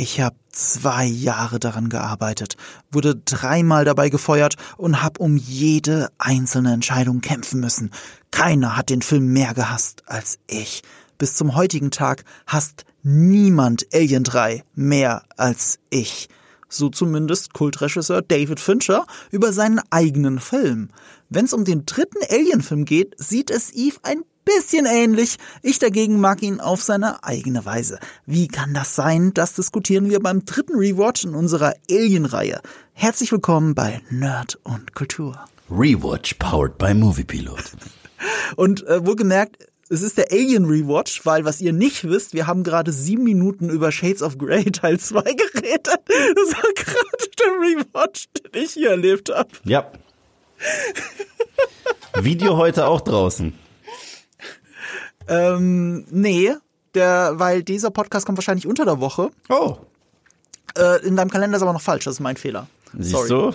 Ich habe zwei Jahre daran gearbeitet, wurde dreimal dabei gefeuert und habe um jede einzelne Entscheidung kämpfen müssen. Keiner hat den Film mehr gehasst als ich. Bis zum heutigen Tag hasst niemand Alien 3 mehr als ich. So zumindest Kultregisseur David Fincher über seinen eigenen Film. Wenn es um den dritten Alien-Film geht, sieht es Eve ein bisschen ähnlich. Ich dagegen mag ihn auf seine eigene Weise. Wie kann das sein? Das diskutieren wir beim dritten Rewatch in unserer Alien-Reihe. Herzlich willkommen bei Nerd und Kultur. Rewatch powered by Moviepilot. Und äh, wohlgemerkt, es ist der Alien Rewatch, weil was ihr nicht wisst, wir haben gerade sieben Minuten über Shades of Grey Teil 2 geredet. Das war gerade der Rewatch, den ich hier erlebt habe. Ja. Video heute auch draußen. Ähm, nee, der, weil dieser Podcast kommt wahrscheinlich unter der Woche. Oh. Äh, in deinem Kalender ist aber noch falsch, das ist mein Fehler. Siehst Sorry. du?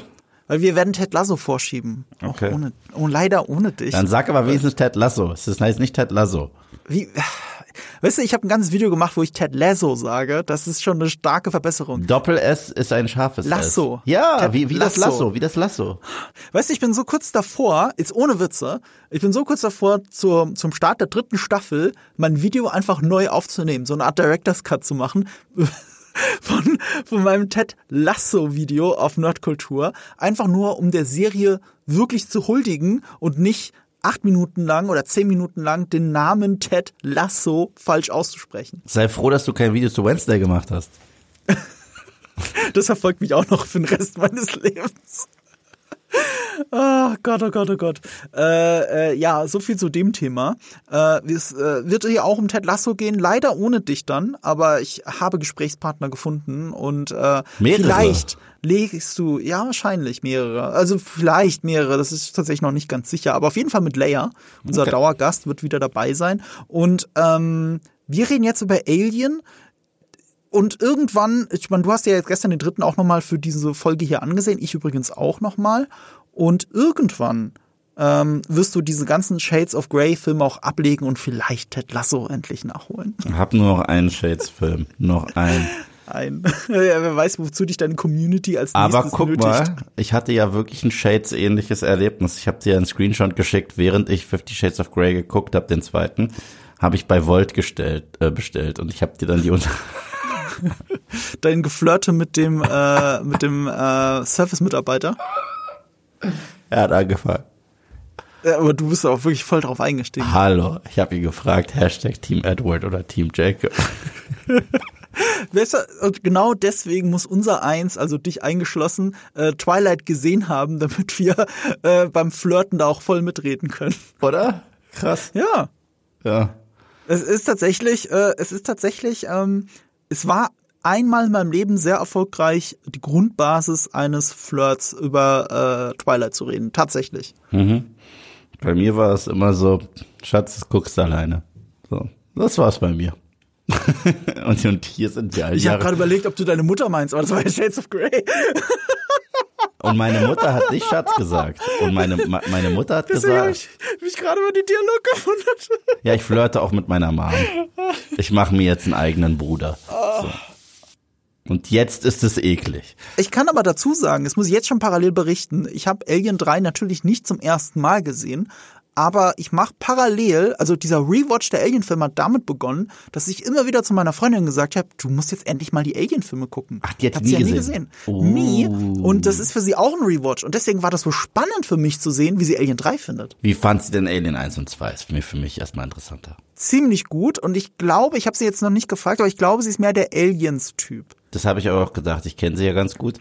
Weil wir werden Ted Lasso vorschieben. Okay. Auch ohne, oh, leider ohne dich. Dann sag aber wenigstens Ted Lasso. Es heißt nicht Ted Lasso. Wie, weißt du, ich habe ein ganzes Video gemacht, wo ich Ted Lasso sage. Das ist schon eine starke Verbesserung. Doppel S ist ein scharfes Lasso. S. Ja, Ted wie, wie das Lasso. Lasso, wie das Lasso. Weißt du, ich bin so kurz davor, jetzt ohne Witze, ich bin so kurz davor, zur, zum Start der dritten Staffel mein Video einfach neu aufzunehmen, so eine Art Director's Cut zu machen. Von, von meinem Ted Lasso Video auf Nerdkultur. Einfach nur, um der Serie wirklich zu huldigen und nicht acht Minuten lang oder zehn Minuten lang den Namen Ted Lasso falsch auszusprechen. Sei froh, dass du kein Video zu Wednesday gemacht hast. Das verfolgt mich auch noch für den Rest meines Lebens. Oh Gott, oh Gott, oh Gott. Äh, äh, ja, so viel zu dem Thema. Äh, es äh, wird hier auch um Ted Lasso gehen, leider ohne dich dann, aber ich habe Gesprächspartner gefunden und äh, vielleicht legst du, ja, wahrscheinlich mehrere, also vielleicht mehrere, das ist tatsächlich noch nicht ganz sicher, aber auf jeden Fall mit Leia, unser Okay. Dauergast, wird wieder dabei sein. Und ähm, wir reden jetzt über Alien. Und irgendwann, ich meine, du hast ja jetzt gestern den dritten auch nochmal für diese Folge hier angesehen, ich übrigens auch nochmal. Und irgendwann ähm, wirst du diese ganzen Shades of Grey Filme auch ablegen und vielleicht Ted Lasso endlich nachholen. Hab nur noch einen Shades-Film. Noch einen. Ein, ja, wer weiß, wozu dich deine Community als nächstes Aber guck nötigt. mal, ich hatte ja wirklich ein Shades-ähnliches Erlebnis. Ich habe dir einen Screenshot geschickt, während ich Fifty Shades of Grey geguckt habe, den zweiten, habe ich bei Volt gestellt, äh, bestellt und ich habe dir dann die unter Dein Geflirte mit dem, äh, mit dem äh, Service-Mitarbeiter. Er hat angefangen. Ja, aber du bist auch wirklich voll drauf eingestiegen. Hallo, ich habe ihn gefragt, Hashtag Team Edward oder Team Jacob. Und genau deswegen muss unser Eins, also dich eingeschlossen, äh, Twilight gesehen haben, damit wir äh, beim Flirten da auch voll mitreden können. Oder? Krass. Ja, Ja. es ist tatsächlich, äh, es ist tatsächlich, ähm, es war einmal in meinem Leben sehr erfolgreich, die Grundbasis eines Flirts über äh, Twilight zu reden. Tatsächlich. Bei mir war es immer so, Schatz, das guckst du alleine. So, das war's bei mir. und, und hier sind wir all Ich habe gerade überlegt, ob du deine Mutter meinst, aber das war ja Shades of Grey. Und meine Mutter hat nicht Schatz gesagt. Und meine, me- meine Mutter hat Deswegen gesagt, ich mich gerade über die Dialog gewundert. ja, ich flirte auch mit meiner Mom. Ich mache mir jetzt einen eigenen Bruder. So. Und jetzt ist es eklig. Ich kann aber dazu sagen, das muss ich jetzt schon parallel berichten, ich habe Alien 3 natürlich nicht zum ersten Mal gesehen, aber ich mache parallel, also dieser Rewatch der Alien-Filme hat damit begonnen, dass ich immer wieder zu meiner Freundin gesagt habe, du musst jetzt endlich mal die Alien-Filme gucken. Ach, die hat Hat die sie nie ja nie gesehen? gesehen. Oh. Nie. Und das ist für sie auch ein Rewatch. Und deswegen war das so spannend für mich zu sehen, wie sie Alien 3 findet. Wie fand sie denn Alien 1 und 2? Ist für mich, für mich erstmal interessanter. Ziemlich gut. Und ich glaube, ich habe sie jetzt noch nicht gefragt, aber ich glaube, sie ist mehr der Aliens-Typ. Das habe ich aber auch gedacht. Ich kenne sie ja ganz gut.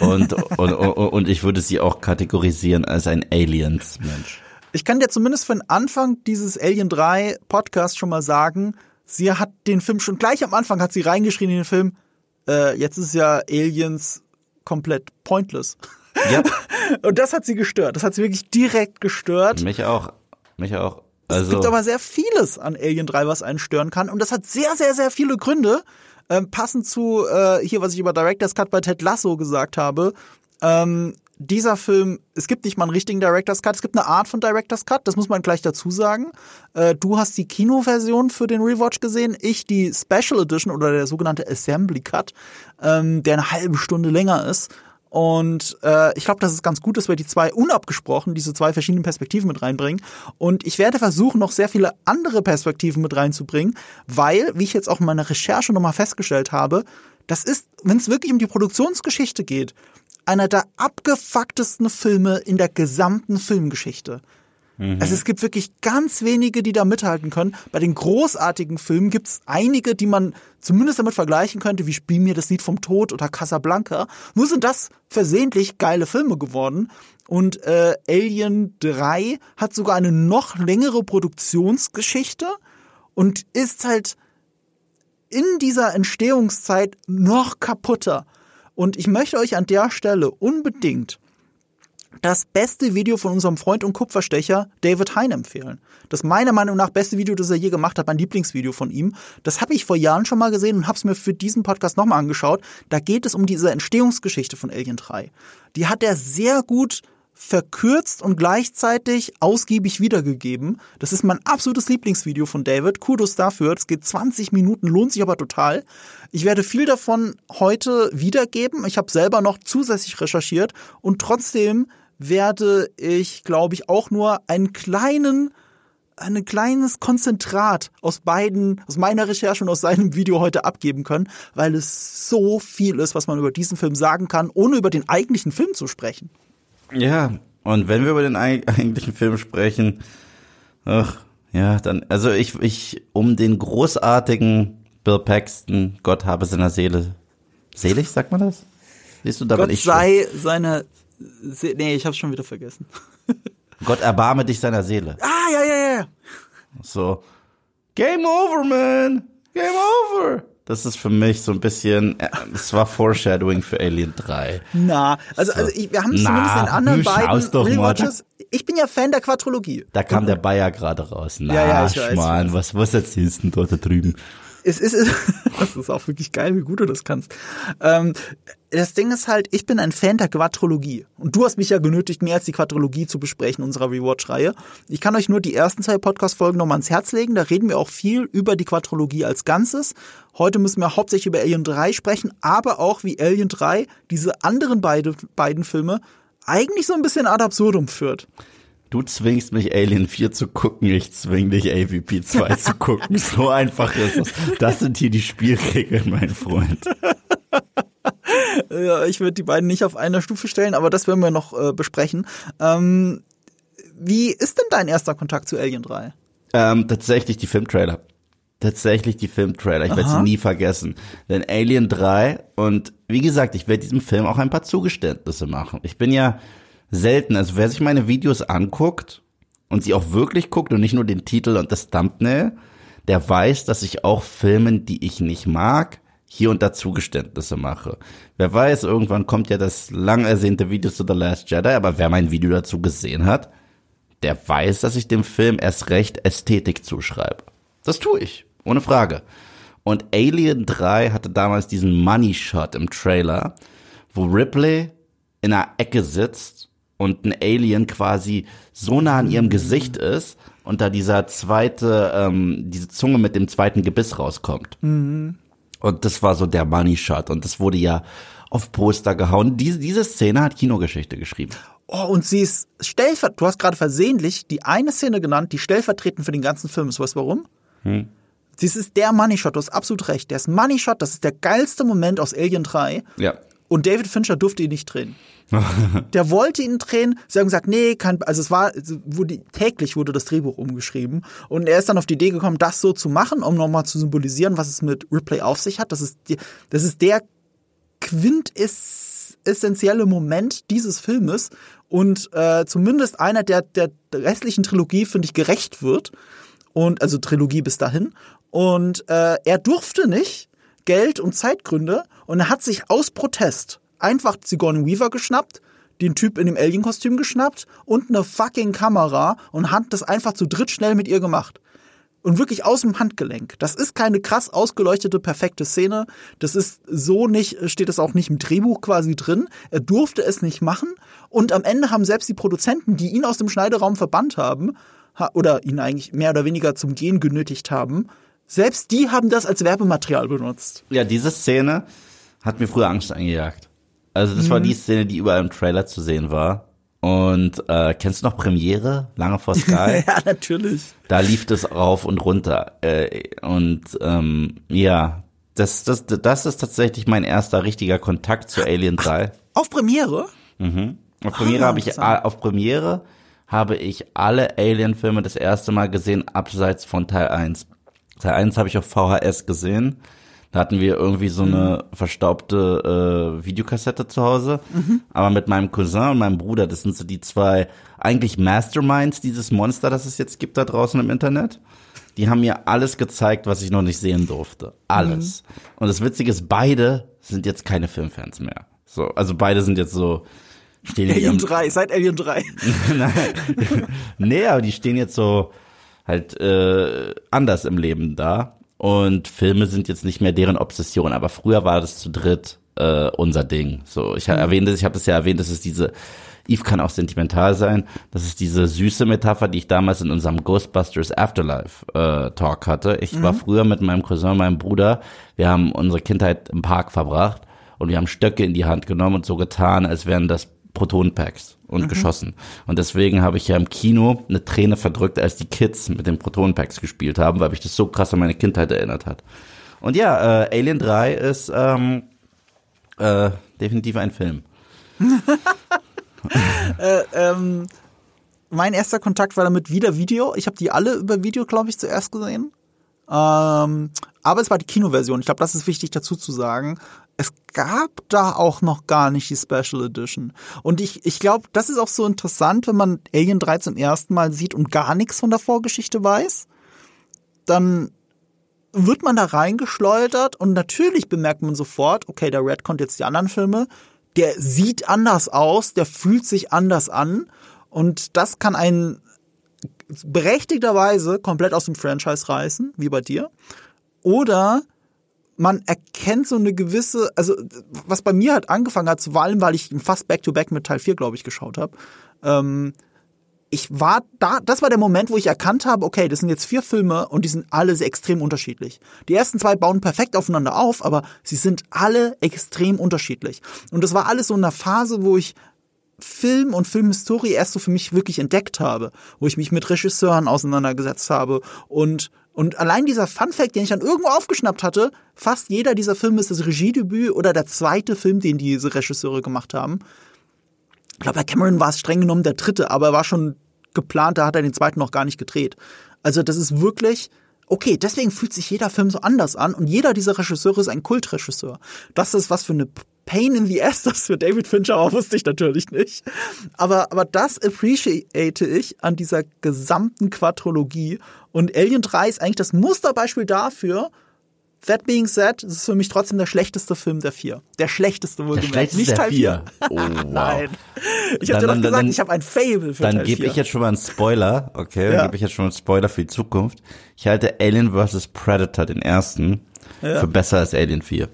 Und, und, und, und ich würde sie auch kategorisieren als ein Aliens-Mensch. Ich kann dir zumindest für den Anfang dieses Alien 3 Podcast schon mal sagen, sie hat den Film schon gleich am Anfang hat sie reingeschrien in den Film, äh, jetzt ist ja Aliens komplett pointless. Ja, Und das hat sie gestört. Das hat sie wirklich direkt gestört. mich auch. Mich auch. es Also, gibt aber sehr vieles an Alien 3, was einen stören kann. Und das hat sehr, sehr, sehr viele Gründe. Ähm, passend zu äh, hier, was ich über Director's Cut bei Ted Lasso gesagt habe. Ähm, dieser Film, es gibt nicht mal einen richtigen Director's Cut, es gibt eine Art von Director's Cut, das muss man gleich dazu sagen. Äh, du hast die Kinoversion für den Rewatch gesehen, ich die Special Edition oder der sogenannte Assembly Cut, ähm, der eine halbe Stunde länger ist. Und äh, ich glaube, das ist ganz gut, dass wir die zwei unabgesprochen, diese zwei verschiedenen Perspektiven mit reinbringen. Und ich werde versuchen, noch sehr viele andere Perspektiven mit reinzubringen, weil, wie ich jetzt auch in meiner Recherche nochmal festgestellt habe, das ist, wenn es wirklich um die Produktionsgeschichte geht, einer der abgefucktesten Filme in der gesamten Filmgeschichte. Mhm. Also es gibt wirklich ganz wenige, die da mithalten können. Bei den großartigen Filmen gibt es einige, die man zumindest damit vergleichen könnte, wie Spiel mir das Lied vom Tod oder Casablanca. Nur sind das versehentlich geile Filme geworden. Und äh, Alien 3 hat sogar eine noch längere Produktionsgeschichte und ist halt in dieser Entstehungszeit noch kaputter. Und ich möchte euch an der Stelle unbedingt das beste Video von unserem Freund und Kupferstecher David Hein empfehlen. Das meiner Meinung nach beste Video, das er je gemacht hat, mein Lieblingsvideo von ihm. Das habe ich vor Jahren schon mal gesehen und habe es mir für diesen Podcast nochmal angeschaut. Da geht es um diese Entstehungsgeschichte von Alien 3. Die hat er sehr gut verkürzt und gleichzeitig ausgiebig wiedergegeben. Das ist mein absolutes Lieblingsvideo von David. Kudos dafür. Das geht 20 Minuten, lohnt sich aber total. Ich werde viel davon heute wiedergeben. Ich habe selber noch zusätzlich recherchiert und trotzdem werde ich, glaube ich, auch nur einen kleinen ein kleines Konzentrat aus beiden, aus meiner Recherche und aus seinem Video heute abgeben können, weil es so viel ist, was man über diesen Film sagen kann, ohne über den eigentlichen Film zu sprechen. Ja, und wenn wir über den eigentlichen Film sprechen, ach, ja, dann, also ich, ich, um den großartigen Bill Paxton, Gott habe seiner Seele, selig, sagt man das? Siehst du, da Gott ich sei schon. seine, Se nee, ich hab's schon wieder vergessen. Gott erbarme dich seiner Seele. Ah, ja, ja, ja. So, Game over, man! Game over! Das ist für mich so ein bisschen, äh, es war Foreshadowing für Alien 3. Na, also, so. also ich, wir haben zumindest in anderen beiden Rewatches. Ich bin ja Fan der Quadrologie. Da kam der Bayer gerade raus. Na, ja, ja, ich weiß, Schmarrn, was, was erzählst du denn dort da drüben? Es ist, das ist auch wirklich geil, wie gut du das kannst. Ähm, das Ding ist halt, ich bin ein Fan der Quadrologie. Und du hast mich ja genötigt, mehr als die Quadrologie zu besprechen unserer Rewatch-Reihe. Ich kann euch nur die ersten zwei Podcast-Folgen nochmal ans Herz legen. Da reden wir auch viel über die Quadrologie als Ganzes. Heute müssen wir hauptsächlich über Alien 3 sprechen, aber auch wie Alien 3 diese anderen beide, beiden Filme eigentlich so ein bisschen ad absurdum führt. Du zwingst mich Alien 4 zu gucken, ich zwing dich AVP 2 zu gucken. So einfach ist es. Das sind hier die Spielregeln, mein Freund. ja, ich würde die beiden nicht auf einer Stufe stellen, aber das werden wir noch äh, besprechen. Ähm, wie ist denn dein erster Kontakt zu Alien 3? Ähm, tatsächlich die Filmtrailer. Tatsächlich die Filmtrailer. Ich werde sie nie vergessen. Denn Alien 3 und wie gesagt, ich werde diesem Film auch ein paar Zugeständnisse machen. Ich bin ja selten. Also wer sich meine Videos anguckt und sie auch wirklich guckt und nicht nur den Titel und das Thumbnail, der weiß, dass ich auch Filmen, die ich nicht mag, hier und da Zugeständnisse mache. Wer weiß, irgendwann kommt ja das lang ersehnte Video zu The Last Jedi, aber wer mein Video dazu gesehen hat, der weiß, dass ich dem Film erst recht Ästhetik zuschreibe. Das tue ich, ohne Frage. Und Alien 3 hatte damals diesen Money Shot im Trailer, wo Ripley in einer Ecke sitzt und ein Alien quasi so nah an ihrem Gesicht ist und da dieser zweite, ähm, diese Zunge mit dem zweiten Gebiss rauskommt. Mhm. Und das war so der Money Shot und das wurde ja auf Poster gehauen. Diese, diese Szene hat Kinogeschichte geschrieben. Oh, und sie ist stellvertretend, du hast gerade versehentlich die eine Szene genannt, die stellvertretend für den ganzen Film ist. Weißt du warum? Hm. Dies ist der Money Shot, du hast absolut recht. Der ist Money Shot, das ist der geilste Moment aus Alien 3. Ja. Und David Fincher durfte ihn nicht drehen. der wollte ihn drehen. Sie haben gesagt, nee, kann, also es war, wurde, täglich wurde das Drehbuch umgeschrieben. Und er ist dann auf die Idee gekommen, das so zu machen, um nochmal zu symbolisieren, was es mit Replay auf sich hat. Das ist, die, das ist der quintessentielle Moment dieses Filmes und äh, zumindest einer, der der restlichen Trilogie, finde ich, gerecht wird. Und also Trilogie bis dahin. Und äh, er durfte nicht, Geld und Zeitgründe, und er hat sich aus Protest einfach Sigourney Weaver geschnappt, den Typ in dem Alien-Kostüm geschnappt und eine fucking Kamera und hat das einfach zu dritt schnell mit ihr gemacht. und wirklich aus dem Handgelenk. Das ist keine krass ausgeleuchtete, perfekte Szene. Das ist so nicht, steht es auch nicht im Drehbuch quasi drin. Er durfte es nicht machen. Und am Ende haben selbst die Produzenten, die ihn aus dem Schneideraum verbannt haben, oder ihn eigentlich mehr oder weniger zum Gehen genötigt haben, selbst die haben das als Werbematerial benutzt. Ja, diese Szene hat mir früher Angst eingejagt. Also das mhm. war die Szene, die überall im Trailer zu sehen war. Und äh, kennst du noch Premiere, lange vor Sky? ja, natürlich. Da lief das rauf und runter. Äh, und ähm, ja, das, das, das ist tatsächlich mein erster richtiger Kontakt zu Alien 3. Auf Premiere? Mhm. Auf Premiere ah, habe ich auf Premiere habe ich alle Alien-Filme das erste Mal gesehen, abseits von Teil 1. Teil 1 habe ich auf VHS gesehen. Da hatten wir irgendwie so eine mhm. verstaubte äh, Videokassette zu Hause. Mhm. Aber mit meinem Cousin und meinem Bruder, das sind so die zwei eigentlich Masterminds dieses Monster, das es jetzt gibt da draußen im Internet. Die haben mir alles gezeigt, was ich noch nicht sehen durfte. Alles. Mhm. Und das Witzige ist, beide sind jetzt keine Filmfans mehr. So, also beide sind jetzt so stehen Alien 3, seit Alien 3. nee, aber die stehen jetzt so halt äh, anders im Leben da. Und Filme sind jetzt nicht mehr deren Obsession, aber früher war das zu dritt äh, unser Ding. So, ich mhm. erwähnte, ich habe es ja erwähnt, dass es diese Eve kann auch sentimental sein. Das ist diese süße Metapher, die ich damals in unserem Ghostbusters Afterlife äh, Talk hatte. Ich mhm. war früher mit meinem Cousin, meinem Bruder. Wir haben unsere Kindheit im Park verbracht und wir haben Stöcke in die Hand genommen und so getan, als wären das Protonpacks und mhm. geschossen. Und deswegen habe ich ja im Kino eine Träne verdrückt, als die Kids mit den Protonpacks gespielt haben, weil mich das so krass an meine Kindheit erinnert hat. Und ja, äh, Alien 3 ist ähm, äh, definitiv ein Film. äh, ähm, mein erster Kontakt war damit wieder Video. Ich habe die alle über Video, glaube ich, zuerst gesehen. Ähm, aber es war die Kinoversion. Ich glaube, das ist wichtig dazu zu sagen es gab da auch noch gar nicht die Special Edition. Und ich, ich glaube, das ist auch so interessant, wenn man Alien 3 zum ersten Mal sieht und gar nichts von der Vorgeschichte weiß. Dann wird man da reingeschleudert und natürlich bemerkt man sofort, okay, der Red kommt jetzt die anderen Filme, der sieht anders aus, der fühlt sich anders an und das kann einen berechtigterweise komplett aus dem Franchise reißen, wie bei dir. Oder man erkennt so eine gewisse, also was bei mir halt angefangen hat, vor allem weil ich fast Back-to-Back -back mit Teil 4, glaube ich, geschaut habe. Ähm, ich war da, das war der Moment, wo ich erkannt habe, okay, das sind jetzt vier Filme und die sind alle extrem unterschiedlich. Die ersten zwei bauen perfekt aufeinander auf, aber sie sind alle extrem unterschiedlich. Und das war alles so in einer Phase, wo ich Film und Filmhistorie erst so für mich wirklich entdeckt habe, wo ich mich mit Regisseuren auseinandergesetzt habe und und allein dieser Funfact, den ich dann irgendwo aufgeschnappt hatte, fast jeder dieser Filme ist das Regiedebüt oder der zweite Film, den diese Regisseure gemacht haben. Ich glaube, bei Cameron war es streng genommen der dritte, aber er war schon geplant, da hat er den zweiten noch gar nicht gedreht. Also das ist wirklich, okay, deswegen fühlt sich jeder Film so anders an und jeder dieser Regisseure ist ein Kultregisseur. Das ist was für eine Pain in the Ass das für David Fincher war, wusste ich natürlich nicht. Aber, aber das appreciate ich an dieser gesamten Quadrologie. Und Alien 3 ist eigentlich das Musterbeispiel dafür, That being said, es ist für mich trotzdem der schlechteste Film der vier. Der schlechteste wohlgemerkt. Nicht Teil 4. Oh, wow. Nein. Ich habe dir doch gesagt, dann, ich habe ein Fable für Dann gebe ich jetzt schon mal einen Spoiler, okay? Dann ja. gebe ich jetzt schon mal einen Spoiler für die Zukunft. Ich halte Alien vs. Predator, den ersten, ja. für besser als Alien 4.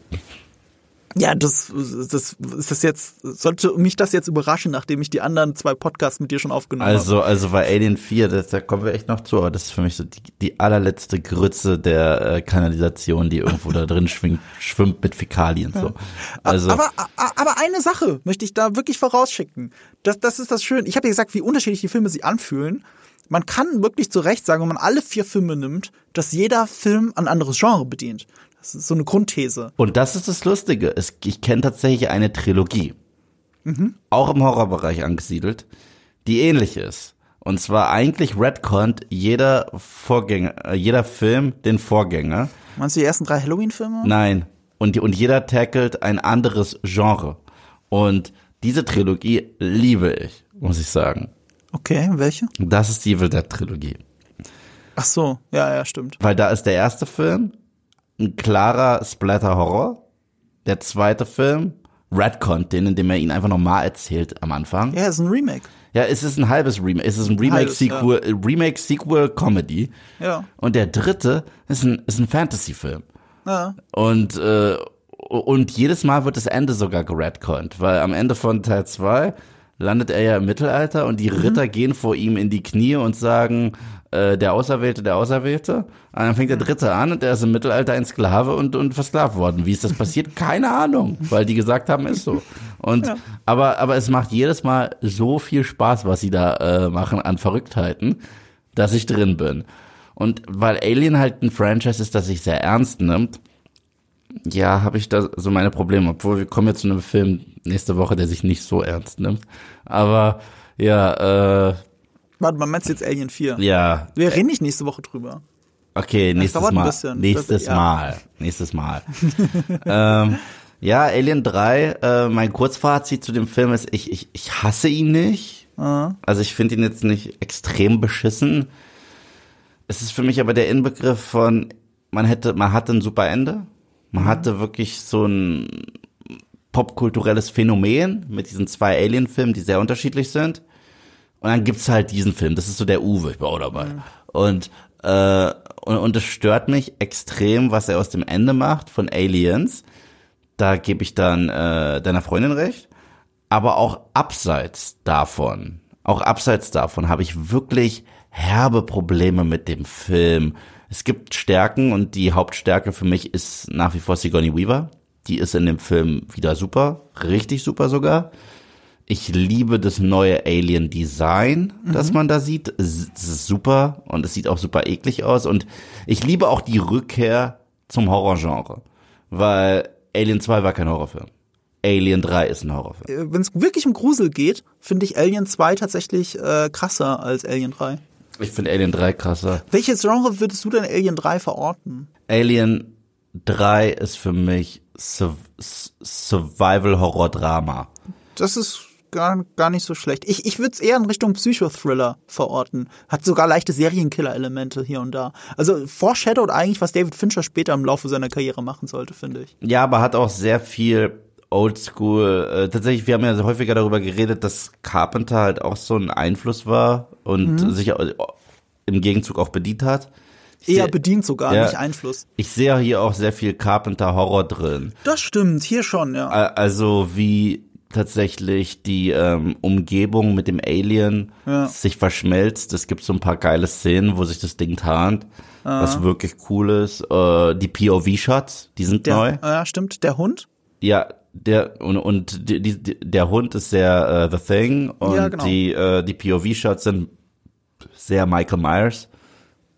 Ja, das, das ist das jetzt, sollte mich das jetzt überraschen, nachdem ich die anderen zwei Podcasts mit dir schon aufgenommen also, habe. Also, also bei Alien 4, das, da kommen wir echt noch zu, aber das ist für mich so die, die allerletzte Grütze der äh, Kanalisation, die irgendwo da drin schwingt, schwimmt mit Fäkalien, so. Also. Aber, aber eine Sache möchte ich da wirklich vorausschicken. Das, das ist das Schöne. Ich habe ja gesagt, wie unterschiedlich die Filme sich anfühlen. Man kann wirklich zu Recht sagen, wenn man alle vier Filme nimmt, dass jeder Film ein anderes Genre bedient. Das ist so eine Grundthese. Und das ist das Lustige. Es, ich kenne tatsächlich eine Trilogie, mhm. auch im Horrorbereich angesiedelt, die ähnlich ist. Und zwar eigentlich retconnt jeder Vorgänger, äh, jeder Film den Vorgänger. Meinst du die ersten drei Halloween-Filme? Nein. Und, und jeder tackelt ein anderes Genre. Und diese Trilogie liebe ich, muss ich sagen. Okay, welche? Das ist die Evil Dead Trilogie. Ach so, ja, ja, stimmt. Weil da ist der erste Film ein klarer Splatter-Horror. Der zweite Film redconnt den, indem er ihn einfach nochmal erzählt am Anfang. Ja, ist ein Remake. Ja, es ist ein halbes Remake. Es ist ein Remake, Halbes, Sequel, äh, Remake, Sequel, Comedy. Ja. Und der dritte ist ein, ist ein Fantasy-Film. Ja. Und, äh, und jedes Mal wird das Ende sogar geredconnt, weil am Ende von Teil 2 landet er ja im Mittelalter und die Ritter gehen vor ihm in die Knie und sagen, äh, der Auserwählte, der Auserwählte. Und dann fängt der Dritte an und der ist im Mittelalter ein Sklave und, und versklavt worden. Wie ist das passiert? Keine Ahnung, weil die gesagt haben, ist so. Und, Ja. aber, aber es macht jedes Mal so viel Spaß, was sie da äh, machen an Verrücktheiten, dass ich drin bin. Und weil Alien halt ein Franchise ist, das sich sehr ernst nimmt, ja, habe ich da so meine Probleme. Obwohl wir kommen jetzt zu einem Film nächste Woche, der sich nicht so ernst nimmt. Aber ja, äh, Warte mal, meinst du jetzt Alien 4? ja, Wir reden nicht nächste Woche drüber. okay, nächstes dauert ein Mal. bisschen. Nächstes Das- ja. Mal. Nächstes Mal. ähm, ja, Alien 3, äh, mein Kurzfazit zu dem Film ist, ich, ich, ich hasse ihn nicht. Also ich finde ihn jetzt nicht extrem beschissen. Es ist für mich aber der Inbegriff von, man hätte, man hatte ein super Ende. Man hatte wirklich so ein popkulturelles Phänomen mit diesen zwei Alien-Filmen, die sehr unterschiedlich sind. Und dann gibt's halt diesen Film, das ist so der Uwe, ich auch dabei. Und, äh, und, und es stört mich extrem, was er aus dem Ende macht von Aliens. Da gebe ich dann äh, deiner Freundin recht. Aber auch abseits davon, auch abseits davon habe ich wirklich herbe Probleme mit dem Film. Es gibt Stärken und die Hauptstärke für mich ist nach wie vor Sigourney Weaver. Die ist in dem Film wieder super, richtig super sogar. Ich liebe das neue Alien-Design, das man da sieht. Es ist super und es sieht auch super eklig aus. Und ich liebe auch die Rückkehr zum Horrorgenre, weil Alien 2 war kein Horrorfilm. Alien 3 ist ein Horrorfilm. Wenn es wirklich um Grusel geht, finde ich Alien 2 tatsächlich äh, krasser als Alien 3. Ich finde Alien 3 krasser. Welches Genre würdest du denn Alien 3 verorten? Alien 3 ist für mich Su Survival-Horror-Drama. Das ist gar, gar nicht so schlecht. Ich, ich würde es eher in Richtung Psychothriller verorten. Hat sogar leichte Serienkiller-Elemente hier und da. Also foreshadowed eigentlich, was David Fincher später im Laufe seiner Karriere machen sollte, finde ich. Ja, aber hat auch sehr viel Oldschool. Äh, tatsächlich, wir haben ja häufiger darüber geredet, dass Carpenter halt auch so ein Einfluss war und sich au- im Gegenzug auch bedient hat. Ich Eher bedient sogar, Ja. nicht Einfluss. Ich sehe hier auch sehr viel Carpenter-Horror drin. Das stimmt, hier schon, ja. Also wie tatsächlich die ähm, Umgebung mit dem Alien Ja. sich verschmelzt. Es gibt so ein paar geile Szenen, wo sich das Ding tarnt, was wirklich cool ist. Äh, die POV-Shots, die sind Der, neu. Ja, stimmt. Der Hund? Ja, der und, und die, die, der Hund ist sehr äh, The Thing und Ja, genau. die äh, die POV-Shots sind sehr Michael Myers.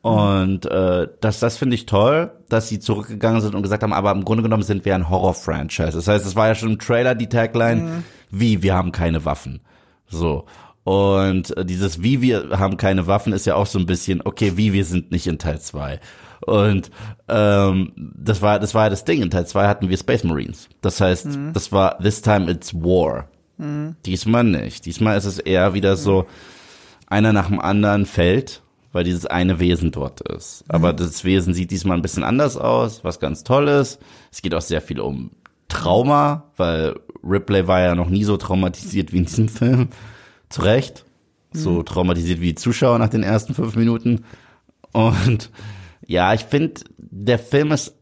Und äh, das, das finde ich toll, dass sie zurückgegangen sind und gesagt haben, aber im Grunde genommen sind wir ein Horror-Franchise. Das heißt, es war ja schon im Trailer die Tagline, wie, wir haben keine Waffen. So. Und äh, dieses wie, wir haben keine Waffen ist ja auch so ein bisschen, okay, wie, wir sind nicht in Teil 2. Und ähm, das war das war ja das Ding. In Teil 2 hatten wir Space Marines. Das heißt, das war This time it's war. Diesmal nicht. Diesmal ist es eher wieder so, einer nach dem anderen fällt, weil dieses eine Wesen dort ist. Aber das Wesen sieht diesmal ein bisschen anders aus, was ganz toll ist. Es geht auch sehr viel um Trauma, weil Ripley war ja noch nie so traumatisiert wie in diesem Film. Zu Recht. So traumatisiert wie die Zuschauer nach den ersten fünf Minuten. Und ja, ich finde, der Film ist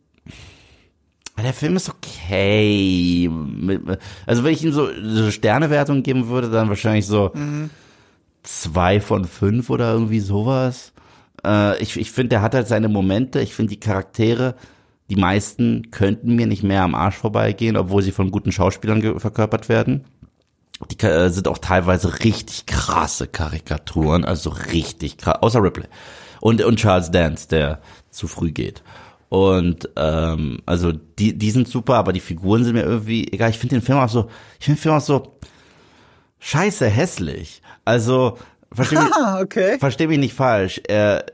der Film ist okay. Also wenn ich ihm so, so Sternewertung geben würde, dann wahrscheinlich so zwei von fünf oder irgendwie sowas. Äh, ich ich finde, der hat halt seine Momente. Ich finde die Charaktere, die meisten könnten mir nicht mehr am Arsch vorbeigehen, obwohl sie von guten Schauspielern verkörpert werden. Die äh, sind auch teilweise richtig krasse Karikaturen, also richtig krass, außer Ripley. Und, und Charles Dance, der zu früh geht. Und ähm, also die, die sind super, aber die Figuren sind mir irgendwie egal. Ich finde den Film auch so, ich finde den Film auch so scheiße hässlich. Also versteh mich, Ah, okay. versteh mich nicht falsch. Er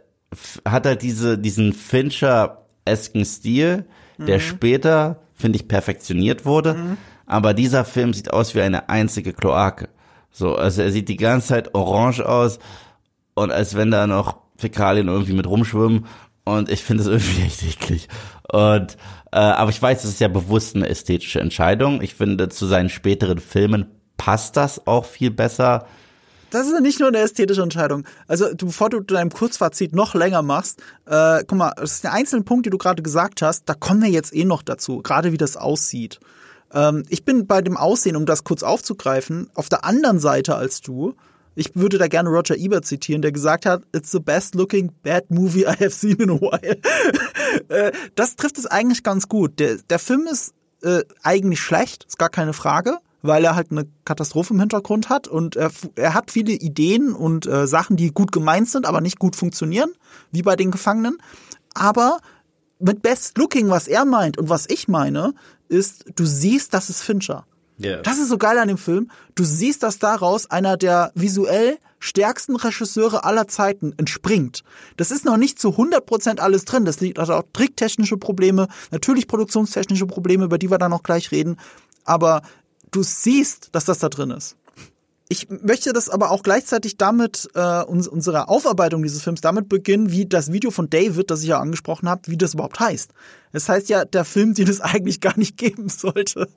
hat halt diese, diesen Fincher-esken Stil, der später, finde ich, perfektioniert wurde. Aber dieser Film sieht aus wie eine einzige Kloake. So, also er sieht die ganze Zeit orange aus und als wenn da noch Fäkalien irgendwie mit rumschwimmen. Und ich finde es irgendwie echt eklig. Und äh, aber ich weiß, es ist ja bewusst eine ästhetische Entscheidung. Ich finde, zu seinen späteren Filmen passt das auch viel besser. Das ist nicht nur eine ästhetische Entscheidung. Also, bevor du deinem Kurzfazit noch länger machst, äh, guck mal, das ist der einzelne Punkt, die du gerade gesagt hast, da kommen wir jetzt eh noch dazu, gerade wie das aussieht. Ähm, ich bin bei dem Aussehen, um das kurz aufzugreifen, auf der anderen Seite als du. Ich würde da gerne Roger Ebert zitieren, der gesagt hat, it's the best looking bad movie I have seen in a while. Äh, das trifft es eigentlich ganz gut. Der, der Film ist äh, eigentlich schlecht, ist gar keine Frage, weil er halt eine Katastrophe im Hintergrund hat und er, er hat viele Ideen und äh, Sachen, die gut gemeint sind, aber nicht gut funktionieren, wie bei den Gefangenen. Aber mit Best Looking, was er meint und was ich meine, ist, du siehst, das ist Fincher. Yeah. Das ist so geil an dem Film. Du siehst, dass daraus einer der visuell stärksten Regisseure aller Zeiten entspringt. Das ist noch nicht zu 100% alles drin. Das liegt also auch tricktechnische Probleme, natürlich produktionstechnische Probleme, über die wir dann noch gleich reden. Aber du siehst, dass das da drin ist. Ich möchte das aber auch gleichzeitig damit, äh, uns, unsere Aufarbeitung dieses Films damit beginnen, wie das Video von David, das ich ja angesprochen habe, wie das überhaupt heißt. Es das heißt ja, der Film, den es eigentlich gar nicht geben sollte.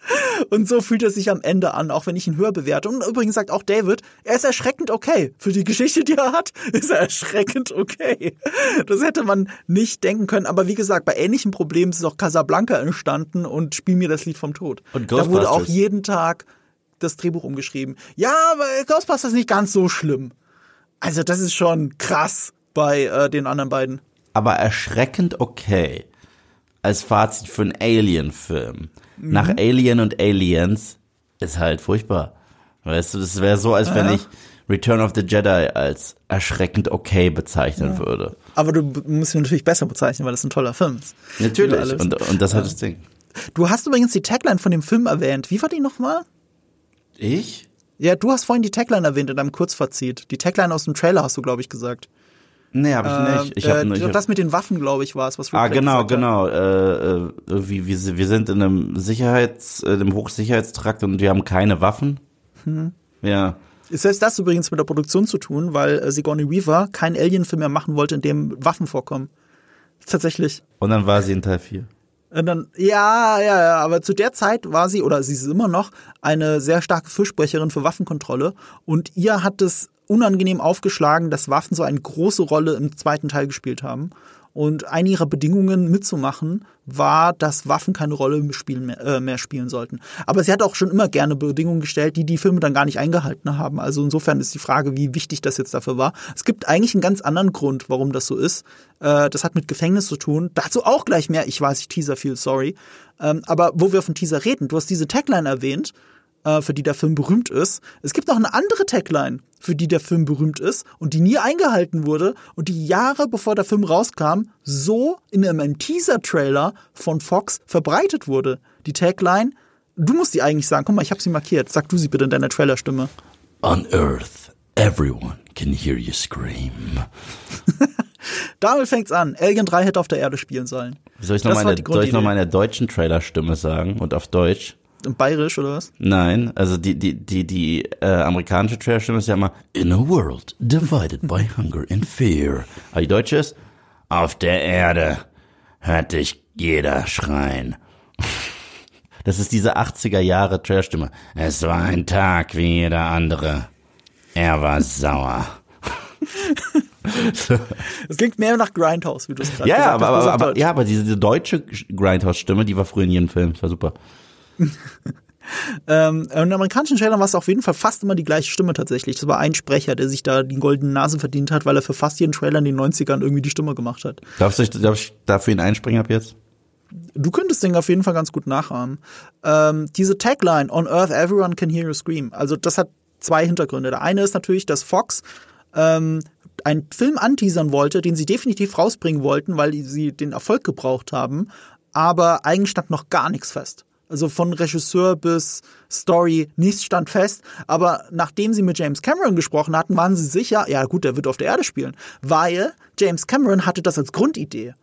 Und so fühlt er sich am Ende an, auch wenn ich ihn höher bewerte. Und übrigens sagt auch David, er ist erschreckend okay. Für die Geschichte, die er hat, ist er erschreckend okay. Das hätte man nicht denken können. Aber wie gesagt, bei ähnlichen Problemen ist auch Casablanca entstanden und Spiel mir das Lied vom Tod. Und da wurde auch jeden Tag das Drehbuch umgeschrieben. Ja, aber Ghostbusters ist nicht ganz so schlimm. Also das ist schon krass bei äh, den anderen beiden. Aber erschreckend okay. Als Fazit für einen Alien-Film. Mhm. Nach Alien und Aliens ist halt furchtbar. Weißt du, das wäre so, als wenn ja. ich Return of the Jedi als erschreckend okay bezeichnen ja. würde. Aber du musst ihn natürlich besser bezeichnen, weil das ein toller Film ist. Natürlich. Und, und das hat das Ding. Du hast übrigens die Tagline von dem Film erwähnt. Wie war die nochmal? Ich? Ja, du hast vorhin die Tagline erwähnt in deinem Kurzfazit. Die Tagline aus dem Trailer hast du, glaube ich, gesagt. Nee, habe ich äh, nicht. Ich hab, äh, ich das mit den Waffen, glaube ich, war es, was Rick Ah, genau, genau. Äh, äh, wie, wir, wir sind in einem Sicherheits, äh, einem Hochsicherheitstrakt und wir haben keine Waffen. Hm. Ja. Ist das, das übrigens mit der Produktion zu tun, weil äh, Sigourney Weaver keinen Alien-Film mehr machen wollte, in dem Waffen vorkommen. Tatsächlich. Und dann war sie in Teil 4. Und dann, ja, ja, ja, aber zu der Zeit war sie, oder sie ist immer noch, eine sehr starke Fürsprecherin für Waffenkontrolle. Und ihr hat es unangenehm aufgeschlagen, dass Waffen so eine große Rolle im zweiten Teil gespielt haben. Und eine ihrer Bedingungen mitzumachen war, dass Waffen keine Rolle mehr spielen, mehr, äh, mehr spielen sollten. Aber sie hat auch schon immer gerne Bedingungen gestellt, die die Filme dann gar nicht eingehalten haben. Also insofern ist die Frage, wie wichtig das jetzt dafür war. Es gibt eigentlich einen ganz anderen Grund, warum das so ist. Äh, das hat mit Gefängnis zu tun. Dazu auch gleich mehr. Ich weiß, ich teaser viel, sorry. Ähm, aber wo wir von Teaser reden, du hast diese Tagline erwähnt äh, für die der Film berühmt ist. Es gibt noch eine andere Tagline, für die der Film berühmt ist und die nie eingehalten wurde und die Jahre bevor der Film rauskam, so in einem Teaser-Trailer von Fox verbreitet wurde. Die Tagline, du musst die eigentlich sagen. Guck mal, ich habe sie markiert. Sag du sie bitte in deiner Trailerstimme. On Earth, everyone can hear you scream. Damit fängt's an. Alien 3 hätte auf der Erde spielen sollen. Soll ich noch, meine, soll ich noch meine deutschen Trailerstimme sagen und auf Deutsch? Bayerisch oder was? Nein, also die die die die äh, amerikanische Trailerstimme ist ja immer In a world divided by hunger and fear. Aber die deutsche ist Auf der Erde hört dich jeder schreien. Das ist diese 80er Jahre Trailerstimme. Es war ein Tag wie jeder andere. Er war sauer. Es klingt mehr nach Grindhouse, wie du es gerade ja, gesagt aber, hast. Aber, aber, ja, aber diese, diese deutsche Grindhouse-Stimme, die war früher in jedem Film. Das war super. ähm, in amerikanischen Trailern war es auf jeden Fall fast immer die gleiche Stimme tatsächlich. Das war ein Sprecher, der sich da die goldene Nase verdient hat, weil er für fast jeden Trailer in den 90ern irgendwie die Stimme gemacht hat. Darfst du, darf ich dafür ihn einspringen ab jetzt? Du könntest den auf jeden Fall ganz gut nachahmen. Ähm, diese Tagline, On Earth Everyone Can Hear You Scream, also das hat zwei Hintergründe. Der eine ist natürlich, dass Fox ähm, einen Film anteasern wollte, den sie definitiv rausbringen wollten, weil sie den Erfolg gebraucht haben, aber eigentlich stand noch gar nichts fest. Also von Regisseur bis Story, nichts stand fest. Aber nachdem sie mit James Cameron gesprochen hatten, waren sie sicher, ja gut, der wird auf der Erde spielen. Weil James Cameron hatte das als Grundidee.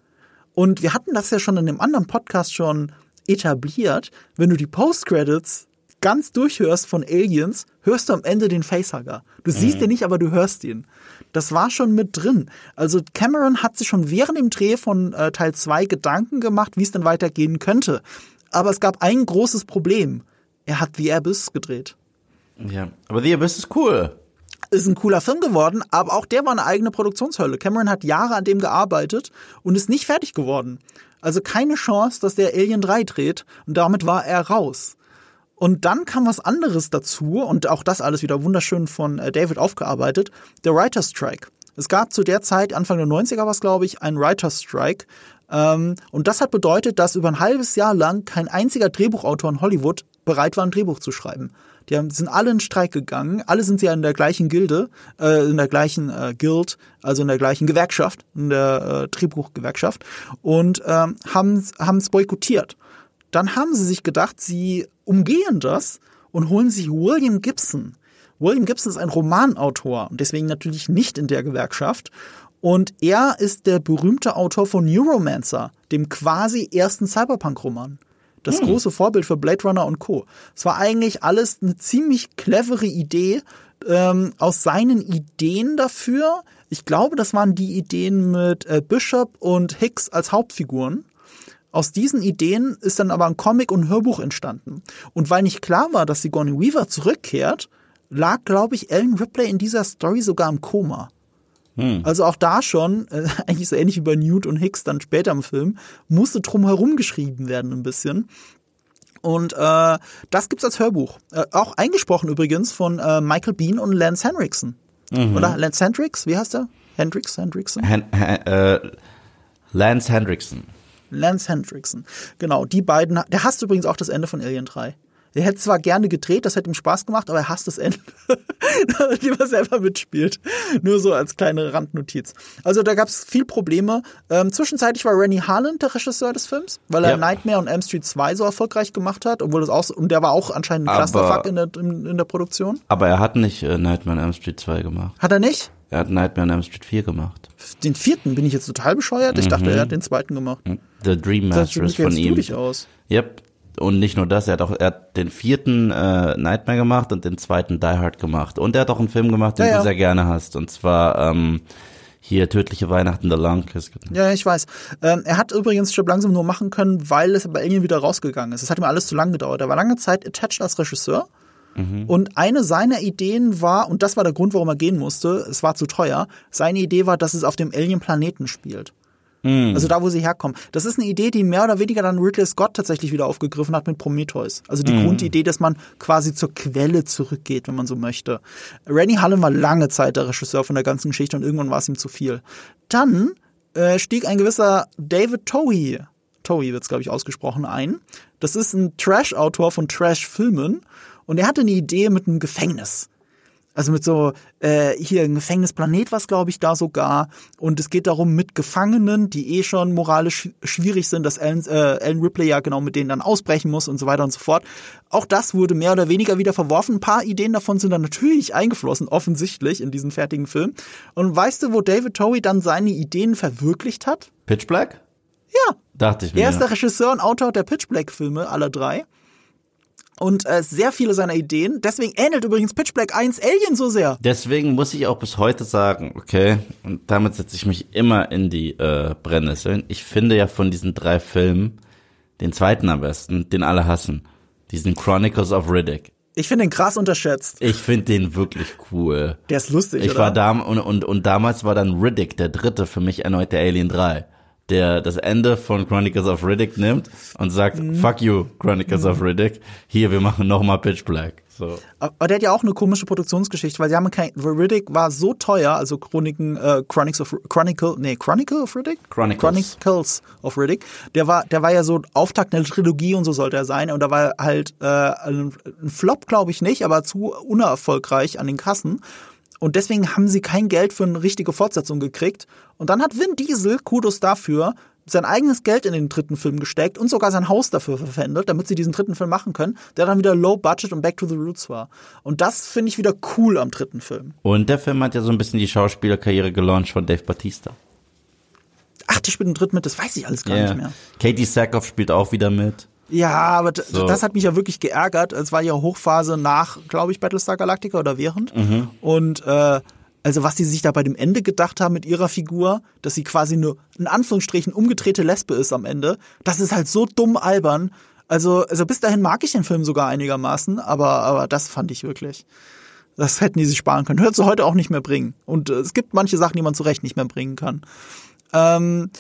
Und wir hatten das ja schon in einem anderen Podcast schon etabliert. Wenn du die Post-Credits ganz durchhörst von Aliens, hörst du am Ende den Facehugger. Du siehst ihn nicht, aber du hörst ihn. Das war schon mit drin. Also Cameron hat sich schon während dem Dreh von äh, Teil 2 Gedanken gemacht, wie es denn weitergehen könnte. Aber es gab ein großes Problem. Er hat The Abyss gedreht. Ja, aber The Abyss ist cool. Ist ein cooler Film geworden, aber auch der war eine eigene Produktionshölle. Cameron hat Jahre an dem gearbeitet und ist nicht fertig geworden. Also keine Chance, dass der Alien 3 dreht und damit war er raus. Und dann kam was anderes dazu und auch das alles wieder wunderschön von äh, David aufgearbeitet, der Writer's Strike. Es gab zu der Zeit, Anfang der 90er war es, glaube ich, ein Writer's Strike. Ähm, und das hat bedeutet, dass über ein halbes Jahr lang kein einziger Drehbuchautor in Hollywood bereit war, ein Drehbuch zu schreiben. Die haben, sind alle in Streik gegangen. Alle sind sie ja in der gleichen Gilde, äh, in der gleichen äh, Guild, also in der gleichen Gewerkschaft, in der äh, Drehbuchgewerkschaft und ähm, haben es boykottiert. Dann haben sie sich gedacht, sie umgehen das und holen sich William Gibson. William Gibson ist ein Romanautor und deswegen natürlich nicht in der Gewerkschaft. Und er ist der berühmte Autor von Neuromancer, dem quasi ersten Cyberpunk-Roman. Das hm. große Vorbild für Blade Runner und Co. Es war eigentlich alles eine ziemlich clevere Idee ähm, aus seinen Ideen dafür. Ich glaube, das waren die Ideen mit äh, Bishop und Hicks als Hauptfiguren. Aus diesen Ideen ist dann aber ein Comic und ein Hörbuch entstanden. Und weil nicht klar war, dass Sigourney Weaver zurückkehrt, lag, glaube ich, Ellen Ripley in dieser Story sogar im Koma. Hm. Also auch da schon, äh, eigentlich so ähnlich wie bei Newt und Hicks dann später im Film, musste drumherum geschrieben werden ein bisschen. Und äh, das gibt's als Hörbuch. Äh, auch eingesprochen übrigens von äh, Michael Bean und Lance Henriksen. Mhm. Oder Lance Hendricks, wie heißt der? Hendricks, Hendrickson? Hen äh, Lance Hendrickson. Lance Hendrickson. Genau, die beiden. Der hasst übrigens auch das Ende von Alien 3. Er hätte zwar gerne gedreht, das hätte ihm Spaß gemacht, aber er hasst das Ende, damit lieber selber mitspielt. Nur so als kleine Randnotiz. Also da gab es viel Probleme. Ähm, zwischenzeitlich war Rennie Harlan der Regisseur des Films, weil er ja. Nightmare und M Street 2 so erfolgreich gemacht hat, obwohl das auch und der war auch anscheinend ein Clusterfuck in der, in, in, der Produktion. Aber er hat nicht äh, Nightmare on M Street 2 gemacht. Hat er nicht? Er hat Nightmare on M Street 4 gemacht. Den vierten bin ich jetzt total bescheuert. Ich mhm. dachte, er hat den zweiten gemacht. The Dream Master ist von ihm. Du aus. Yep, und nicht nur das, er hat auch er hat den vierten äh, Nightmare gemacht und den zweiten Die Hard gemacht. Und er hat auch einen Film gemacht, den ja, ja. du sehr gerne hast. Und zwar ähm, hier Tödliche Weihnachten der Long. Ja, ich weiß. Ähm, er hat übrigens Strip langsam nur machen können, weil es bei Alien wieder rausgegangen ist. Es hat ihm alles zu lang gedauert. Er war lange Zeit attached als Regisseur. Mhm. Und eine seiner Ideen war, und das war der Grund, warum er gehen musste, es war zu teuer, seine Idee war, dass es auf dem Alien-Planeten spielt. Mhm. Also da, wo sie herkommen. Das ist eine Idee, die mehr oder weniger dann Ridley Scott tatsächlich wieder aufgegriffen hat mit Prometheus. Also die mhm. Grundidee, dass man quasi zur Quelle zurückgeht, wenn man so möchte. Rennie Hallen war lange Zeit der Regisseur von der ganzen Geschichte und irgendwann war es ihm zu viel. Dann äh, stieg ein gewisser David Towie, Towie wird es, glaube ich, ausgesprochen, ein. Das ist ein Trash-Autor von Trash-Filmen und er hatte eine Idee mit einem Gefängnis. Also mit so, äh, hier ein Gefängnisplanet was glaube ich, da sogar. Und es geht darum, mit Gefangenen, die eh schon moralisch schwierig sind, dass Alan, äh, Alan Ripley ja genau mit denen dann ausbrechen muss und so weiter und so fort. Auch das wurde mehr oder weniger wieder verworfen. Ein paar Ideen davon sind dann natürlich eingeflossen, offensichtlich, in diesen fertigen Film. Und weißt du, wo David Towie dann seine Ideen verwirklicht hat? Pitch Black? Ja. Dachte ich mir. Er ist der Regisseur und Autor der Pitch Black Filme, aller drei und äh, sehr viele seiner Ideen. Deswegen ähnelt übrigens Pitch Black 1 Alien so sehr. Deswegen muss ich auch bis heute sagen, okay, und damit setze ich mich immer in die äh, Brennnesseln. Ich finde ja von diesen drei Filmen den zweiten am besten, den alle hassen. Diesen Chronicles of Riddick. Ich finde den krass unterschätzt. Ich finde den wirklich cool. Der ist lustig, Ich oder? war da und, und, und damals war dann Riddick der dritte für mich erneut der Alien 3 der das Ende von Chronicles of Riddick nimmt und sagt, mhm. fuck you, Chronicles mhm. of Riddick, hier, wir machen nochmal Pitch Black. So. Aber der hat ja auch eine komische Produktionsgeschichte, weil sie haben kein, Riddick war so teuer, also Chroniken, äh, Chronicles of, Chronicle, nee, Chronicle of Riddick? Chronicles. Chronicles of Riddick. Der war, der war ja so Auftakt einer Trilogie und so sollte er sein und da war halt, äh, ein, ein Flop glaube ich nicht, aber zu unerfolgreich an den Kassen. Und deswegen haben sie kein Geld für eine richtige Fortsetzung gekriegt. Und dann hat Vin Diesel, Kudos dafür, sein eigenes Geld in den dritten Film gesteckt und sogar sein Haus dafür verwendet, damit sie diesen dritten Film machen können, der dann wieder low budget und back to the roots war. Und das finde ich wieder cool am dritten Film. Und der Film hat ja so ein bisschen die Schauspielerkarriere gelauncht von Dave Batista. Ach, der spielt im dritten mit, das weiß ich alles gar yeah. nicht mehr. Katie Sackhoff spielt auch wieder mit. Ja, aber so. das hat mich ja wirklich geärgert. Es war ja Hochphase nach, glaube ich, Battlestar Galactica oder während. Mhm. Und äh, also was die sich da bei dem Ende gedacht haben mit ihrer Figur, dass sie quasi nur in Anführungsstrichen umgedrehte Lesbe ist am Ende, das ist halt so dumm albern. Also, also bis dahin mag ich den Film sogar einigermaßen, aber, aber das fand ich wirklich. Das hätten die sich sparen können. Hört sie heute auch nicht mehr bringen. Und äh, es gibt manche Sachen, die man zu Recht nicht mehr bringen kann. Ähm,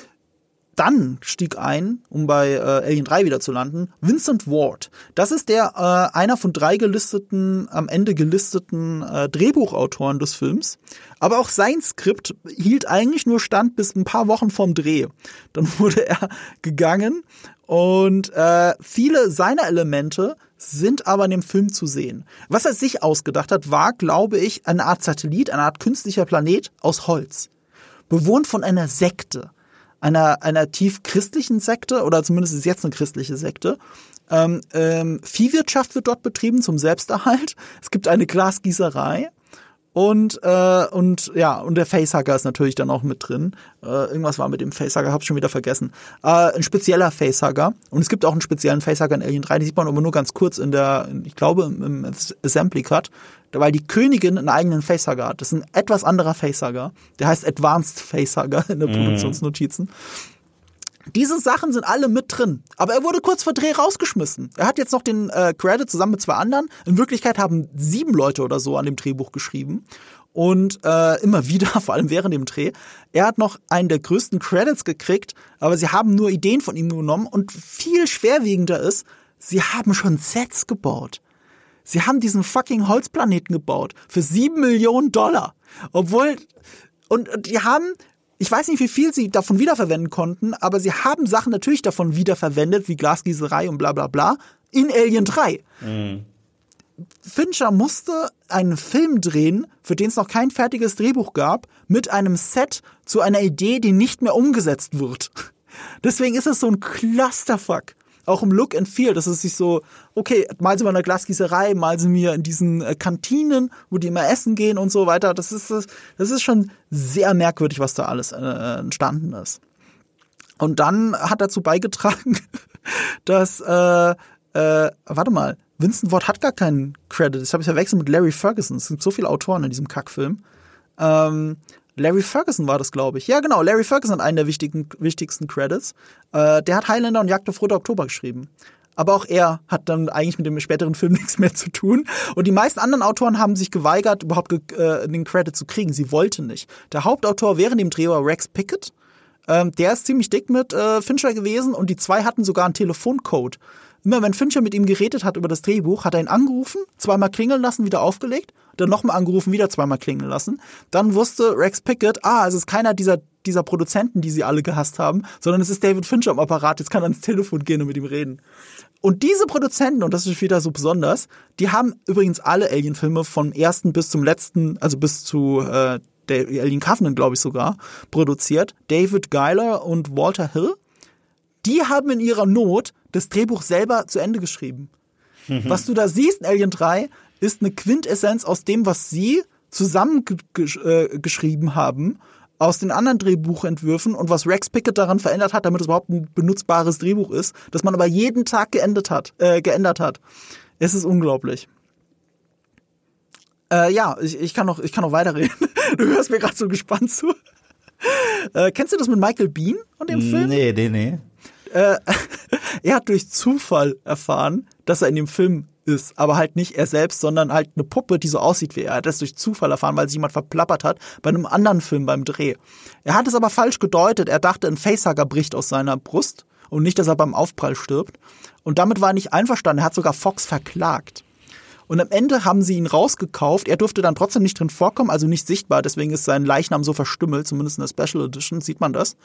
dann stieg ein, um bei äh, Alien 3 wieder zu landen, Vincent Ward. Das ist der äh, einer von drei gelisteten, am Ende gelisteten äh, Drehbuchautoren des Films. Aber auch sein Skript hielt eigentlich nur stand bis ein paar Wochen vorm Dreh. Dann wurde er gegangen und äh, viele seiner Elemente sind aber in dem Film zu sehen. Was er sich ausgedacht hat, war, glaube ich, eine Art Satellit, eine Art künstlicher Planet aus Holz. Bewohnt von einer Sekte einer, einer tief christlichen Sekte, oder zumindest ist jetzt eine christliche Sekte. Ähm, ähm, Viehwirtschaft wird dort betrieben zum Selbsterhalt. Es gibt eine Glasgießerei. Und, äh, und ja, und der Facehugger ist natürlich dann auch mit drin. Äh, irgendwas war mit dem Facehugger, hab's schon wieder vergessen. Äh, ein spezieller Facehugger. Und es gibt auch einen speziellen Facehugger in Alien 3, die sieht man aber nur ganz kurz in der, ich glaube, im, im Assembly Cut weil die Königin einen eigenen Facehugger hat. Das ist ein etwas anderer Facehugger. Der heißt Advanced Facehugger in den mhm. Produktionsnotizen. Diese Sachen sind alle mit drin. Aber er wurde kurz vor Dreh rausgeschmissen. Er hat jetzt noch den äh, Credit zusammen mit zwei anderen. In Wirklichkeit haben sieben Leute oder so an dem Drehbuch geschrieben. Und äh, immer wieder, vor allem während dem Dreh. Er hat noch einen der größten Credits gekriegt, aber sie haben nur Ideen von ihm genommen. Und viel schwerwiegender ist, sie haben schon Sets gebaut. Sie haben diesen fucking Holzplaneten gebaut für sieben Millionen Dollar. Obwohl, und, und die haben, ich weiß nicht, wie viel sie davon wiederverwenden konnten, aber sie haben Sachen natürlich davon wiederverwendet, wie Glasgießerei und bla bla bla, in Alien 3. Mhm. Fincher musste einen Film drehen, für den es noch kein fertiges Drehbuch gab, mit einem Set zu einer Idee, die nicht mehr umgesetzt wird. Deswegen ist es so ein Clusterfuck auch im Look and Feel, dass es sich so, okay, mal sind wir in der Glasgießerei, mal sind wir in diesen äh, Kantinen, wo die immer essen gehen und so weiter. Das ist, das, das ist schon sehr merkwürdig, was da alles äh, entstanden ist. Und dann hat dazu beigetragen, dass, äh, äh, warte mal, Vincent Ward hat gar keinen Credit. Das habe ich verwechselt mit Larry Ferguson. Es sind so viele Autoren in diesem Kackfilm. Ähm, Larry Ferguson war das, glaube ich. Ja, genau. Larry Ferguson hat einen der wichtigen, wichtigsten Credits. Äh, der hat Highlander und Jagd auf Rote Oktober geschrieben. Aber auch er hat dann eigentlich mit dem späteren Film nichts mehr zu tun. Und die meisten anderen Autoren haben sich geweigert, überhaupt äh, den Credit zu kriegen. Sie wollten nicht. Der Hauptautor während dem Dreh war Rex Pickett. Ähm, der ist ziemlich dick mit äh, Fincher gewesen und die zwei hatten sogar einen Telefoncode. Immer wenn Fincher mit ihm geredet hat über das Drehbuch, hat er ihn angerufen, zweimal klingeln lassen, wieder aufgelegt dann nochmal angerufen, wieder zweimal klingen lassen. Dann wusste Rex Pickett, ah, es ist keiner dieser, dieser Produzenten, die sie alle gehasst haben, sondern es ist David Fincher am Apparat, jetzt kann er ans Telefon gehen und mit ihm reden. Und diese Produzenten, und das ist wieder so besonders, die haben übrigens alle Alien-Filme vom ersten bis zum letzten, also bis zu äh, der Alien Covenant, glaube ich sogar, produziert. David Geiler und Walter Hill. Die haben in ihrer Not das Drehbuch selber zu Ende geschrieben. Mhm. Was du da siehst in Alien 3, ist eine Quintessenz aus dem, was sie zusammengeschrieben äh, haben aus den anderen Drehbuchentwürfen und was Rex Pickett daran verändert hat, damit es überhaupt ein benutzbares Drehbuch ist, das man aber jeden Tag geändert hat. Äh, geändert hat. Es ist unglaublich. Äh, ja, ich, ich, kann noch, ich kann noch weiterreden. Du hörst mir gerade so gespannt zu. Äh, kennst du das mit Michael Bean und dem Film? Nee, nee, nee. Äh, er hat durch Zufall erfahren, dass er in dem Film ist, aber halt nicht er selbst, sondern halt eine Puppe, die so aussieht wie er. Er hat das durch Zufall erfahren, weil sich jemand verplappert hat bei einem anderen Film beim Dreh. Er hat es aber falsch gedeutet. Er dachte, ein Facehugger bricht aus seiner Brust und nicht, dass er beim Aufprall stirbt. Und damit war er nicht einverstanden. Er hat sogar Fox verklagt. Und am Ende haben sie ihn rausgekauft. Er durfte dann trotzdem nicht drin vorkommen, also nicht sichtbar. Deswegen ist sein Leichnam so verstümmelt, zumindest in der Special Edition sieht man das.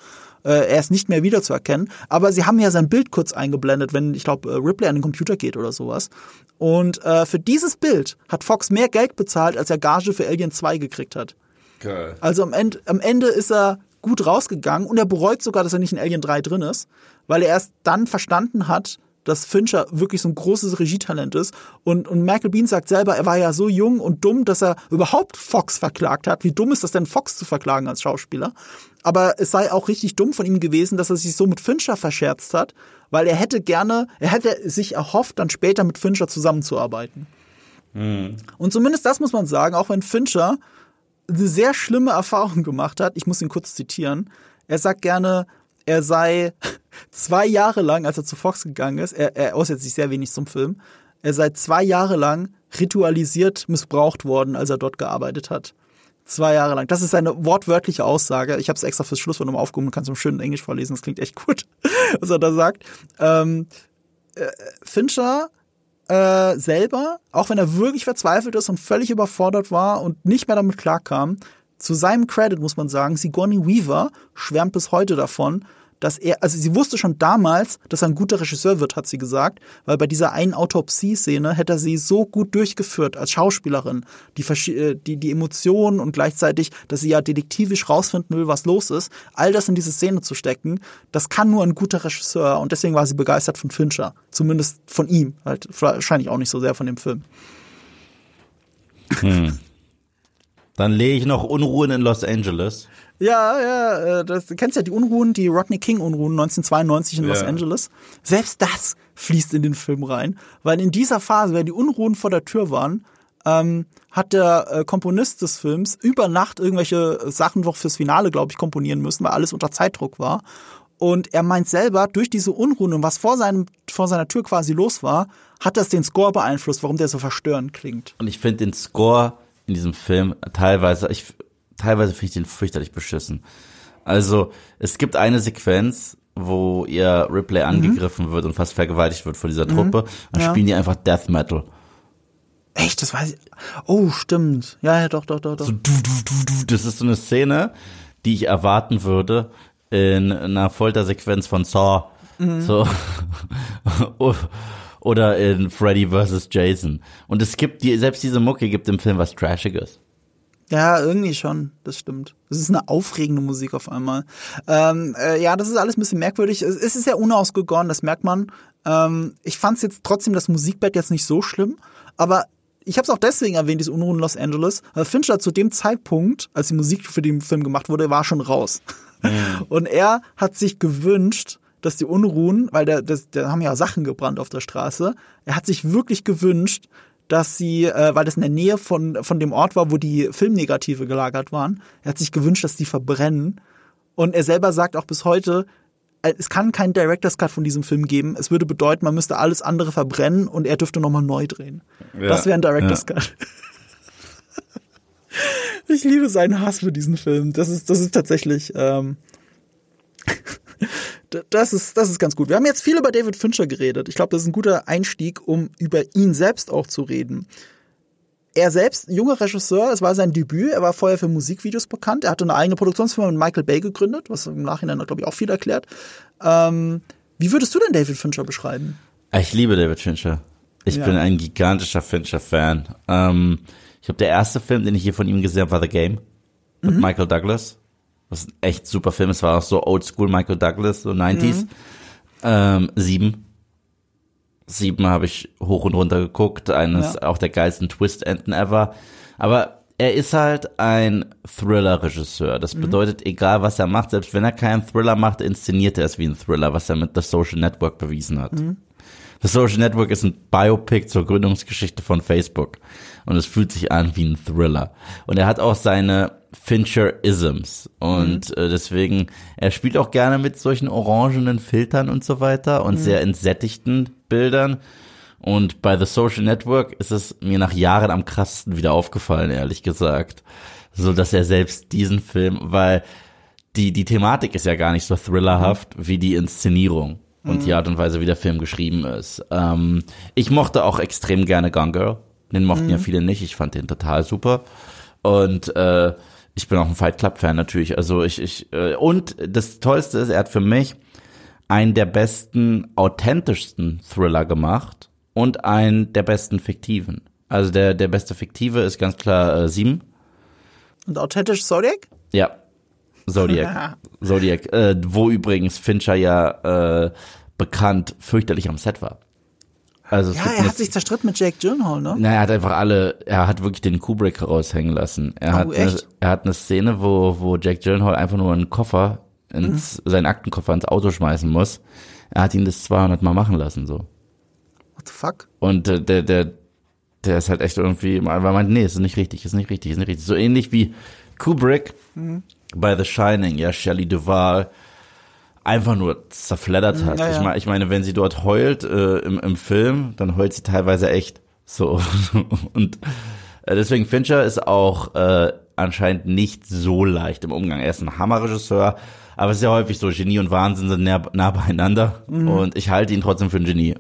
Äh, er ist nicht mehr wiederzuerkennen. Aber sie haben ja sein Bild kurz eingeblendet, wenn, ich glaube, äh, Ripley an den Computer geht oder sowas. Und äh, für dieses Bild hat Fox mehr Geld bezahlt, als er Gage für Alien 2 gekriegt hat. Geil. Also am Ende, am Ende ist er gut rausgegangen und er bereut sogar, dass er nicht in Alien 3 drin ist, weil er erst dann verstanden hat, dass Fincher wirklich so ein großes Regietalent ist. Und, und Michael Bean sagt selber, er war ja so jung und dumm, dass er überhaupt Fox verklagt hat. Wie dumm ist das denn, Fox zu verklagen als Schauspieler? Aber es sei auch richtig dumm von ihm gewesen, dass er sich so mit Fincher verscherzt hat, weil er hätte gerne, er hätte sich erhofft, dann später mit Fincher zusammenzuarbeiten. Mhm. Und zumindest das muss man sagen, auch wenn Fincher eine sehr schlimme Erfahrung gemacht hat, ich muss ihn kurz zitieren, er sagt gerne, er sei zwei Jahre lang, als er zu Fox gegangen ist, er, er äußert sich sehr wenig zum Film, er sei zwei Jahre lang ritualisiert missbraucht worden, als er dort gearbeitet hat. Zwei Jahre lang. Das ist seine wortwörtliche Aussage. Ich habe es extra fürs Schlusswort nochmal aufgehoben, kannst du im schönen Englisch vorlesen, das klingt echt gut, was er da sagt. Ähm, äh, Fincher äh, selber, auch wenn er wirklich verzweifelt ist und völlig überfordert war und nicht mehr damit klarkam, zu seinem Credit muss man sagen, Sigourney Weaver schwärmt bis heute davon, dass er, also sie wusste schon damals, dass er ein guter Regisseur wird, hat sie gesagt, weil bei dieser einen Autopsie-Szene hätte er sie so gut durchgeführt als Schauspielerin, die, äh, die, die Emotionen und gleichzeitig, dass sie ja detektivisch rausfinden will, was los ist, all das in diese Szene zu stecken, das kann nur ein guter Regisseur und deswegen war sie begeistert von Fincher, zumindest von ihm, halt wahrscheinlich auch nicht so sehr von dem Film. Hm. Dann lege ich noch Unruhen in Los Angeles. Ja, ja, äh, das, du kennst ja die Unruhen, die Rodney King-Unruhen 1992 in ja. Los Angeles. Selbst das fließt in den Film rein, weil in dieser Phase, wenn die Unruhen vor der Tür waren, ähm, hat der äh, Komponist des Films über Nacht irgendwelche Sachen noch fürs Finale, glaube ich, komponieren müssen, weil alles unter Zeitdruck war. Und er meint selber, durch diese Unruhen und was vor, seinem, vor seiner Tür quasi los war, hat das den Score beeinflusst, warum der so verstörend klingt. Und ich finde den Score in diesem Film teilweise, ich teilweise finde ich den fürchterlich beschissen. Also, es gibt eine Sequenz, wo ihr Ripley mhm. angegriffen mhm. wird und fast vergewaltigt wird von dieser Truppe. Mhm. Dann ja. spielen die einfach Death Metal. Echt? Das weiß ich. Oh, stimmt. Ja, ja, doch, doch, doch, doch. So, du, du, du, du. Das ist so eine Szene, die ich erwarten würde in einer Foltersequenz von Saw. Mhm. So. Oder in Freddy vs. Jason. Und es gibt, die, selbst diese Mucke gibt im Film was Trashiges. Ja, irgendwie schon, das stimmt. Das ist eine aufregende Musik auf einmal. Ähm, äh, ja, das ist alles ein bisschen merkwürdig. Es, ist ja unausgegoren, das merkt man. Ähm, ich fand es jetzt trotzdem das Musikbett jetzt nicht so schlimm, aber ich habe es auch deswegen erwähnt, diese Unruhen in Los Angeles, weil Fincher zu dem Zeitpunkt, als die Musik für den Film gemacht wurde, war schon raus. Mhm. Und er hat sich gewünscht, dass die Unruhen, weil da haben ja Sachen gebrannt auf der Straße, er hat sich wirklich gewünscht, dass sie, äh, weil das in der Nähe von, von dem Ort war, wo die Filmnegative gelagert waren, er hat sich gewünscht, dass die verbrennen. Und er selber sagt auch bis heute, äh, es kann keinen Director's Cut von diesem Film geben. Es würde bedeuten, man müsste alles andere verbrennen und er dürfte nochmal neu drehen. Ja, das wäre ein Director's ja. Cut. ich liebe seinen Hass für diesen Film. Das ist, das ist tatsächlich. Ähm das ist, das ist ganz gut. Wir haben jetzt viel über David Fincher geredet. Ich glaube, das ist ein guter Einstieg, um über ihn selbst auch zu reden. Er selbst, junger Regisseur, es war sein Debüt. Er war vorher für Musikvideos bekannt. Er hatte eine eigene Produktionsfirma mit Michael Bay gegründet, was im Nachhinein, glaube ich, auch viel erklärt. Ähm, wie würdest du denn David Fincher beschreiben? Ich liebe David Fincher. Ich ja. bin ein gigantischer Fincher-Fan. Ähm, ich glaube, der erste Film, den ich hier von ihm gesehen habe, war The Game mit mhm. Michael Douglas was ein echt super Film ist, war auch so Oldschool Michael Douglas, so 90s. Mhm. Ähm, sieben. Sieben habe ich hoch und runter geguckt, eines ja. auch der geilsten Twist-Enden ever. Aber er ist halt ein Thriller-Regisseur. Das mhm. bedeutet, egal was er macht, selbst wenn er keinen Thriller macht, inszeniert er es wie ein Thriller, was er mit The Social Network bewiesen hat. Mhm. The Social Network ist ein Biopic zur Gründungsgeschichte von Facebook. Und es fühlt sich an wie ein Thriller. Und er hat auch seine Fincher-Isms. Und mhm. äh, deswegen, er spielt auch gerne mit solchen orangenen Filtern und so weiter und mhm. sehr entsättigten Bildern. Und bei The Social Network ist es mir nach Jahren am krassesten wieder aufgefallen, ehrlich gesagt. So dass er selbst diesen Film, weil die, die Thematik ist ja gar nicht so thrillerhaft mhm. wie die Inszenierung und die mhm. Art und Weise, wie der Film geschrieben ist. Ähm, ich mochte auch extrem gerne Gone Girl. Den mochten ja mhm. viele nicht. Ich fand den total super. Und äh, ich bin auch ein Fight Club Fan natürlich. Also ich ich äh, und das Tollste ist, er hat für mich einen der besten authentischsten Thriller gemacht und einen der besten fiktiven. Also der der beste fiktive ist ganz klar äh, sieben. Und authentisch Zodiac? Ja. Zodiac. Zodiac, äh, wo übrigens Fincher ja äh, bekannt fürchterlich am Set war. Also Ja, er eine- hat sich zerstritten mit Jake Gyllenhaal, ne? naja, er hat einfach alle, er hat wirklich den Kubrick raushängen lassen. Er Oh, hat, eine, echt? er hat eine Szene, wo, wo Jack Gyllenhaal einfach nur einen Koffer ins, Mhm. seinen Aktenkoffer ins Auto schmeißen muss. Er hat ihn das 200 Mal machen lassen, so. What the fuck? Und äh, der, der, der ist halt echt irgendwie, weil er meint, nee, ist nicht richtig, ist nicht richtig, ist nicht richtig. So ähnlich wie Kubrick Mhm. bei The Shining, ja, Shelley Duvall einfach nur zerfleddert hat. Ja, ja. Ich, meine, ich meine, wenn sie dort heult äh, im, im Film, dann heult sie teilweise echt. So. Und äh, deswegen Fincher ist auch äh, anscheinend nicht so leicht im Umgang. Er ist ein Hammerregisseur, aber es ist ja häufig so, Genie und Wahnsinn sind nah, nah beieinander. Mhm. Und ich halte ihn trotzdem für ein Genie.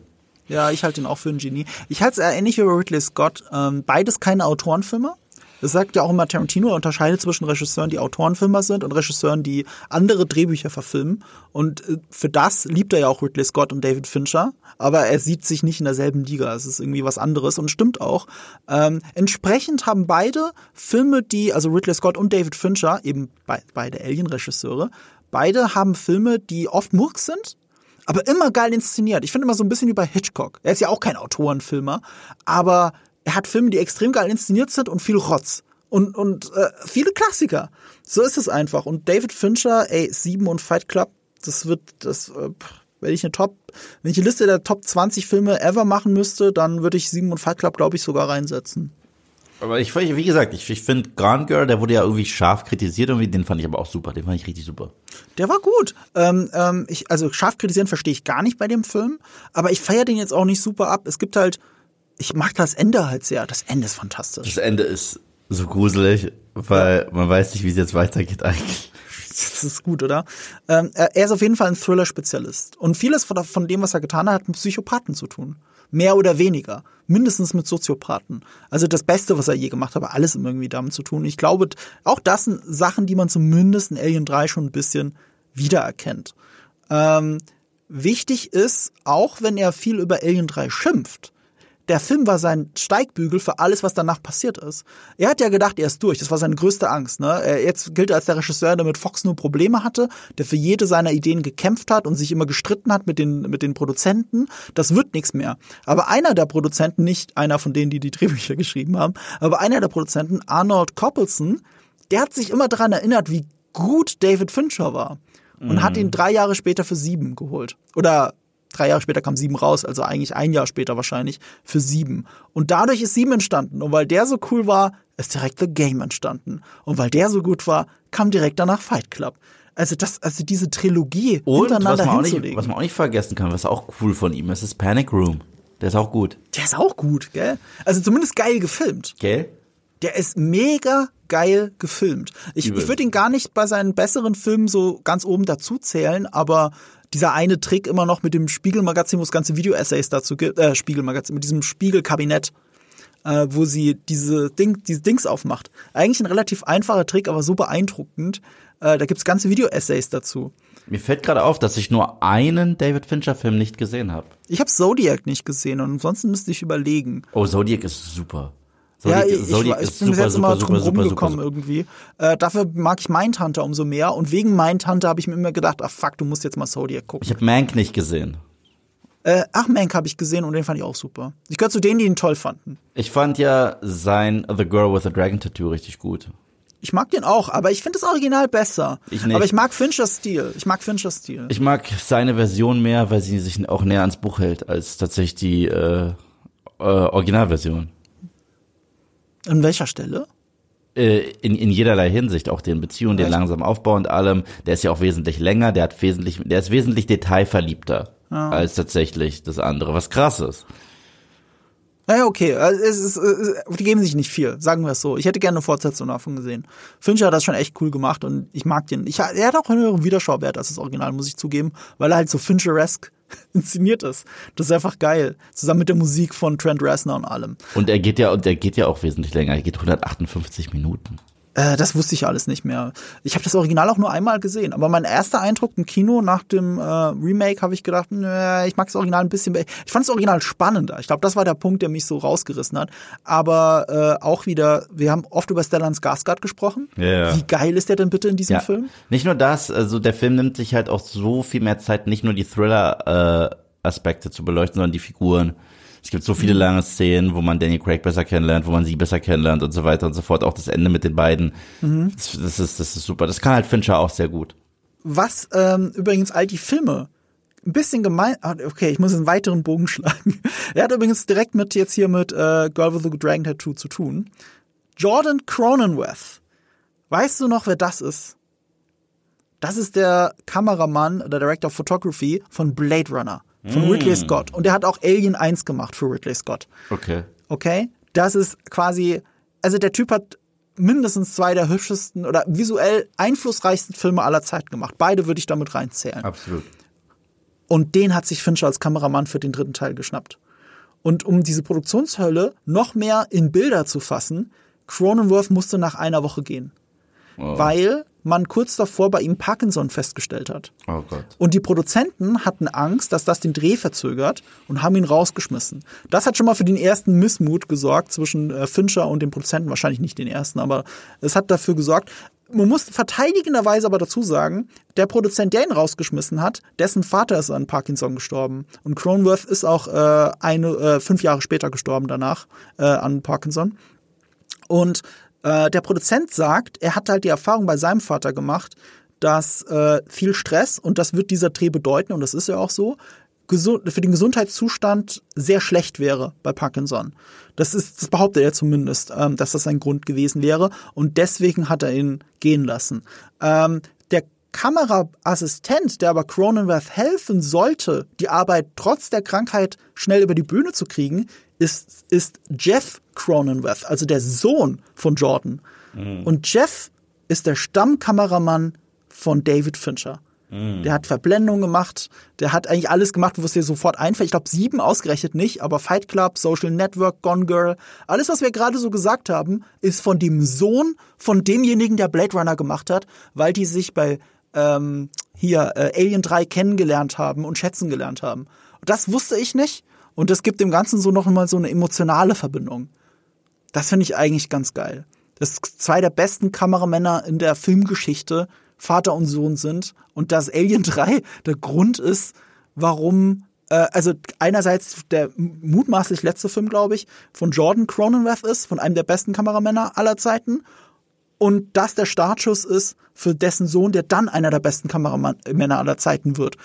Ja, ich halte ihn auch für ein Genie. Ich halte es ähnlich wie bei Ridley Scott. Ähm, beides keine Autorenfilme. Das sagt ja auch immer Tarantino, er unterscheidet zwischen Regisseuren, die Autorenfilmer sind und Regisseuren, die andere Drehbücher verfilmen. Und äh, für das liebt er ja auch Ridley Scott und David Fincher. Aber er sieht sich nicht in derselben Liga. Es ist irgendwie was anderes und stimmt auch. Ähm, entsprechend haben beide Filme, die, also Ridley Scott und David Fincher, eben be beide Alien-Regisseure, beide haben Filme, die oft Murks sind, aber immer geil inszeniert. Ich finde immer so ein bisschen wie bei Hitchcock. Er ist ja auch kein Autorenfilmer, aber er hat Filme, die extrem geil inszeniert sind und viel Rotz. Und, und äh, viele Klassiker. So ist es einfach. Und David Fincher, ey, Sieben und Fight Club, das wird, das, äh, wenn ich eine Top, wenn ich eine Liste der Top 20 Filme ever machen müsste, dann würde ich Sieben und Fight Club, glaube ich, sogar reinsetzen. Aber ich, wie gesagt, ich, ich finde Gone Girl, der wurde ja irgendwie scharf kritisiert, irgendwie, den fand ich aber auch super, den fand ich richtig super. Der war gut. Ähm, ähm, ich, also scharf kritisieren verstehe ich gar nicht bei dem Film, aber ich feiere den jetzt auch nicht super ab. Es gibt halt, ich mag das Ende halt sehr. Das Ende ist fantastisch. Das Ende ist so gruselig, weil man weiß nicht, wie es jetzt weitergeht eigentlich. Das ist gut, oder? Ähm, er ist auf jeden Fall ein Thriller-Spezialist. Und vieles von, dem, was er getan hat, hat mit Psychopathen zu tun. Mehr oder weniger. Mindestens mit Soziopathen. Also das Beste, was er je gemacht hat, aber alles irgendwie damit zu tun. Ich glaube, auch das sind Sachen, die man zumindest in Alien 3 schon ein bisschen wiedererkennt. Ähm, wichtig ist, auch wenn er viel über Alien 3 schimpft, der Film war sein Steigbügel für alles, was danach passiert ist. Er hat ja gedacht, er ist durch. Das war seine größte Angst. Ne? Er jetzt gilt er als der Regisseur, der mit Fox nur Probleme hatte, der für jede seiner Ideen gekämpft hat und sich immer gestritten hat mit den, mit den Produzenten. Das wird nichts mehr. Aber einer der Produzenten, nicht einer von denen, die die Drehbücher geschrieben haben, aber einer der Produzenten, Arnold Coppelson, der hat sich immer daran erinnert, wie gut David Fincher war. Und hat ihn drei Jahre später für sieben geholt. Oder drei Jahre später kam sieben raus, also eigentlich ein Jahr später wahrscheinlich für sieben. Und dadurch ist sieben entstanden. Und weil der so cool war, ist direkt The Game entstanden. Und weil der so gut war, kam direkt danach Fight Club. Also das, also diese Trilogie Und was hintereinander man, auch nicht, hinzulegen. was man auch nicht vergessen kann, was auch cool von ihm ist, ist Panic Room. Der ist auch gut. der ist auch gut, gell? Also zumindest geil gefilmt. Gell? Der ist mega geil gefilmt. Ich, Übel. ich würde ihn gar nicht bei seinen besseren Filmen so ganz oben dazu zählen, aber dieser eine Trick immer noch mit dem Spiegelmagazin, wo es ganze Video-Essays dazu gibt, äh, Spiegelmagazin, mit diesem Spiegelkabinett, äh, wo sie diese, Ding, diese Dings aufmacht. Eigentlich ein relativ einfacher Trick, aber so beeindruckend. Äh, da gibt's ganze Video-Essays dazu. Mir fällt gerade auf, dass ich nur einen David Fincher-Film nicht gesehen habe. Ich habe Zodiac nicht gesehen und ansonsten müsste ich überlegen. Oh, Zodiac ist super. Ja, Zodiac, ich, Zodiac ich, ist ich bin bis super, jetzt immer super, drum super, super, rumgekommen irgendwie. Äh, dafür mag ich Mindhunter umso mehr und wegen Mindhunter habe ich mir immer gedacht, ach fuck, du musst jetzt mal Zodiac gucken. Ich habe Mank nicht gesehen. Äh, ach, Mank habe ich gesehen und den fand ich auch super. Ich gehöre zu denen, die ihn toll fanden. Ich fand ja sein The Girl with the Dragon Tattoo richtig gut. Ich mag den auch, aber ich finde das Original besser. Ich nicht. Aber ich mag Finchers Stil. Ich mag Finchers Stil. Ich mag seine Version mehr, weil sie sich auch näher ans Buch hält, als tatsächlich die äh, äh, Originalversion. An welcher Stelle? Äh, in, in jederlei Hinsicht, auch den Beziehungen, den langsamen Aufbau und allem. Der ist ja auch wesentlich länger, der hat wesentlich, der ist wesentlich detailverliebter als tatsächlich das andere, was krass ist. Naja, okay. Also Es ist, es die geben sich nicht viel, sagen wir es so. Ich hätte gerne eine Fortsetzung davon gesehen. Fincher hat das schon echt cool gemacht und ich mag den. Ich, er hat auch einen höheren Wiederschauwert als das Original, muss ich zugeben, weil er halt so Fincheresque inszeniert ist. Das ist einfach geil. Zusammen mit der Musik von Trent Reznor und allem. Und er geht ja, und er geht ja auch wesentlich länger. Er geht 158 Minuten. Äh, das wusste ich alles nicht mehr. Ich habe das Original auch nur einmal gesehen, aber mein erster Eindruck im Kino nach dem äh, Remake habe ich gedacht, nö, ich mag das Original ein bisschen mehr. Ich fand das Original spannender. Ich glaube, das war der Punkt, der mich so rausgerissen hat. Aber äh, auch wieder, wir haben oft über Stellan Skarsgård gesprochen. Ja. Wie geil ist der denn bitte in diesem Ja. Film? Nicht nur das, also der Film nimmt sich halt auch so viel mehr Zeit, nicht nur die Thriller-Aspekte zu beleuchten, sondern die Figuren. Es gibt so viele lange Szenen, wo man Daniel Craig besser kennenlernt, wo man sie besser kennenlernt und so weiter und so fort. Auch das Ende mit den beiden. Das, das, ist, das ist super. Das kann halt Fincher auch sehr gut. Was ähm, übrigens all die Filme ein bisschen gemein. ah, Okay, ich muss einen weiteren Bogen schlagen. Er hat übrigens direkt mit jetzt hier mit äh, Girl with the Dragon Tattoo zu tun. Jordan Cronenweth. Weißt du noch, wer das ist? Das ist der Kameramann, der Director of Photography von Blade Runner, von Ridley Scott. Und der hat auch Alien 1 gemacht für Ridley Scott. Okay. Okay? Das ist quasi, also der Typ hat mindestens zwei der hübschesten oder visuell einflussreichsten Filme aller Zeiten gemacht. Beide würde ich damit reinzählen. Absolut. Und den hat sich Fincher als Kameramann für den dritten Teil geschnappt. Und um diese Produktionshölle noch mehr in Bilder zu fassen, Cronenworth musste nach einer Woche gehen. Weil man kurz davor bei ihm Parkinson festgestellt hat. Oh Gott. Und die Produzenten hatten Angst, dass das den Dreh verzögert und haben ihn rausgeschmissen. Das hat schon mal für den ersten Missmut gesorgt zwischen äh, Fincher und dem Produzenten. Wahrscheinlich nicht den ersten, aber es hat dafür gesorgt. Man muss verteidigenderweise aber dazu sagen, der Produzent, der ihn rausgeschmissen hat, dessen Vater ist an Parkinson gestorben. Und Cronenworth ist auch äh, eine, äh, fünf Jahre später gestorben danach äh, an Parkinson. Und äh, der Produzent sagt, er hat halt die Erfahrung bei seinem Vater gemacht, dass äh, viel Stress, und das wird dieser Dreh bedeuten, und das ist ja auch so, für den Gesundheitszustand sehr schlecht wäre bei Parkinson. Das ist, das behauptet er zumindest, ähm, dass das ein Grund gewesen wäre. Und deswegen hat er ihn gehen lassen. Ähm, Kameraassistent, der aber Cronenworth helfen sollte, die Arbeit trotz der Krankheit schnell über die Bühne zu kriegen, ist, ist Jeff Cronenworth, also der Sohn von Jordan. Und Jeff ist der Stammkameramann von David Fincher. Der hat Verblendung gemacht, der hat eigentlich alles gemacht, wo es dir sofort einfällt. Ich glaube, sieben ausgerechnet nicht, aber Fight Club, Social Network, Gone Girl, alles, was wir gerade so gesagt haben, ist von dem Sohn von demjenigen, der Blade Runner gemacht hat, weil die sich bei ähm, hier äh, Alien 3 kennengelernt haben und schätzen gelernt haben. Das wusste ich nicht und das gibt dem Ganzen so noch mal so eine emotionale Verbindung. Das finde ich eigentlich ganz geil. Dass zwei der besten Kameramänner in der Filmgeschichte Vater und Sohn sind und dass Alien 3 der Grund ist, warum, äh, also einerseits der mutmaßlich letzte Film, glaube ich, von Jordan Cronenworth ist, von einem der besten Kameramänner aller Zeiten und das der Startschuss ist für dessen Sohn, der dann einer der besten Kameramänner aller Zeiten wird.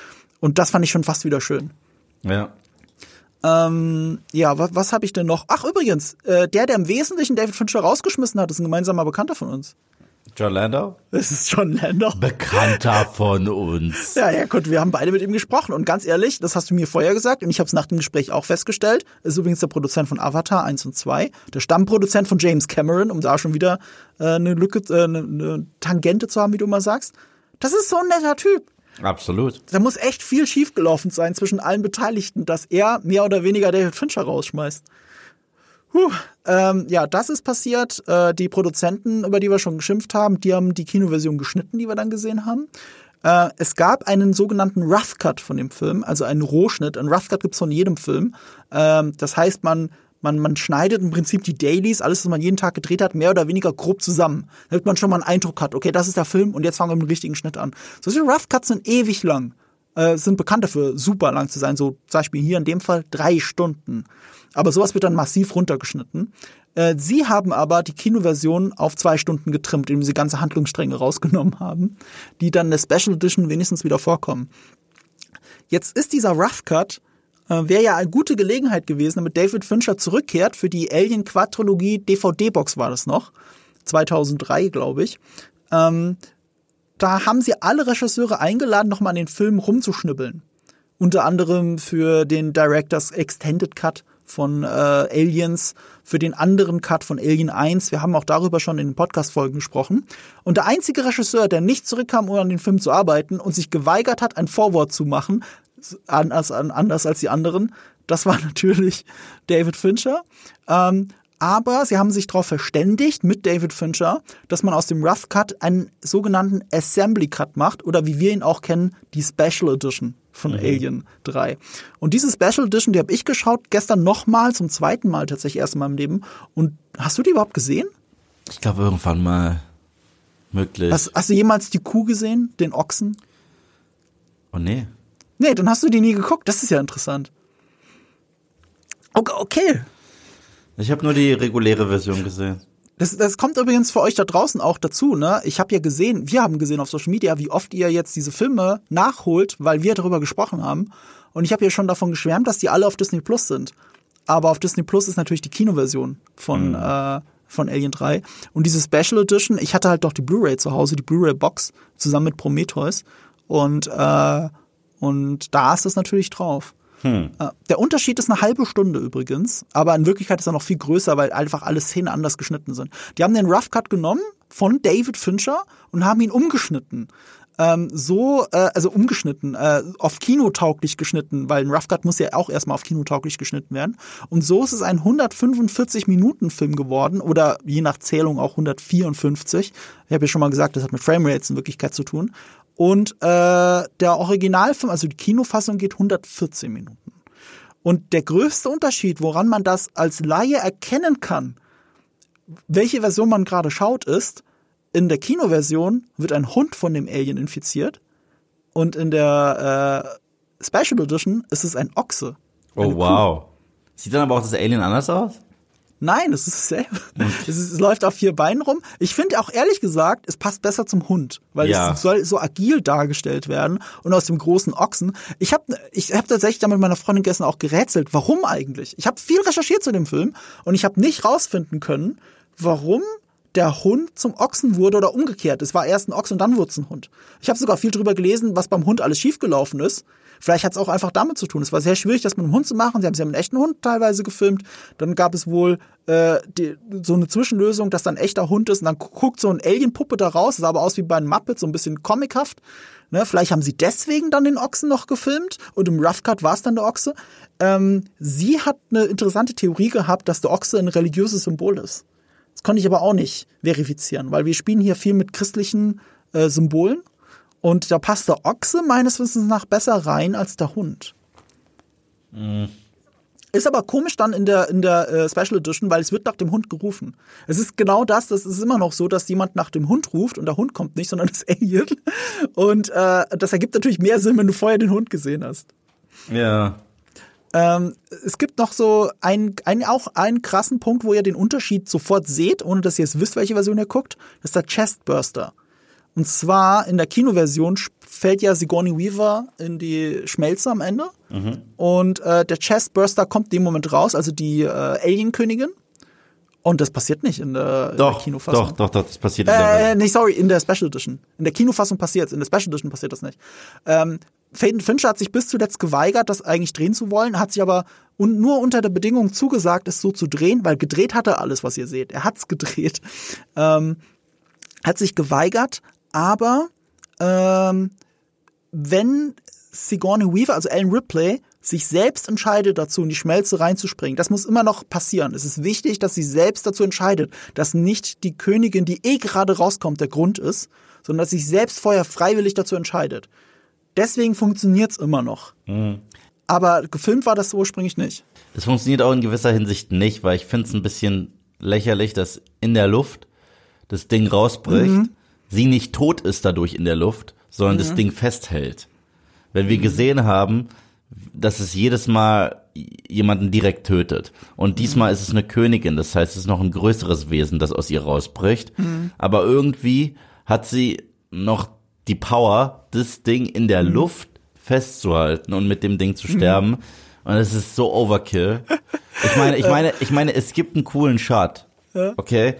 Und das fand ich schon fast wieder schön. Ja. Ähm, ja, was, was habe ich denn noch? Ach, übrigens, äh, der, der im Wesentlichen David Fincher rausgeschmissen hat, ist ein gemeinsamer Bekannter von uns. John Landau? Das ist John Landau. Bekannter von uns. Ja, ja, gut, wir haben beide mit ihm gesprochen. Und ganz ehrlich, das hast du mir vorher gesagt und ich habe es nach dem Gespräch auch festgestellt. Ist übrigens der Produzent von Avatar 1 und 2, der Stammproduzent von James Cameron, um da schon wieder äh, eine Lücke, äh, eine, eine Tangente zu haben, wie du immer sagst. Das ist so ein netter Typ. Absolut. Da muss echt viel schiefgelaufen sein zwischen allen Beteiligten, dass er mehr oder weniger David Fincher rausschmeißt. Puh, ähm, ja, das ist passiert. Äh, die Produzenten, über die wir schon geschimpft haben, die haben die Kinoversion geschnitten, die wir dann gesehen haben. Äh, es gab einen sogenannten Rough Cut von dem Film, also einen Rohschnitt. Ein Rough Cut gibt's von jedem Film. Ähm, das heißt, man, man, man schneidet im Prinzip die Dailies, alles, was man jeden Tag gedreht hat, mehr oder weniger grob zusammen. Damit man schon mal einen Eindruck hat, okay, das ist der Film und jetzt fangen wir mit dem richtigen Schnitt an. Solche Rough Cuts sind ewig lang. Äh, sind bekannt dafür, super lang zu sein. So zum Beispiel hier in dem Fall drei Stunden. Aber sowas wird dann massiv runtergeschnitten. Äh, sie haben aber die Kinoversion auf zwei Stunden getrimmt, indem sie ganze Handlungsstränge rausgenommen haben, die dann in der Special Edition wenigstens wieder vorkommen. Jetzt ist dieser Rough Cut äh, wäre ja eine gute Gelegenheit gewesen, damit David Fincher zurückkehrt für die Alien Quadrologie DVD-Box war das noch. 2003, glaube ich. Ähm, da haben sie alle Regisseure eingeladen, nochmal an den Film rumzuschnibbeln. Unter anderem für den Directors Extended Cut von äh, Aliens, für den anderen Cut von Alien 1. Wir haben auch darüber schon in den Podcast-Folgen gesprochen. Und der einzige Regisseur, der nicht zurückkam, um an den Film zu arbeiten und sich geweigert hat, ein Vorwort zu machen, anders, anders als die anderen, das war natürlich David Fincher. Ähm, aber sie haben sich darauf verständigt mit David Fincher, dass man aus dem Rough Cut einen sogenannten Assembly Cut macht oder wie wir ihn auch kennen, die Special Edition von mhm. Alien 3. Und diese Special Edition, die habe ich geschaut gestern nochmal, zum zweiten Mal tatsächlich erst in meinem Leben. Und hast du die überhaupt gesehen? Ich glaube irgendwann mal möglich. Hast, hast, du jemals die Kuh gesehen, den Ochsen? Oh nee. Nee, dann hast du die nie geguckt. Das ist ja interessant. Okay. okay. Ich habe nur die reguläre Version gesehen. Das, das kommt übrigens für euch da draußen auch dazu, ne? Ich habe ja gesehen, wir haben gesehen auf Social Media, wie oft ihr jetzt diese Filme nachholt, weil wir darüber gesprochen haben. Und ich habe ja schon davon geschwärmt, dass die alle auf Disney Plus sind. Aber auf Disney Plus ist natürlich die Kinoversion von, mhm. äh, von Alien 3. Und diese Special Edition, ich hatte halt doch die Blu-ray zu Hause, die Blu-ray-Box, zusammen mit Prometheus. Und, äh, und da ist das natürlich drauf. Hm. Äh, der Unterschied ist eine halbe Stunde übrigens, aber in Wirklichkeit ist er noch viel größer, weil einfach alle Szenen anders geschnitten sind. Die haben den Rough Cut genommen von David Fincher und haben ihn umgeschnitten. Ähm, so, äh, also umgeschnitten, äh, auf kinotauglich geschnitten, weil ein Rough Cut muss ja auch erstmal auf kinotauglich geschnitten werden. Und so ist es ein 145 Minuten Film geworden oder je nach Zählung auch 154. Ich habe ja schon mal gesagt, das hat mit Framerates in Wirklichkeit zu tun. Und äh, der Originalfilm, also die Kinofassung, geht 114 Minuten. Und der größte Unterschied, woran man das als Laie erkennen kann, welche Version man gerade schaut, ist, in der Kinoversion wird ein Hund von dem Alien infiziert und in der äh, Special Edition ist es ein Ochse. Oh wow. Sieht dann aber auch das Alien anders aus? Nein, es ist dasselbe. Es, ist, es, läuft auf vier Beinen rum. Ich finde auch ehrlich gesagt, es passt besser zum Hund, weil ja. es soll so agil dargestellt werden und aus dem großen Ochsen. Ich habe ich hab tatsächlich da mit meiner Freundin gestern auch gerätselt, warum eigentlich? Ich habe viel recherchiert zu dem Film und ich habe nicht rausfinden können, warum der Hund zum Ochsen wurde oder umgekehrt. Es war erst ein Ochs und dann wurde es ein Hund. Ich habe sogar viel drüber gelesen, was beim Hund alles schiefgelaufen ist. Vielleicht hat es auch einfach damit zu tun. Es war sehr schwierig, das mit einem Hund zu machen. Sie haben es ja mit einem echten Hund teilweise gefilmt. Dann gab es wohl äh, die, so eine Zwischenlösung, dass dann ein echter Hund ist und dann guckt so ein Alien-Puppe da raus. Sah aber aus wie bei einem Muppet, so ein bisschen comichaft. Ne, vielleicht haben sie deswegen dann den Ochsen noch gefilmt und im Rough Cut war es dann der Ochse. Ähm, sie hat eine interessante Theorie gehabt, dass der Ochse ein religiöses Symbol ist. Das konnte ich aber auch nicht verifizieren, weil wir spielen hier viel mit christlichen äh, Symbolen und da passt der Ochse meines Wissens nach besser rein als der Hund. Mhm. Ist aber komisch dann in der, in der äh, Special Edition, weil es wird nach dem Hund gerufen. Es ist genau das, das ist immer noch so, dass jemand nach dem Hund ruft und der Hund kommt nicht, sondern das Alien. Und äh, das ergibt natürlich mehr Sinn, wenn du vorher den Hund gesehen hast. Ja. Ähm, es gibt noch so einen, einen, auch einen krassen Punkt, wo ihr den Unterschied sofort seht, ohne dass ihr es wisst, welche Version ihr guckt. Das ist der Chestburster. Und zwar in der Kinoversion fällt ja Sigourney Weaver in die Schmelze am Ende. Mhm. Und äh, der Chestburster kommt in dem Moment raus, also die äh, Alien-Königin. Und das passiert nicht in der, doch, in der Kinofassung. Doch, doch, doch, das passiert in der äh, Nee, sorry, in der Special Edition. In der Kinofassung passiert in der Special Edition passiert das nicht. Ähm, Faden Fincher hat sich bis zuletzt geweigert, das eigentlich drehen zu wollen, hat sich aber un nur unter der Bedingung zugesagt, es so zu drehen, weil gedreht hat er alles, was ihr seht. Er hat's gedreht. Ähm, hat sich geweigert, aber ähm, wenn Sigourney Weaver, also Ellen Ripley, sich selbst entscheidet dazu, in die Schmelze reinzuspringen. Das muss immer noch passieren. Es ist wichtig, dass sie selbst dazu entscheidet, dass nicht die Königin, die eh gerade rauskommt, der Grund ist, sondern dass sich selbst vorher freiwillig dazu entscheidet. Deswegen funktioniert's immer noch. Mhm. Aber gefilmt war das ursprünglich nicht. Es funktioniert auch in gewisser Hinsicht nicht, weil ich finde es ein bisschen lächerlich, dass in der Luft das Ding rausbricht. Mhm sie nicht tot ist dadurch in der Luft, sondern mhm. das Ding festhält. Wenn wir gesehen haben, dass es jedes Mal jemanden direkt tötet. Und diesmal ist es eine Königin, das heißt, es ist noch ein größeres Wesen, das aus ihr rausbricht. Mhm. Aber irgendwie hat sie noch die Power, das Ding in der mhm. Luft festzuhalten und mit dem Ding zu sterben. Mhm. Und es ist so Overkill. Ich meine, ich meine, ich meine, es gibt einen coolen Shot. Okay,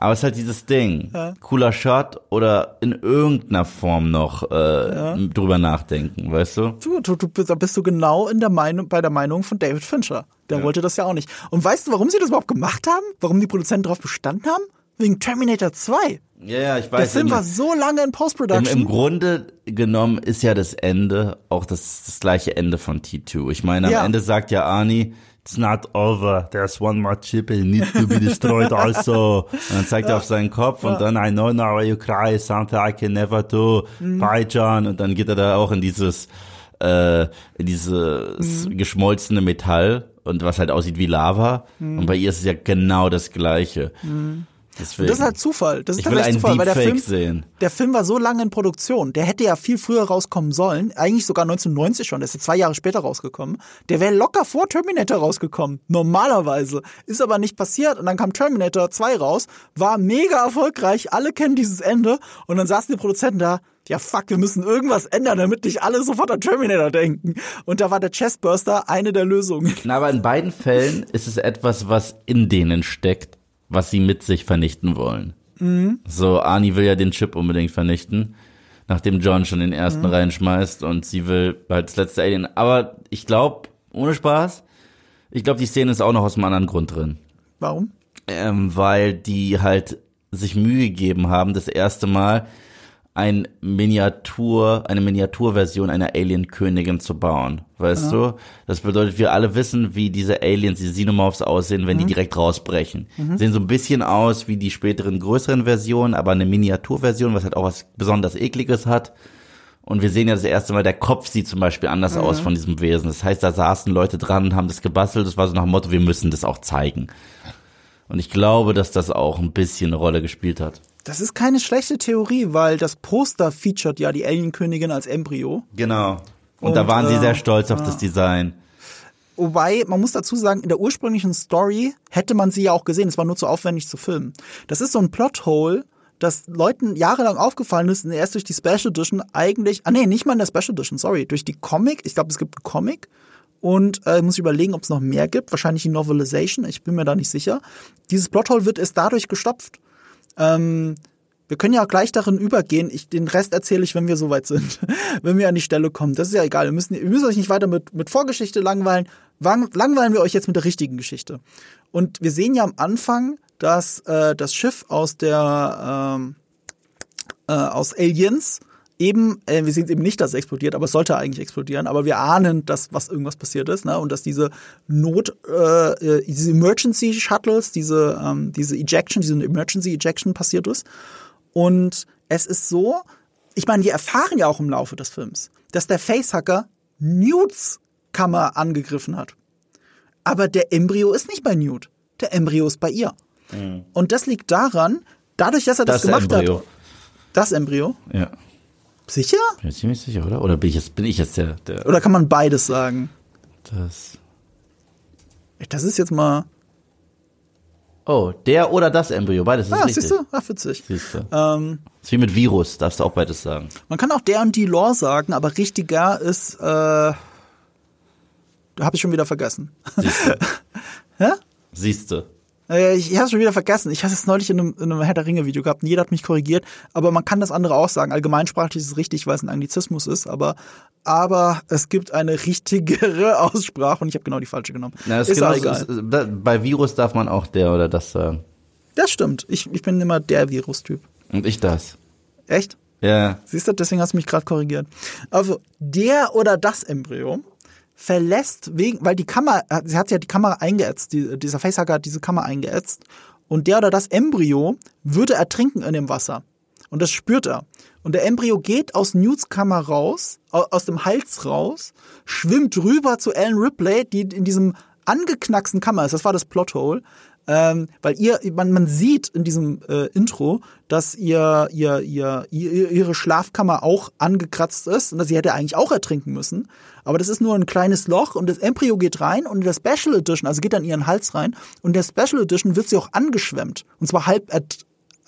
aber es ist halt dieses Ding. Ja. Cooler Shot oder in irgendeiner Form noch äh, ja. drüber nachdenken, weißt du? Du, du, du da bist du genau in der Meinung, bei der Meinung von David Fincher. Der ja. wollte das ja auch nicht. Und weißt du, warum sie das überhaupt gemacht haben? Warum die Produzenten darauf bestanden haben? Wegen Terminator 2. Ja, ja, ich weiß. Der Film war so lange in Post-Production. Im, Im, Grunde genommen ist ja das Ende auch das, das gleiche Ende von T2. Ich meine, am ja. Ende sagt ja Arnie, It's not over. There's one more chip. It needs to be destroyed also. Und dann zeigt ja. er auf seinen Kopf und dann I know now you cry, something I can never do. Mhm. Bye, John. Und dann geht er da auch in dieses, äh, in dieses mhm. geschmolzene Metall und was halt aussieht wie Lava. Mhm. Und bei ihr ist es ja genau das Gleiche. Deswegen. das ist halt Zufall. Das ist ich will einen Zufall, weil der Film, sehen. der Film war so lange in Produktion. Der hätte ja viel früher rauskommen sollen. Eigentlich sogar 1990 schon. Der ist ja zwei Jahre später rausgekommen. Der wäre locker vor Terminator rausgekommen. Normalerweise. Ist aber nicht passiert. Und dann kam Terminator 2 raus. War mega erfolgreich. Alle kennen dieses Ende. Und dann saßen die Produzenten da. Ja, fuck, wir müssen irgendwas ändern, damit nicht alle sofort an Terminator denken. Und da war der Chestburster eine der Lösungen. Na, aber in beiden Fällen ist es etwas, was in denen steckt was sie mit sich vernichten wollen. Mhm. So, Arnie will ja den Chip unbedingt vernichten, nachdem John schon den ersten mhm. reinschmeißt und sie will als letzte Alien. Aber ich glaube, ohne Spaß, ich glaube, die Szene ist auch noch aus einem anderen Grund drin. Warum? Ähm, weil die halt sich Mühe gegeben haben, das erste Mal ein Miniatur, eine Miniaturversion einer Alien-Königin zu bauen. Weißt ja. du? Das bedeutet, wir alle wissen, wie diese Aliens, diese Xenomorphs aussehen, wenn mhm. die direkt rausbrechen. Mhm. Sehen so ein bisschen aus wie die späteren größeren Versionen, aber eine Miniaturversion, was halt auch was besonders ekliges hat. Und wir sehen ja das erste Mal, der Kopf sieht zum Beispiel anders mhm. aus von diesem Wesen. Das heißt, da saßen Leute dran und haben das gebastelt. Das war so nach dem Motto, wir müssen das auch zeigen. Und ich glaube, dass das auch ein bisschen eine Rolle gespielt hat. Das ist keine schlechte Theorie, weil das Poster featured ja die Alienkönigin als Embryo. Genau. Und, und da waren äh, sie sehr stolz auf das Design. Wobei, man muss dazu sagen, in der ursprünglichen Story hätte man sie ja auch gesehen. Es war nur zu aufwendig zu filmen. Das ist so ein Plothole, das Leuten jahrelang aufgefallen ist und erst durch die Special Edition eigentlich, ah nee, nicht mal in der Special Edition, sorry, durch die Comic, ich glaube, es gibt einen Comic und äh, muss überlegen, ob es noch mehr gibt, wahrscheinlich die Novelization, ich bin mir da nicht sicher. Dieses Plothole wird erst dadurch gestopft. Ähm, wir können ja auch gleich darin übergehen. Ich, den Rest erzähle ich, wenn wir soweit sind. wenn wir an die Stelle kommen. Das ist ja egal. Wir müssen, wir müssen euch nicht weiter mit, mit Vorgeschichte langweilen. Langweilen wir euch jetzt mit der richtigen Geschichte. Und wir sehen ja am Anfang, dass äh, das Schiff aus der ähm, äh, aus Aliens eben, äh, wir sehen eben nicht, dass es explodiert, aber es sollte eigentlich explodieren, aber wir ahnen, dass was irgendwas passiert ist, ne? Und dass diese Not, äh, äh, diese Emergency Shuttles, diese, ähm, diese Ejection, diese Emergency Ejection passiert ist. Und es ist so, ich meine, wir erfahren ja auch im Laufe des Films, dass der Facehacker Newts Kammer angegriffen hat. Aber der Embryo ist nicht bei Newt. Der Embryo ist bei ihr. Mhm. Und das liegt daran, dadurch, dass er das, das gemacht Embryo. hat. Das Embryo? Ja. Sicher? Bin ich ziemlich sicher, oder? Oder bin ich jetzt, bin ich jetzt der, der. Oder kann man beides sagen? Das. Das ist jetzt mal. Oh, der oder das Embryo, beides ist ah, richtig. Siehst du? Ach, witzig. Siehst du. Ähm, das ist wie mit Virus, darfst du auch beides sagen. Man kann auch der und die Lore sagen, aber richtiger ist, äh, habe ich schon wieder vergessen. Siehst du. Hä? Siehst du. Äh, ich, ich habe es schon wieder vergessen. Ich hatte es neulich in einem, in einem Herr der Ringe Video gehabt und jeder hat mich korrigiert. Aber man kann das andere auch sagen. Allgemeinsprachlich ist es richtig, weil es ein Anglizismus ist. Aber, aber es gibt eine richtigere Aussprache und ich habe genau die falsche genommen. Na, ist genau, egal. Ist, bei Virus darf man auch der oder das sagen. Das stimmt. Ich, ich bin immer der Virus-Typ. Und ich das. Echt? Ja. Siehst du, deswegen hast du mich gerade korrigiert. Also, der oder das Embryo verlässt wegen, weil die Kamera, sie hat ja die Kamera eingeätzt, die, dieser Facehacker hat diese Kamera eingeätzt und der oder das Embryo würde ertrinken in dem Wasser. Und das spürt er. Und der Embryo geht aus Newts Kammer raus, aus dem Hals raus, schwimmt rüber zu Ellen Ripley, die in diesem angeknacksten Kammer ist. Das war das Plothole ähm, weil ihr, man, man sieht in diesem äh, Intro, dass ihr, ihr, ihr, ihr, ihre Schlafkammer auch angekratzt ist und dass sie hätte eigentlich auch ertrinken müssen. Aber das ist nur ein kleines Loch und das Embryo geht rein und in der Special Edition, also geht dann ihren Hals rein und in der Special Edition wird sie auch angeschwemmt und zwar halb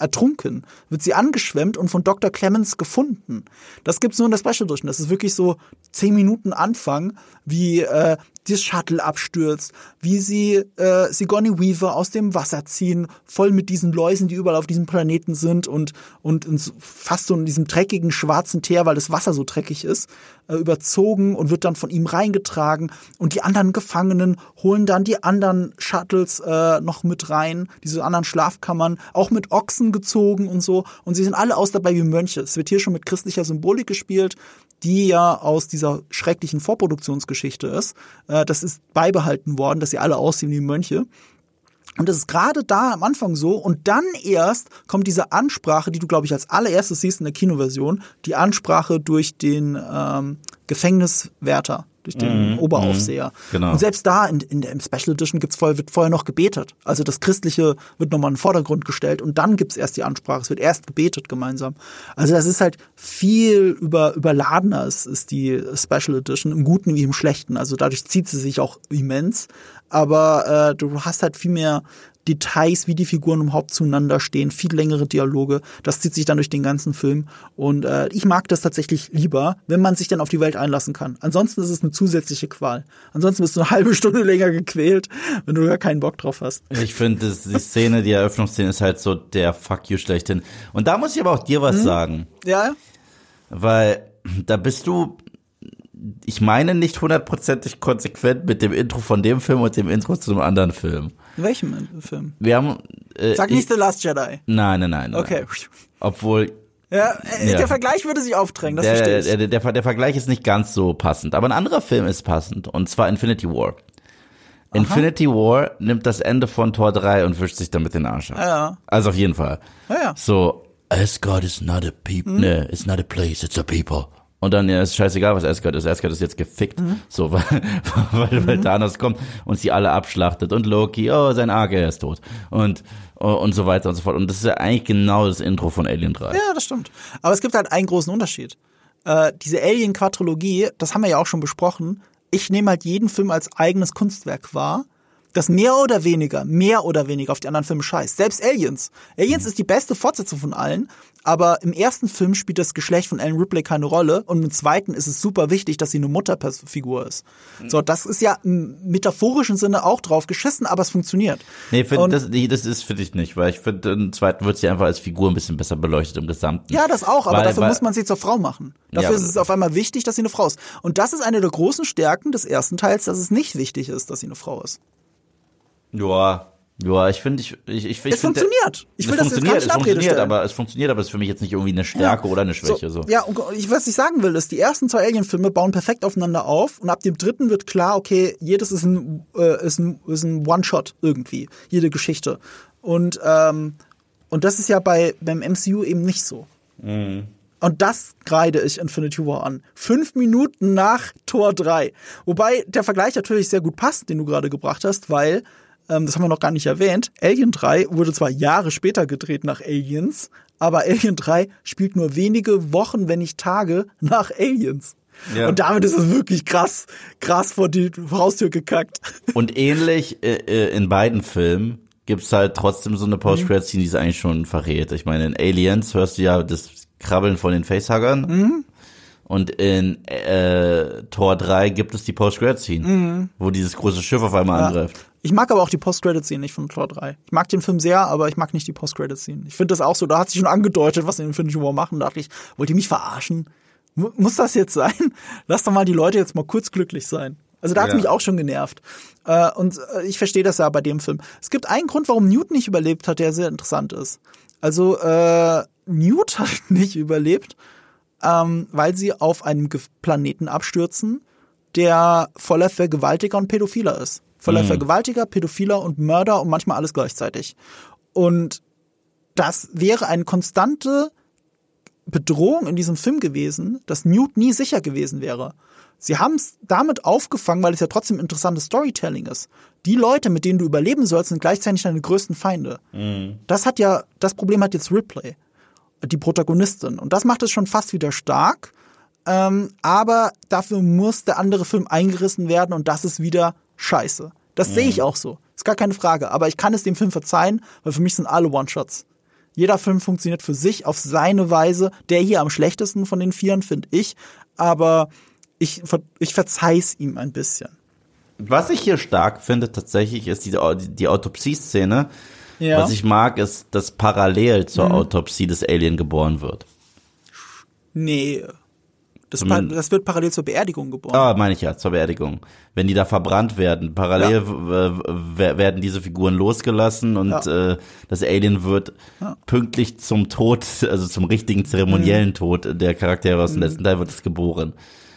ertrunken, wird sie angeschwemmt und von Dr. Clemens gefunden. Das gibt's nur in der Special Edition. Das ist wirklich so zehn Minuten Anfang, wie äh, das Shuttle abstürzt, wie sie äh, Sigourney Weaver aus dem Wasser ziehen, voll mit diesen Läusen, die überall auf diesem Planeten sind und, und fast so in diesem dreckigen schwarzen Teer, weil das Wasser so dreckig ist, äh, überzogen und wird dann von ihm reingetragen. Und die anderen Gefangenen holen dann die anderen Shuttles äh, noch mit rein, diese anderen Schlafkammern, auch mit Ochsen gezogen und so. Und sie sind alle aus dabei wie Mönche. Es wird hier schon mit christlicher Symbolik gespielt die ja aus dieser schrecklichen Vorproduktionsgeschichte ist. Äh, das ist beibehalten worden, dass sie alle aussehen wie Mönche. Und das ist gerade da am Anfang so. Und dann erst kommt diese Ansprache, die du, glaube ich, als allererstes siehst in der Kinoversion, die Ansprache durch den ähm, Gefängniswärter durch den Mhm, Oberaufseher. mhm, genau. Und selbst da in, in der im Special Edition gibt's vorher, wird vorher noch gebetet. Also das Christliche wird nochmal in den Vordergrund gestellt und dann gibt's erst die Ansprache. Es wird erst gebetet gemeinsam. Also das ist halt viel über, überladener ist, ist die Special Edition, im Guten wie im Schlechten. Also dadurch zieht sie sich auch immens. Aber äh, du hast halt viel mehr Details, wie die Figuren überhaupt zueinander stehen, viel längere Dialoge. Das zieht sich dann durch den ganzen Film. Und äh, ich mag das tatsächlich lieber, wenn man sich dann auf die Welt einlassen kann. Ansonsten ist es eine zusätzliche Qual. Ansonsten bist du eine halbe Stunde länger gequält, wenn du gar keinen Bock drauf hast. Ich finde, die Szene, die Eröffnungsszene ist halt so der Fuck you schlechthin. Und da muss ich aber auch dir was sagen, Ja? weil da bist du, ich meine nicht hundertprozentig konsequent mit dem Intro von dem Film und dem Intro zu einem anderen Film. In welchem Film? Wir haben, äh, Sag ich, nicht The Last Jedi. nein, nein, nein. Okay. Nein. Obwohl Ja, äh, Ja. der Vergleich würde sich aufdrängen, das verstehe der, ich. der, der, der, der Vergleich ist nicht ganz so passend, aber ein anderer Film ist passend und zwar Infinity War. Infinity War nimmt das Ende von Tor 3 und wischt sich damit den Arsch ab. Ja. Also auf jeden Fall. Ja, ja. So, Asgard is not a people, ne, it's not a place, it's a people. Und dann ja, ist scheißegal, was Asgard ist. Asgard ist jetzt gefickt. So, weil, weil, weil Thanos kommt und sie alle abschlachtet. Und Loki, oh, sein Arge, er ist tot. Und, oh, und so weiter und so fort. Und das ist ja eigentlich genau das Intro von Alien 3. Ja, das stimmt. Aber es gibt halt einen großen Unterschied. Äh, diese Alien-Quadrilogie, das haben wir ja auch schon besprochen. Ich nehme halt jeden Film als eigenes Kunstwerk wahr, das mehr oder weniger, mehr oder weniger auf die anderen Filme scheißt. Selbst Aliens. Aliens ist die beste Fortsetzung von allen, aber im ersten Film spielt das Geschlecht von Ellen Ripley keine Rolle und im zweiten ist es super wichtig, dass sie eine Mutterfigur ist. So, das ist ja im metaphorischen Sinne auch drauf geschissen, aber es funktioniert. Nee, find, Und- das, das ist für dich nicht, weil ich finde, im zweiten wird sie einfach als Figur ein bisschen besser beleuchtet im Gesamten. Ja, das auch, aber Weil- dafür weil- muss man sie zur Frau machen. Dafür Ja, ist es auf einmal wichtig, dass sie eine Frau ist. Und das ist eine der großen Stärken des ersten Teils, dass es nicht wichtig ist, dass sie eine Frau ist. Ja, ja, ich finde, ich, ich, ich, ich Es find, funktioniert. Ich will es das jetzt funktioniert, in es funktioniert, stellen. aber es funktioniert, aber es ist für mich jetzt nicht irgendwie eine Stärke oder eine Schwäche. So, Ja, und ich, was ich sagen will, ist, die ersten zwei Alien-Filme bauen perfekt aufeinander auf und ab dem dritten wird klar, okay, jedes ist ein, äh, ist ein, ist ein One-Shot irgendwie, jede Geschichte. Und, ähm, und das ist ja bei, beim MCU eben nicht so. Und das greide ich Infinity War an. Fünf Minuten nach Tor 3. Wobei der Vergleich natürlich sehr gut passt, den du gerade gebracht hast, weil, ähm, das haben wir noch gar nicht erwähnt, Alien 3 wurde zwar Jahre später gedreht nach Aliens, aber Alien 3 spielt nur wenige Wochen, wenn nicht Tage nach Aliens. Ja. Und damit ist es wirklich krass, krass vor die Haustür gekackt. Und ähnlich äh, äh, in beiden Filmen gibt's halt trotzdem so eine Post-Credit-Scene, die es eigentlich schon verrät. Ich meine, in Aliens hörst du ja das Krabbeln von den Facehuggern. Mhm. Und in äh, Tor 3 gibt es die Post-Credit-Scene, wo dieses große Schiff auf einmal angreift. Ich mag aber auch die Post-Credit-Scene nicht von Tor 3. Ich mag den Film sehr, aber ich mag nicht die Post-Credit-Scene. Ich finde das auch so, da hat sich schon angedeutet, was in Infinity War machen. Da dachte ich, wollt ihr mich verarschen? Mu- Muss das jetzt sein? Lass doch mal die Leute jetzt mal kurz glücklich sein. Also da hat Ja. mich auch schon genervt. Äh, und äh, ich verstehe das ja bei dem Film. Es gibt einen Grund, warum Newt nicht überlebt hat, der sehr interessant ist. Also äh, Newt hat nicht überlebt, ähm, weil sie auf einem Planeten abstürzen, der voller Vergewaltiger und Pädophiler ist. Voller Vergewaltiger, Pädophiler und Mörder und manchmal alles gleichzeitig. Und das wäre eine konstante Bedrohung in diesem Film gewesen, dass Newt nie sicher gewesen wäre. Sie haben es damit aufgefangen, weil es ja trotzdem interessantes Storytelling ist. Die Leute, mit denen du überleben sollst, sind gleichzeitig deine größten Feinde. Das hat ja, das Problem hat jetzt Ripley, die Protagonistin. Und das macht es schon fast wieder stark. Ähm, aber dafür muss der andere Film eingerissen werden und das ist wieder scheiße. Das sehe ich auch so. Ist gar keine Frage. Aber ich kann es dem Film verzeihen, weil für mich sind alle One-Shots. Jeder Film funktioniert für sich auf seine Weise. Der hier am schlechtesten von den Vieren, finde ich. Aber ich, ich verzeih's ihm ein bisschen. Was ich hier stark finde tatsächlich, ist die, die Autopsie-Szene. Ja. Was ich mag, ist, dass parallel zur Autopsie des Alien geboren wird. Nee. Das, pa- das wird parallel zur Beerdigung geboren. Ah, meine ich ja, zur Beerdigung. Wenn die da verbrannt werden, parallel w- werden diese Figuren losgelassen und Ja. äh, das Alien wird pünktlich zum Tod, also zum richtigen zeremoniellen Mhm. Tod der Charaktere aus dem letzten Teil wird es geboren.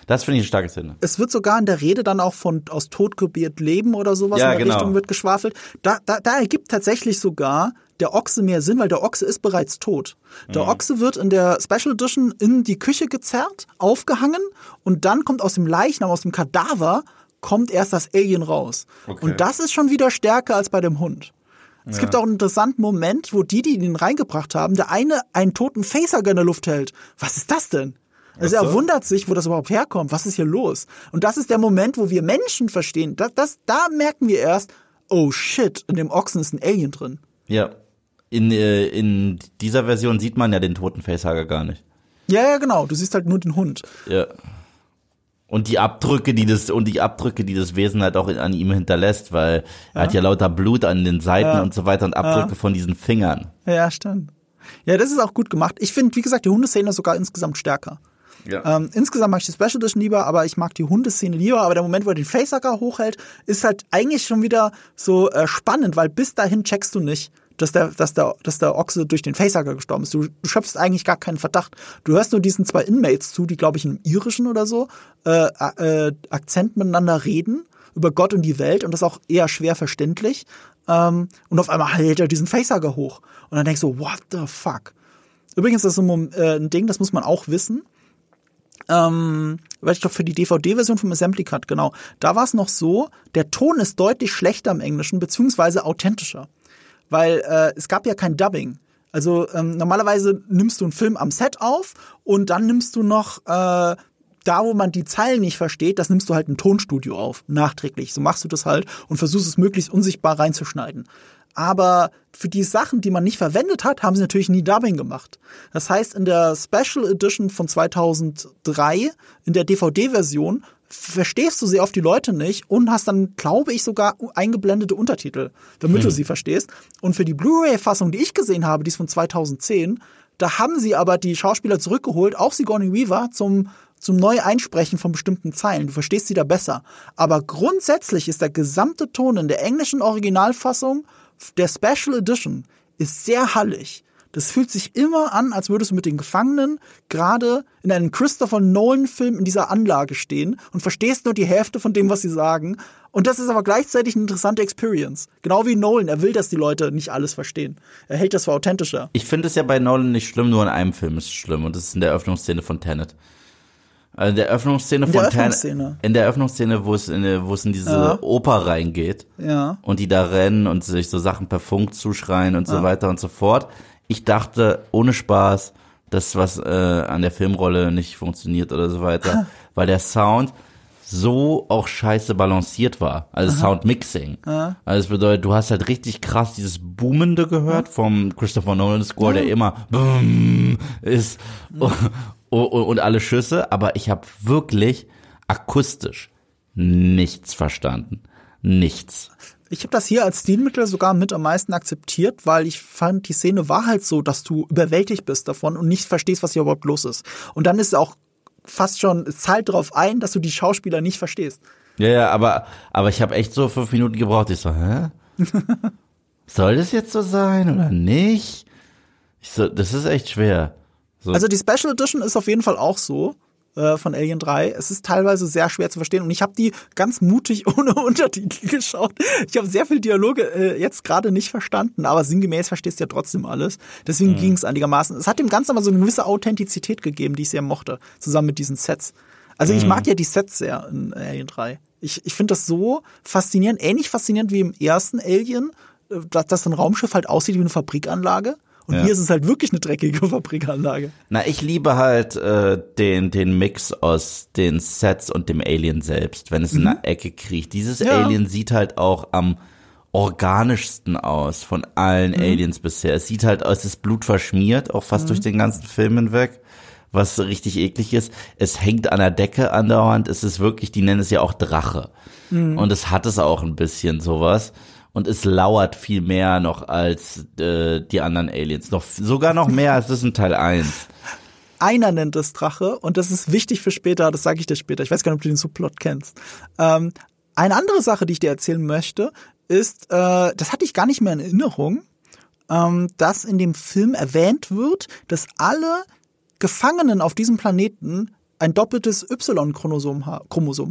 Das finde ich eine starke Szene. Es wird sogar in der Rede dann auch von aus Tod gebiert Leben oder sowas Ja, in der genau. Richtung wird geschwafelt. Da, da, da ergibt tatsächlich sogar der Ochse mehr Sinn, weil der Ochse ist bereits tot. Der Mhm. Ochse wird in der Special Edition in die Küche gezerrt, aufgehangen und dann kommt aus dem Leichnam, aus dem Kadaver, kommt erst das Alien raus. Okay. Und das ist schon wieder stärker als bei dem Hund. Es gibt auch einen interessanten Moment, wo die, die ihn reingebracht haben, der eine einen toten Facehugger in der Luft hält. Was ist das denn? Also er wundert sich, wo das überhaupt herkommt. Was ist hier los? Und das ist der Moment, wo wir Menschen verstehen. Das, das, da merken wir erst, oh shit, in dem Ochsen ist ein Alien drin. Ja. In, äh, in dieser Version sieht man ja den toten Facehugger gar nicht. Ja, ja, genau. Du siehst halt nur den Hund. Ja. Und die Abdrücke, die das, und die Abdrücke, die das Wesen halt auch in, an ihm hinterlässt, weil er hat ja lauter Blut an den Seiten Ja. und so weiter und Abdrücke von diesen Fingern. Ja, stimmt. Ja, das ist auch gut gemacht. Ich finde, wie gesagt, die Hundeszene sogar insgesamt stärker. Ja. Ähm, insgesamt mag ich die Special Edition lieber, aber ich mag die Hundeszene lieber. Aber der Moment, wo er den Facehacker hochhält, ist halt eigentlich schon wieder so äh, spannend, weil bis dahin checkst du nicht, dass der, dass der, dass der Ochse durch den Facehacker gestorben ist. Du, du schöpfst eigentlich gar keinen Verdacht. Du hörst nur diesen zwei Inmates zu, die, glaube ich, einem irischen oder so äh, äh, Akzent miteinander reden über Gott und die Welt und das auch eher schwer verständlich. Ähm, und auf einmal hält er diesen Facehacker hoch. Und dann denkst du, what the fuck? Übrigens, das ist ein, äh, ein Ding, das muss man auch wissen ähm, weil ich glaube für die DVD-Version vom Assembly Cut, genau, da war es noch so, der Ton ist deutlich schlechter im Englischen, beziehungsweise authentischer. Weil äh, es gab ja kein Dubbing. Also ähm, normalerweise nimmst du einen Film am Set auf und dann nimmst du noch äh, da, wo man die Zeilen nicht versteht, das nimmst du halt ein Tonstudio auf, nachträglich. So machst du das halt und versuchst es möglichst unsichtbar reinzuschneiden. Aber für die Sachen, die man nicht verwendet hat, haben sie natürlich nie Dubbing gemacht. Das heißt, in der Special Edition von 2003, in der DVD-Version, verstehst du sie auf die Leute nicht und hast dann, glaube ich, sogar eingeblendete Untertitel, damit du sie verstehst. Und für die Blu-ray-Fassung, die ich gesehen habe, die ist von 2010, da haben sie aber die Schauspieler zurückgeholt, auch Sigourney Weaver, zum zum Neu-Einsprechen von bestimmten Zeilen. Du verstehst sie da besser. Aber grundsätzlich ist der gesamte Ton in der englischen Originalfassung der Special Edition ist sehr hallig. Das fühlt sich immer an, als würdest du mit den Gefangenen gerade in einem Christopher Nolan-Film in dieser Anlage stehen und verstehst nur die Hälfte von dem, was sie sagen. Und das ist aber gleichzeitig eine interessante Experience. Genau wie Nolan. Er will, dass die Leute nicht alles verstehen. Er hält das für authentischer. Ich finde es ja bei Nolan nicht schlimm, nur in einem Film ist es schlimm und das ist in der Eröffnungsszene von Tenet. Also in der Eröffnungsszene In von der Eröffnungsszene? in der Eröffnungsszene, wo es in, wo es in diese Ja. Oper reingeht Ja. und die da rennen und sich so Sachen per Funk zuschreien und so weiter und so fort. Ich dachte ohne Spaß, dass was äh, an der Filmrolle nicht funktioniert oder so weiter, weil der Sound so auch scheiße balanciert war. Also Soundmixing. Also das bedeutet, du hast halt richtig krass dieses Boomende gehört vom Christopher Nolan Score, der immer boom ist und, und, und alle Schüsse, aber ich habe wirklich akustisch nichts verstanden. Nichts. Ich habe das hier als Stilmittel sogar mit am meisten akzeptiert, weil ich fand, die Szene war halt so, dass du überwältigt bist davon und nicht verstehst, was hier überhaupt los ist. Und dann ist es auch fast schon, es zahlt darauf ein, dass du die Schauspieler nicht verstehst. Ja, ja, aber, aber ich habe echt so fünf Minuten gebraucht. Ich so, hä? Soll das jetzt so sein oder nicht? Ich so, das ist echt schwer. So. Also die Special Edition ist auf jeden Fall auch so äh, von Alien 3. Es ist teilweise sehr schwer zu verstehen und ich habe die ganz mutig ohne Untertitel geschaut. Ich habe sehr viel Dialoge äh, jetzt gerade nicht verstanden, aber sinngemäß verstehst du ja trotzdem alles. Deswegen Mhm. ging es einigermaßen. Es hat dem Ganzen aber so eine gewisse Authentizität gegeben, die ich sehr mochte, zusammen mit diesen Sets. Also Mhm. ich mag ja die Sets sehr in Alien 3. Ich, ich finde das so faszinierend, ähnlich faszinierend wie im ersten Alien, äh, dass, dass ein Raumschiff halt aussieht wie eine Fabrikanlage. Und Ja. hier ist es halt wirklich eine dreckige Fabrikanlage. Na, ich liebe halt äh, den, den Mix aus den Sets und dem Alien selbst, wenn es in einer Ecke kriecht. Dieses Mhm. Ja. Alien sieht halt auch am organischsten aus von allen Mhm. Aliens bisher. Es sieht halt aus, es ist blutverschmiert, auch fast Mhm. durch den ganzen Film hinweg, was richtig eklig ist. Es hängt an der Decke andauernd. Es ist wirklich, die nennen es ja auch Drache. Mhm. Und es hat es auch ein bisschen sowas. Und es lauert viel mehr noch als äh, die anderen Aliens. Noch, sogar noch mehr als das in Teil 1. einer nennt es Drache und das ist wichtig für später, das sage ich dir später. Ich weiß gar nicht, ob du den Subplot kennst. Ähm, eine andere Sache, die ich dir erzählen möchte, ist, äh, das hatte ich gar nicht mehr in Erinnerung, ähm, dass in dem Film erwähnt wird, dass alle Gefangenen auf diesem Planeten ein doppeltes Y-Chromosom ha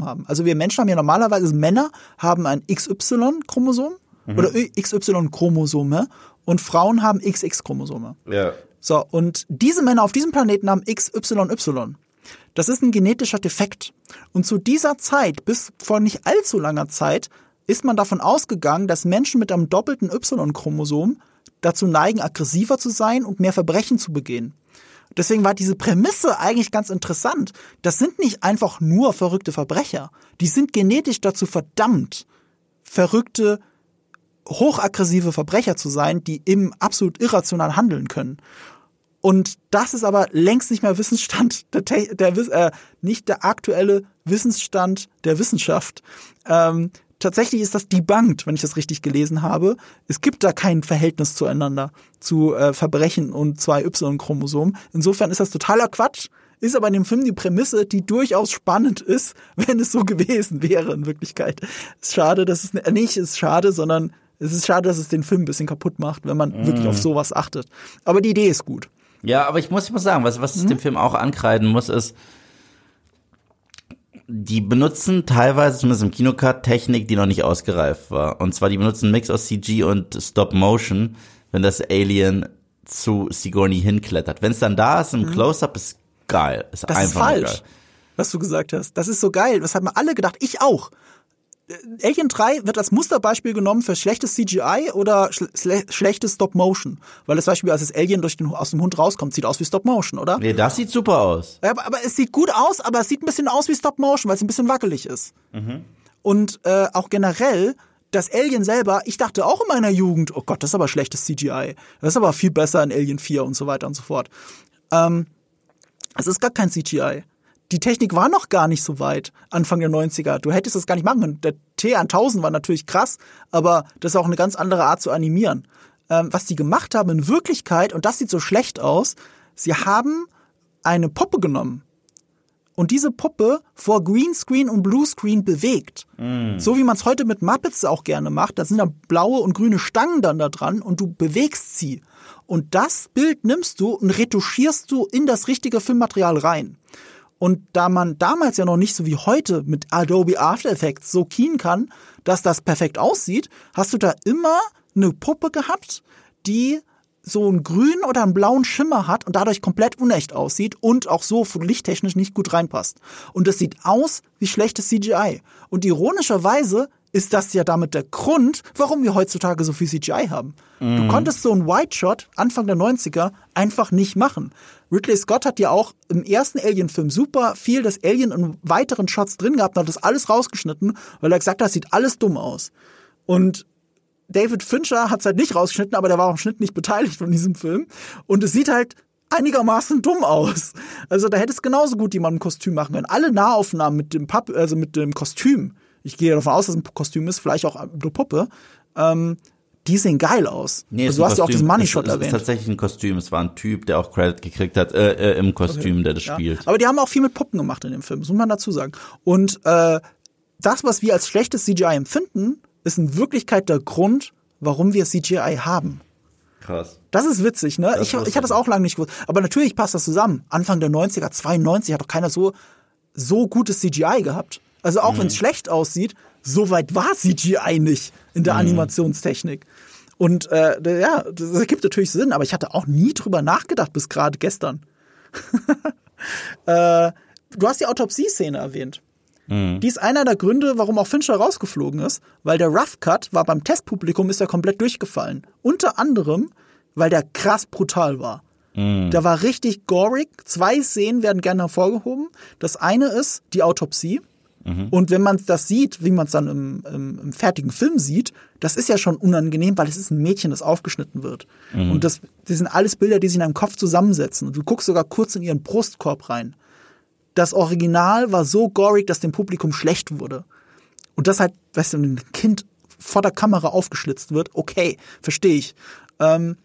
haben. Also wir Menschen haben ja normalerweise, also Männer haben ein XY-Chromosom mhm. oder XY-Chromosome und Frauen haben XX-Chromosome. Ja. So, und diese Männer auf diesem Planeten haben XYY. Das ist ein genetischer Defekt. Und zu dieser Zeit, bis vor nicht allzu langer Zeit, ist man davon ausgegangen, dass Menschen mit einem doppelten Y-Chromosom dazu neigen, aggressiver zu sein und mehr Verbrechen zu begehen. Deswegen war diese Prämisse eigentlich ganz interessant. Das sind nicht einfach nur verrückte Verbrecher. Die sind genetisch dazu verdammt, verrückte, hochaggressive Verbrecher zu sein, die eben absolut irrational handeln können. Und das ist aber längst nicht mehr Wissensstand, der, der äh, nicht der aktuelle Wissensstand der Wissenschaft. Ähm, tatsächlich ist das debunked, wenn ich das richtig gelesen habe. Es gibt da kein Verhältnis zueinander zu äh, Verbrechen und zwei Y-Chromosomen. Insofern ist das totaler Quatsch. Ist aber in dem Film die Prämisse, die durchaus spannend ist, wenn es so gewesen wäre in Wirklichkeit. Ist schade, dass es äh, nicht ist schade, sondern es ist schade, dass es den Film ein bisschen kaputt macht, wenn man mm. wirklich auf sowas achtet. Aber die Idee ist gut. Ja, aber ich muss, ich muss sagen, was, was es mhm. dem Film auch ankreiden muss, ist, die benutzen teilweise, zumindest im Kinocut, Technik, die noch nicht ausgereift war. Und zwar, die benutzen einen Mix aus CG und Stop Motion, wenn das Alien zu Sigourney hinklettert. Wenn es dann da ist im mhm. Close-Up, ist geil. Ist das einfach ist falsch, geil. was du gesagt hast. Das ist so geil. Das haben wir alle gedacht. Ich auch. Alien 3 wird als Musterbeispiel genommen für schlechtes CGI oder schle schlechtes Stop Motion. Weil das Beispiel, als das Alien durch den, aus dem Hund rauskommt, sieht aus wie Stop Motion, oder? Nee, das sieht super aus. Aber, aber, es sieht gut aus, aber es sieht ein bisschen aus wie Stop Motion, weil es ein bisschen wackelig ist. Mhm. Und äh, auch generell, das Alien selber, ich dachte auch in meiner Jugend, oh Gott, das ist aber schlechtes CGI. Das ist aber viel besser in Alien 4 und so weiter und so fort. Ähm, es ist gar kein CGI die Technik war noch gar nicht so weit, Anfang der 90er. Du hättest das gar nicht machen können. Der T1000 war natürlich krass, aber das ist auch eine ganz andere Art zu animieren. Ähm, was die gemacht haben in Wirklichkeit, und das sieht so schlecht aus, sie haben eine Puppe genommen und diese Puppe vor Greenscreen und Bluescreen bewegt. Mm. So wie man es heute mit Muppets auch gerne macht. Da sind dann blaue und grüne Stangen dann da dran und du bewegst sie. Und das Bild nimmst du und retuschierst du in das richtige Filmmaterial rein. Und da man damals ja noch nicht so wie heute mit Adobe After Effects so keen kann, dass das perfekt aussieht, hast du da immer eine Puppe gehabt, die so einen grünen oder einen blauen Schimmer hat und dadurch komplett unecht aussieht und auch so lichttechnisch nicht gut reinpasst. Und das sieht aus wie schlechtes CGI. Und ironischerweise ist das ja damit der Grund, warum wir heutzutage so viel CGI haben. Mm. Du mhm. konntest so einen White Shot Anfang der 90er einfach nicht machen. Ridley Scott hat ja auch im ersten Alien-Film super viel das Alien in weiteren Shots drin gehabt und hat das alles rausgeschnitten, weil er gesagt hat, das sieht alles dumm aus. Und David Fincher hat es halt nicht rausgeschnitten, aber der war am Schnitt nicht beteiligt von diesem Film. Und es sieht halt einigermaßen dumm aus. Also da hätte es genauso gut jemand ein Kostüm machen können. Alle Nahaufnahmen mit dem Papp, also mit dem Kostüm, ich gehe davon aus, dass es ein Kostüm ist, vielleicht auch eine Puppe, ähm, die sehen geil aus. Nee, also du hast ja auch diesen Money Shot erwähnt. Es ist tatsächlich ein Kostüm. Es war ein Typ, der auch Credit gekriegt hat äh, äh, im Kostüm, okay. der das ja. spielt. Aber die haben auch viel mit Puppen gemacht in dem Film, das muss man dazu sagen. Und äh, das, was wir als schlechtes CGI empfinden, ist in Wirklichkeit der Grund, warum wir CGI haben. Krass. Das ist witzig, ne? Das ich, ich hatte das auch lange nicht gewusst. Aber natürlich passt das zusammen. Anfang der 90er, 92 hat doch keiner so, so gutes CGI gehabt. Also auch mhm. wenn es schlecht aussieht, so weit war CGI nicht in der mhm. Animationstechnik. Und äh, ja, das ergibt natürlich Sinn, aber ich hatte auch nie drüber nachgedacht bis gerade gestern. äh, du hast die Autopsie-Szene erwähnt. Mhm. Die ist einer der Gründe, warum auch Fincher rausgeflogen ist, weil der Rough Cut war beim Testpublikum ist er komplett durchgefallen. Unter anderem, weil der krass brutal war. Mhm. Der war richtig gorig. Zwei Szenen werden gerne hervorgehoben. Das eine ist die Autopsie. Mhm. Und wenn man das sieht, wie man es dann im, im, im, fertigen Film sieht, das ist ja schon unangenehm, weil es ist ein Mädchen, das aufgeschnitten wird. Mhm. Und das, das sind alles Bilder, die sich in deinem Kopf zusammensetzen. Und du guckst sogar kurz in ihren Brustkorb rein. Das Original war so gorig, dass dem Publikum schlecht wurde. Und das halt, weißt du, ein Kind vor der Kamera aufgeschlitzt wird, okay, verstehe ich. Ähm,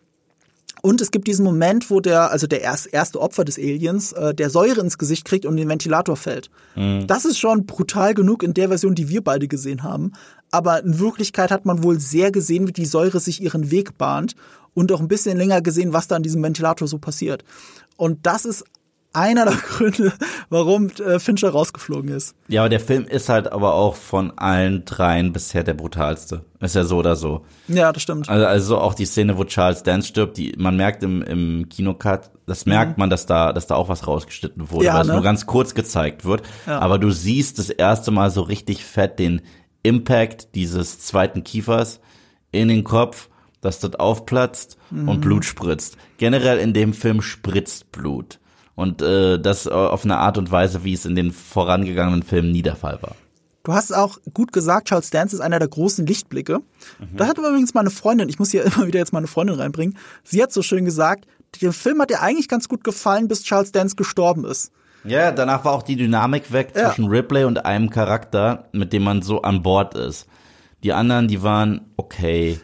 Und es gibt diesen Moment, wo der, also der erst, erste Opfer des Aliens, äh, der Säure ins Gesicht kriegt und in den Ventilator fällt. Mhm. Das ist schon brutal genug in der Version, die wir beide gesehen haben. Aber in Wirklichkeit hat man wohl sehr gesehen, wie die Säure sich ihren Weg bahnt und auch ein bisschen länger gesehen, was da an diesem Ventilator so passiert. Und das ist einer der Gründe, warum äh, Fincher rausgeflogen ist. Ja, aber der Film ist halt aber auch von allen dreien bisher der brutalste. Ist ja so oder so. Ja, das stimmt. Also, also auch die Szene, wo Charles Dance stirbt, die man merkt im, im Kinocut, das merkt mhm. man, dass da, dass da auch was rausgeschnitten wurde, ja, weil ne? es nur ganz kurz gezeigt wird. Ja. Aber du siehst das erste Mal so richtig fett den Impact dieses zweiten Kiefers in den Kopf, dass das aufplatzt mhm. und Blut spritzt. Generell in dem Film spritzt Blut. Und äh, das auf eine Art und Weise, wie es in den vorangegangenen Filmen nie der Fall war. Du hast auch gut gesagt, Charles Dance ist einer der großen Lichtblicke. Mhm. Da hat übrigens meine Freundin, ich muss hier immer wieder jetzt meine Freundin reinbringen, sie hat so schön gesagt, der Film hat ihr eigentlich ganz gut gefallen, bis Charles Dance gestorben ist. Ja, danach war auch die Dynamik weg ja. zwischen Ripley und einem Charakter, mit dem man so an Bord ist. Die anderen, die waren okay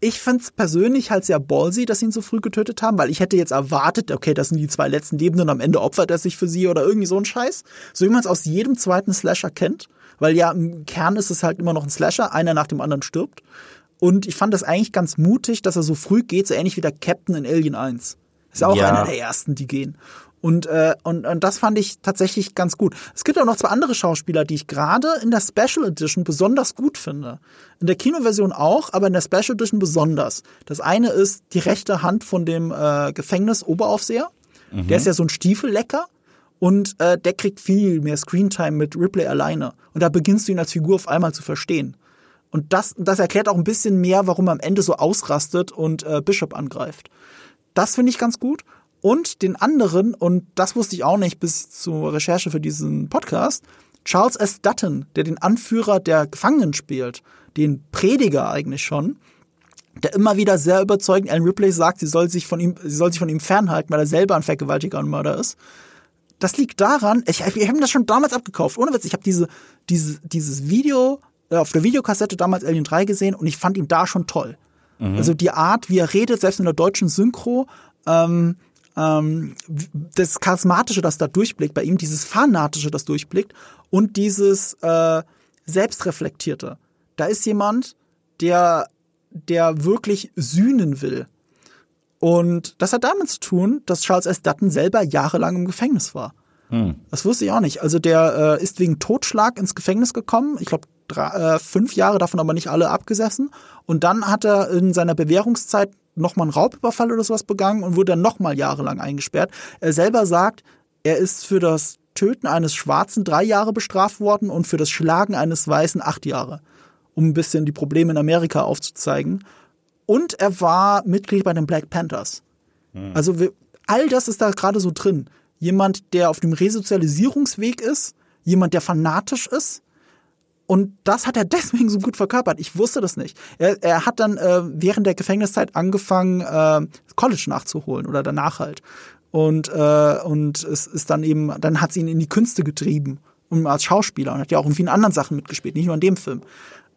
ich fand's persönlich halt sehr ballsy, dass sie ihn so früh getötet haben, weil ich hätte jetzt erwartet, okay, das sind die zwei letzten Lebenden und am Ende opfert er sich für sie oder irgendwie so ein Scheiß. So wie man es aus jedem zweiten Slasher kennt. Weil ja, im Kern ist es halt immer noch ein Slasher, einer nach dem anderen stirbt. Und ich fand das eigentlich ganz mutig, dass er so früh geht, so ähnlich wie der Captain in Alien 1. Ist ja auch ja. einer der ersten, die gehen. Und, äh, und, und das fand ich tatsächlich ganz gut. Es gibt auch noch zwei andere Schauspieler, die ich gerade in der Special Edition besonders gut finde. In der Kinoversion auch, aber in der Special Edition besonders. Das eine ist die rechte Hand von dem äh, Gefängnisoberaufseher. Mhm. Der ist ja so ein Stiefellecker. Und äh, der kriegt viel mehr Screentime mit Ripley alleine. Und da beginnst du ihn als Figur auf einmal zu verstehen. Und das, das erklärt auch ein bisschen mehr, warum er am Ende so ausrastet und äh, Bishop angreift. Das finde ich ganz gut und den anderen, und das wusste ich auch nicht bis zur Recherche für diesen Podcast, Charles S. Dutton, der den Anführer der Gefangenen spielt, den Prediger eigentlich schon, der immer wieder sehr überzeugend Alan Ripley sagt, sie soll sich von ihm, sie soll sich von ihm fernhalten, weil er selber ein Vergewaltiger und Mörder ist. Das liegt daran, ich, ich habe das schon damals abgekauft, ohne Witz, ich habe diese, diese, dieses Video äh, auf der Videokassette damals Alien 3 gesehen und ich fand ihn da schon toll. Mhm. Also die Art, wie er redet, selbst in der deutschen Synchro, ähm, ähm, das Charismatische, das da durchblickt bei ihm, dieses Fanatische, das durchblickt und dieses äh, Selbstreflektierte. Da ist jemand, der, der wirklich sühnen will. Und das hat damit zu tun, dass Charles S. Dutton selber jahrelang im Gefängnis war. Hm. Das wusste ich auch nicht. Also der äh, ist wegen Totschlag ins Gefängnis gekommen. Ich glaube, äh, fünf Jahre, davon aber nicht alle abgesessen. Und dann hat er in seiner Bewährungszeit nochmal einen Raubüberfall oder sowas begangen und wurde dann nochmal jahrelang eingesperrt. Er selber sagt, er ist für das Töten eines Schwarzen drei Jahre bestraft worden und für das Schlagen eines Weißen acht Jahre, um ein bisschen die Probleme in Amerika aufzuzeigen. Und er war Mitglied bei den Black Panthers. Hm. Also wir, all das ist da gerade so drin. Jemand, der auf dem Resozialisierungsweg ist, jemand, der fanatisch ist, und das hat er deswegen so gut verkörpert. Ich wusste das nicht. Er, er hat dann äh, während der Gefängniszeit angefangen, äh, College nachzuholen oder danach halt. Und, äh, und es ist dann eben, dann hat sie ihn in die Künste getrieben. Und als Schauspieler und hat ja auch in vielen anderen Sachen mitgespielt, nicht nur in dem Film.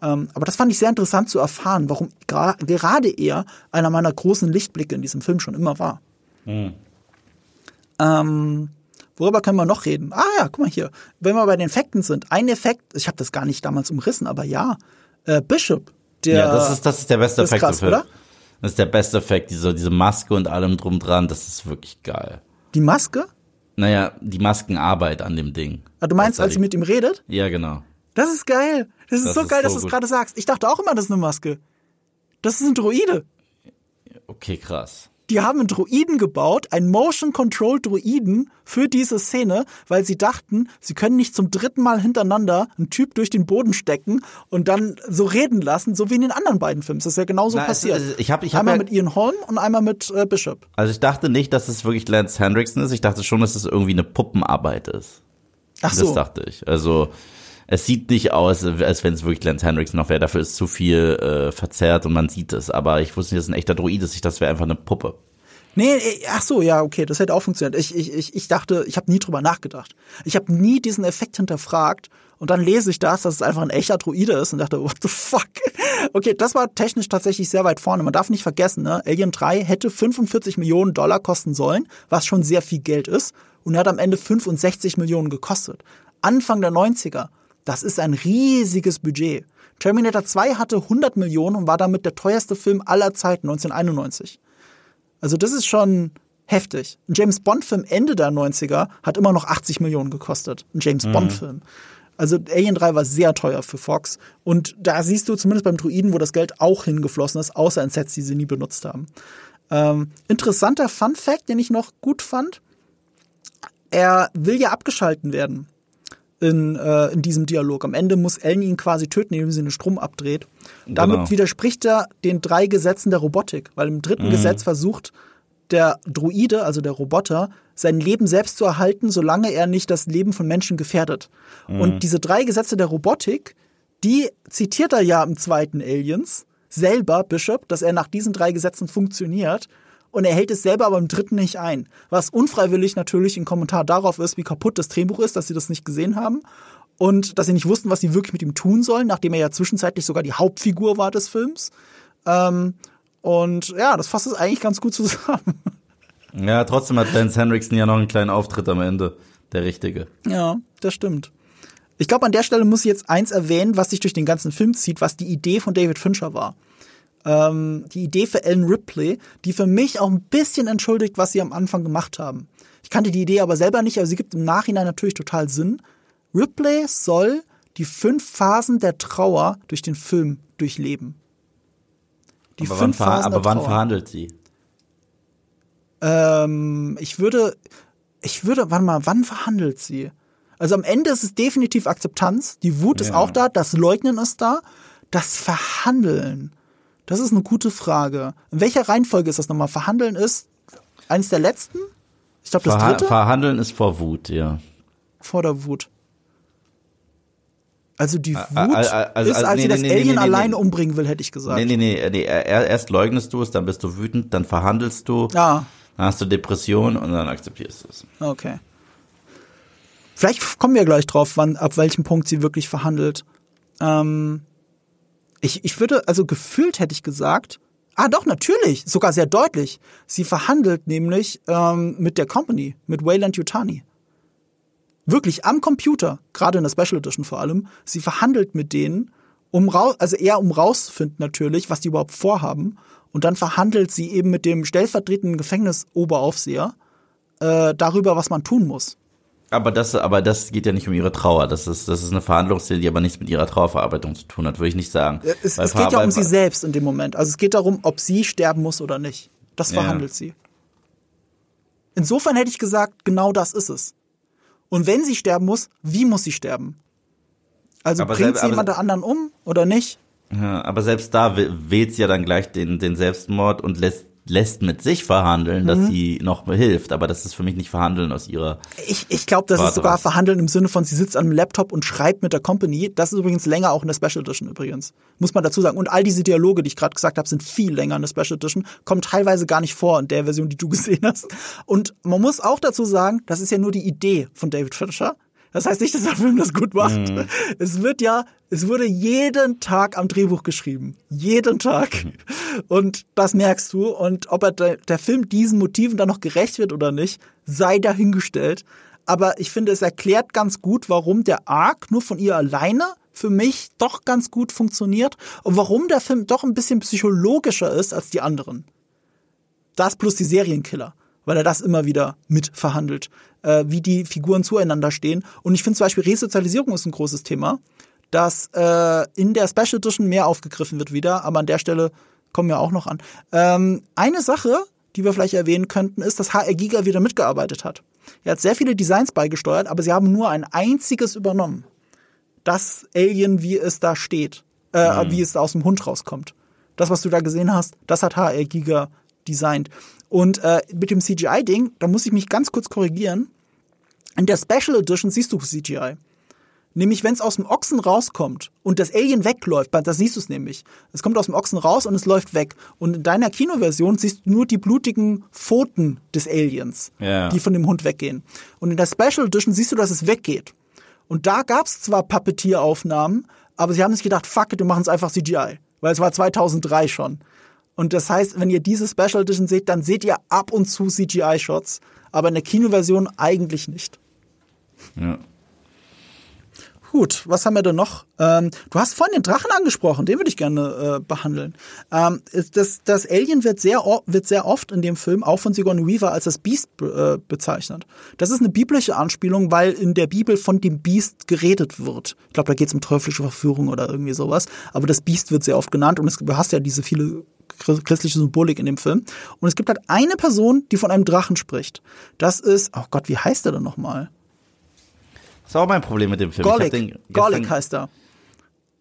Ähm, aber das fand ich sehr interessant zu erfahren, warum gerade er einer meiner großen Lichtblicke in diesem Film schon immer war. Mhm. Ähm, Worüber können wir noch reden? Ah ja, guck mal hier. Wenn wir bei den Effekten sind, ein Effekt, ich habe das gar nicht damals umrissen, aber ja, äh, Bishop, der. Ja, das ist, das ist der beste Effekt krass, Oder? Das ist der beste Effekt, diese, diese Maske und allem drum dran, das ist wirklich geil. Die Maske? Naja, die Maskenarbeit an dem Ding. Ah, du meinst, als sie mit ihm redet? Ja, genau. Das ist geil. Das ist das so ist geil, so dass du es gerade sagst. Ich dachte auch immer, das ist eine Maske. Das ist ein Droide. Okay, krass die haben einen Druiden gebaut, einen Motion-Control-Druiden für diese Szene, weil sie dachten, sie können nicht zum dritten Mal hintereinander einen Typ durch den Boden stecken und dann so reden lassen, so wie in den anderen beiden Filmen. Das ist ja genauso Na, passiert. Also, ich hab, ich hab einmal ja, mit Ian Holm und einmal mit äh, Bishop. Also ich dachte nicht, dass es wirklich Lance Hendrickson ist. Ich dachte schon, dass es irgendwie eine Puppenarbeit ist. Ach so. Das dachte ich. Also es sieht nicht aus, als wenn es wirklich Lance Hendrickson noch wäre. Dafür ist zu viel äh, verzerrt und man sieht es. Aber ich wusste nicht, dass ein echter Droid ist. Ich dachte, es wäre einfach eine Puppe. Nee, ach so, ja, okay, das hätte auch funktioniert. Ich, ich, ich, dachte, ich habe nie drüber nachgedacht. Ich habe nie diesen Effekt hinterfragt und dann lese ich das, dass es einfach ein echter Druide ist und dachte, what the fuck? Okay, das war technisch tatsächlich sehr weit vorne. Man darf nicht vergessen, ne? Alien 3 hätte 45 Millionen Dollar kosten sollen, was schon sehr viel Geld ist und hat am Ende 65 Millionen gekostet. Anfang der 90er. Das ist ein riesiges Budget. Terminator 2 hatte 100 Millionen und war damit der teuerste Film aller Zeiten 1991. Also das ist schon heftig. Ein James Bond-Film Ende der 90er hat immer noch 80 Millionen gekostet. Ein James mhm. Bond-Film. Also Alien 3 war sehr teuer für Fox. Und da siehst du zumindest beim Druiden, wo das Geld auch hingeflossen ist, außer in Sets, die sie nie benutzt haben. Ähm, interessanter Fun Fact, den ich noch gut fand. Er will ja abgeschalten werden in, äh, in diesem Dialog. Am Ende muss Ellen ihn quasi töten, indem sie den Strom abdreht. Damit genau. widerspricht er den drei Gesetzen der Robotik, weil im dritten mhm. Gesetz versucht der Druide, also der Roboter, sein Leben selbst zu erhalten, solange er nicht das Leben von Menschen gefährdet. Mhm. Und diese drei Gesetze der Robotik, die zitiert er ja im zweiten Aliens selber, Bishop, dass er nach diesen drei Gesetzen funktioniert und er hält es selber aber im dritten nicht ein. Was unfreiwillig natürlich ein Kommentar darauf ist, wie kaputt das Drehbuch ist, dass sie das nicht gesehen haben und dass sie nicht wussten, was sie wirklich mit ihm tun sollen, nachdem er ja zwischenzeitlich sogar die Hauptfigur war des Films. Ähm, und ja, das fasst es eigentlich ganz gut zusammen. Ja, trotzdem hat Lance Henriksen ja noch einen kleinen Auftritt am Ende. Der richtige. Ja, das stimmt. Ich glaube, an der Stelle muss ich jetzt eins erwähnen, was sich durch den ganzen Film zieht, was die Idee von David Fincher war ähm, die Idee für Ellen Ripley, die für mich auch ein bisschen entschuldigt, was sie am Anfang gemacht haben. Ich kannte die Idee aber selber nicht, aber sie gibt im Nachhinein natürlich total Sinn. Ripley soll die fünf Phasen der Trauer durch den Film durchleben. Die aber fünf wann, Phasen aber wann verhandelt sie? Ähm, ich würde, ich würde, warte mal, wann verhandelt sie? Also am Ende ist es definitiv Akzeptanz. Die Wut ja. ist auch da, das Leugnen ist da. Das Verhandeln. Das ist eine gute Frage. In welcher Reihenfolge ist das nochmal? Verhandeln ist eines der letzten? Ich glaube, das Verha dritte? Verhandeln ist vor Wut, ja. Vor der Wut. Also die Wut also, also, ist, als nee, sie das nee, Alien nee, alleine umbringen will, hätte ich gesagt. Nee, nee, nee, nee. Erst leugnest du es, dann bist du wütend, dann verhandelst du, ja. dann hast du Depression und dann akzeptierst du es. Okay. Vielleicht kommen wir gleich drauf, wann, ab welchem Punkt sie wirklich verhandelt. Ähm, ich, ich würde, also gefühlt hätte ich gesagt, ah doch, natürlich, sogar sehr deutlich. Sie verhandelt nämlich ähm, mit der Company, mit Wayland Yutani. Wirklich am Computer, gerade in der Special Edition vor allem. Sie verhandelt mit denen, um raus, also eher um rauszufinden natürlich, was die überhaupt vorhaben. Und dann verhandelt sie eben mit dem stellvertretenden Gefängnisoberaufseher äh, darüber, was man tun muss. Aber das, aber das geht ja nicht um ihre Trauer. Das ist, das ist eine Verhandlungsszene, die aber nichts mit ihrer Trauerverarbeitung zu tun hat, würde ich nicht sagen. Es, es geht ja um sie selbst in dem Moment. Also es geht darum, ob sie sterben muss oder nicht. Das verhandelt ja. sie. Insofern hätte ich gesagt, genau das ist es. Und wenn sie sterben muss, wie muss sie sterben? Also aber bringt sie jemand der anderen um oder nicht? Ja, aber selbst da wählt sie ja dann gleich den, den Selbstmord und lässt lässt mit sich verhandeln, dass mhm. sie noch hilft, aber das ist für mich nicht verhandeln aus ihrer. Ich, ich glaube, das ist sogar verhandeln im Sinne von, sie sitzt an einem Laptop und schreibt mit der Company. Das ist übrigens länger auch in der Special Edition übrigens. Muss man dazu sagen. Und all diese Dialoge, die ich gerade gesagt habe, sind viel länger in der Special Edition, kommen teilweise gar nicht vor in der Version, die du gesehen hast. Und man muss auch dazu sagen, das ist ja nur die Idee von David Fincher. Das heißt nicht, dass der Film das gut macht. Mhm. Es wird ja, es wurde jeden Tag am Drehbuch geschrieben. Jeden Tag. Mhm. Und das merkst du. Und ob er der, der Film diesen Motiven dann noch gerecht wird oder nicht, sei dahingestellt. Aber ich finde, es erklärt ganz gut, warum der Arc nur von ihr alleine für mich doch ganz gut funktioniert und warum der Film doch ein bisschen psychologischer ist als die anderen. Das plus die Serienkiller weil er das immer wieder mitverhandelt, äh, wie die Figuren zueinander stehen. Und ich finde zum Beispiel Resozialisierung ist ein großes Thema, das äh, in der Special Edition mehr aufgegriffen wird wieder, aber an der Stelle kommen wir auch noch an. Ähm, eine Sache, die wir vielleicht erwähnen könnten, ist, dass HR Giga wieder mitgearbeitet hat. Er hat sehr viele Designs beigesteuert, aber sie haben nur ein einziges übernommen. Das Alien, wie es da steht, äh, mhm. wie es aus dem Hund rauskommt. Das, was du da gesehen hast, das hat HR Giga designt. Und äh, mit dem CGI-Ding, da muss ich mich ganz kurz korrigieren. In der Special Edition siehst du CGI. Nämlich, wenn es aus dem Ochsen rauskommt und das Alien wegläuft, das siehst du es nämlich. Es kommt aus dem Ochsen raus und es läuft weg. Und in deiner Kinoversion siehst du nur die blutigen Pfoten des Aliens, Ja. die von dem Hund weggehen. Und in der Special Edition siehst du, dass es weggeht. Und da gab es zwar Puppeteer-Aufnahmen, aber sie haben sich gedacht, fuck it, wir machen es einfach CGI. Weil es war 2003 schon. Und das heißt, wenn ihr diese Special Edition seht, dann seht ihr ab und zu CGI-Shots, aber in der Kinoversion eigentlich nicht. Ja. Gut, was haben wir denn noch? Ähm, du hast vorhin den Drachen angesprochen, den würde ich gerne äh, behandeln. Ähm, das, das Alien wird sehr, wird sehr oft in dem Film auch von Sigourney Weaver als das Beast be- äh, bezeichnet. Das ist eine biblische Anspielung, weil in der Bibel von dem Beast geredet wird. Ich glaube, da geht es um teuflische Verführung oder irgendwie sowas. Aber das Beast wird sehr oft genannt und es, du hast ja diese viele christliche Symbolik in dem Film. Und es gibt halt eine Person, die von einem Drachen spricht. Das ist, oh Gott, wie heißt der denn nochmal? Das ist auch mein Problem mit dem Film. Gestern- Golik heißt er.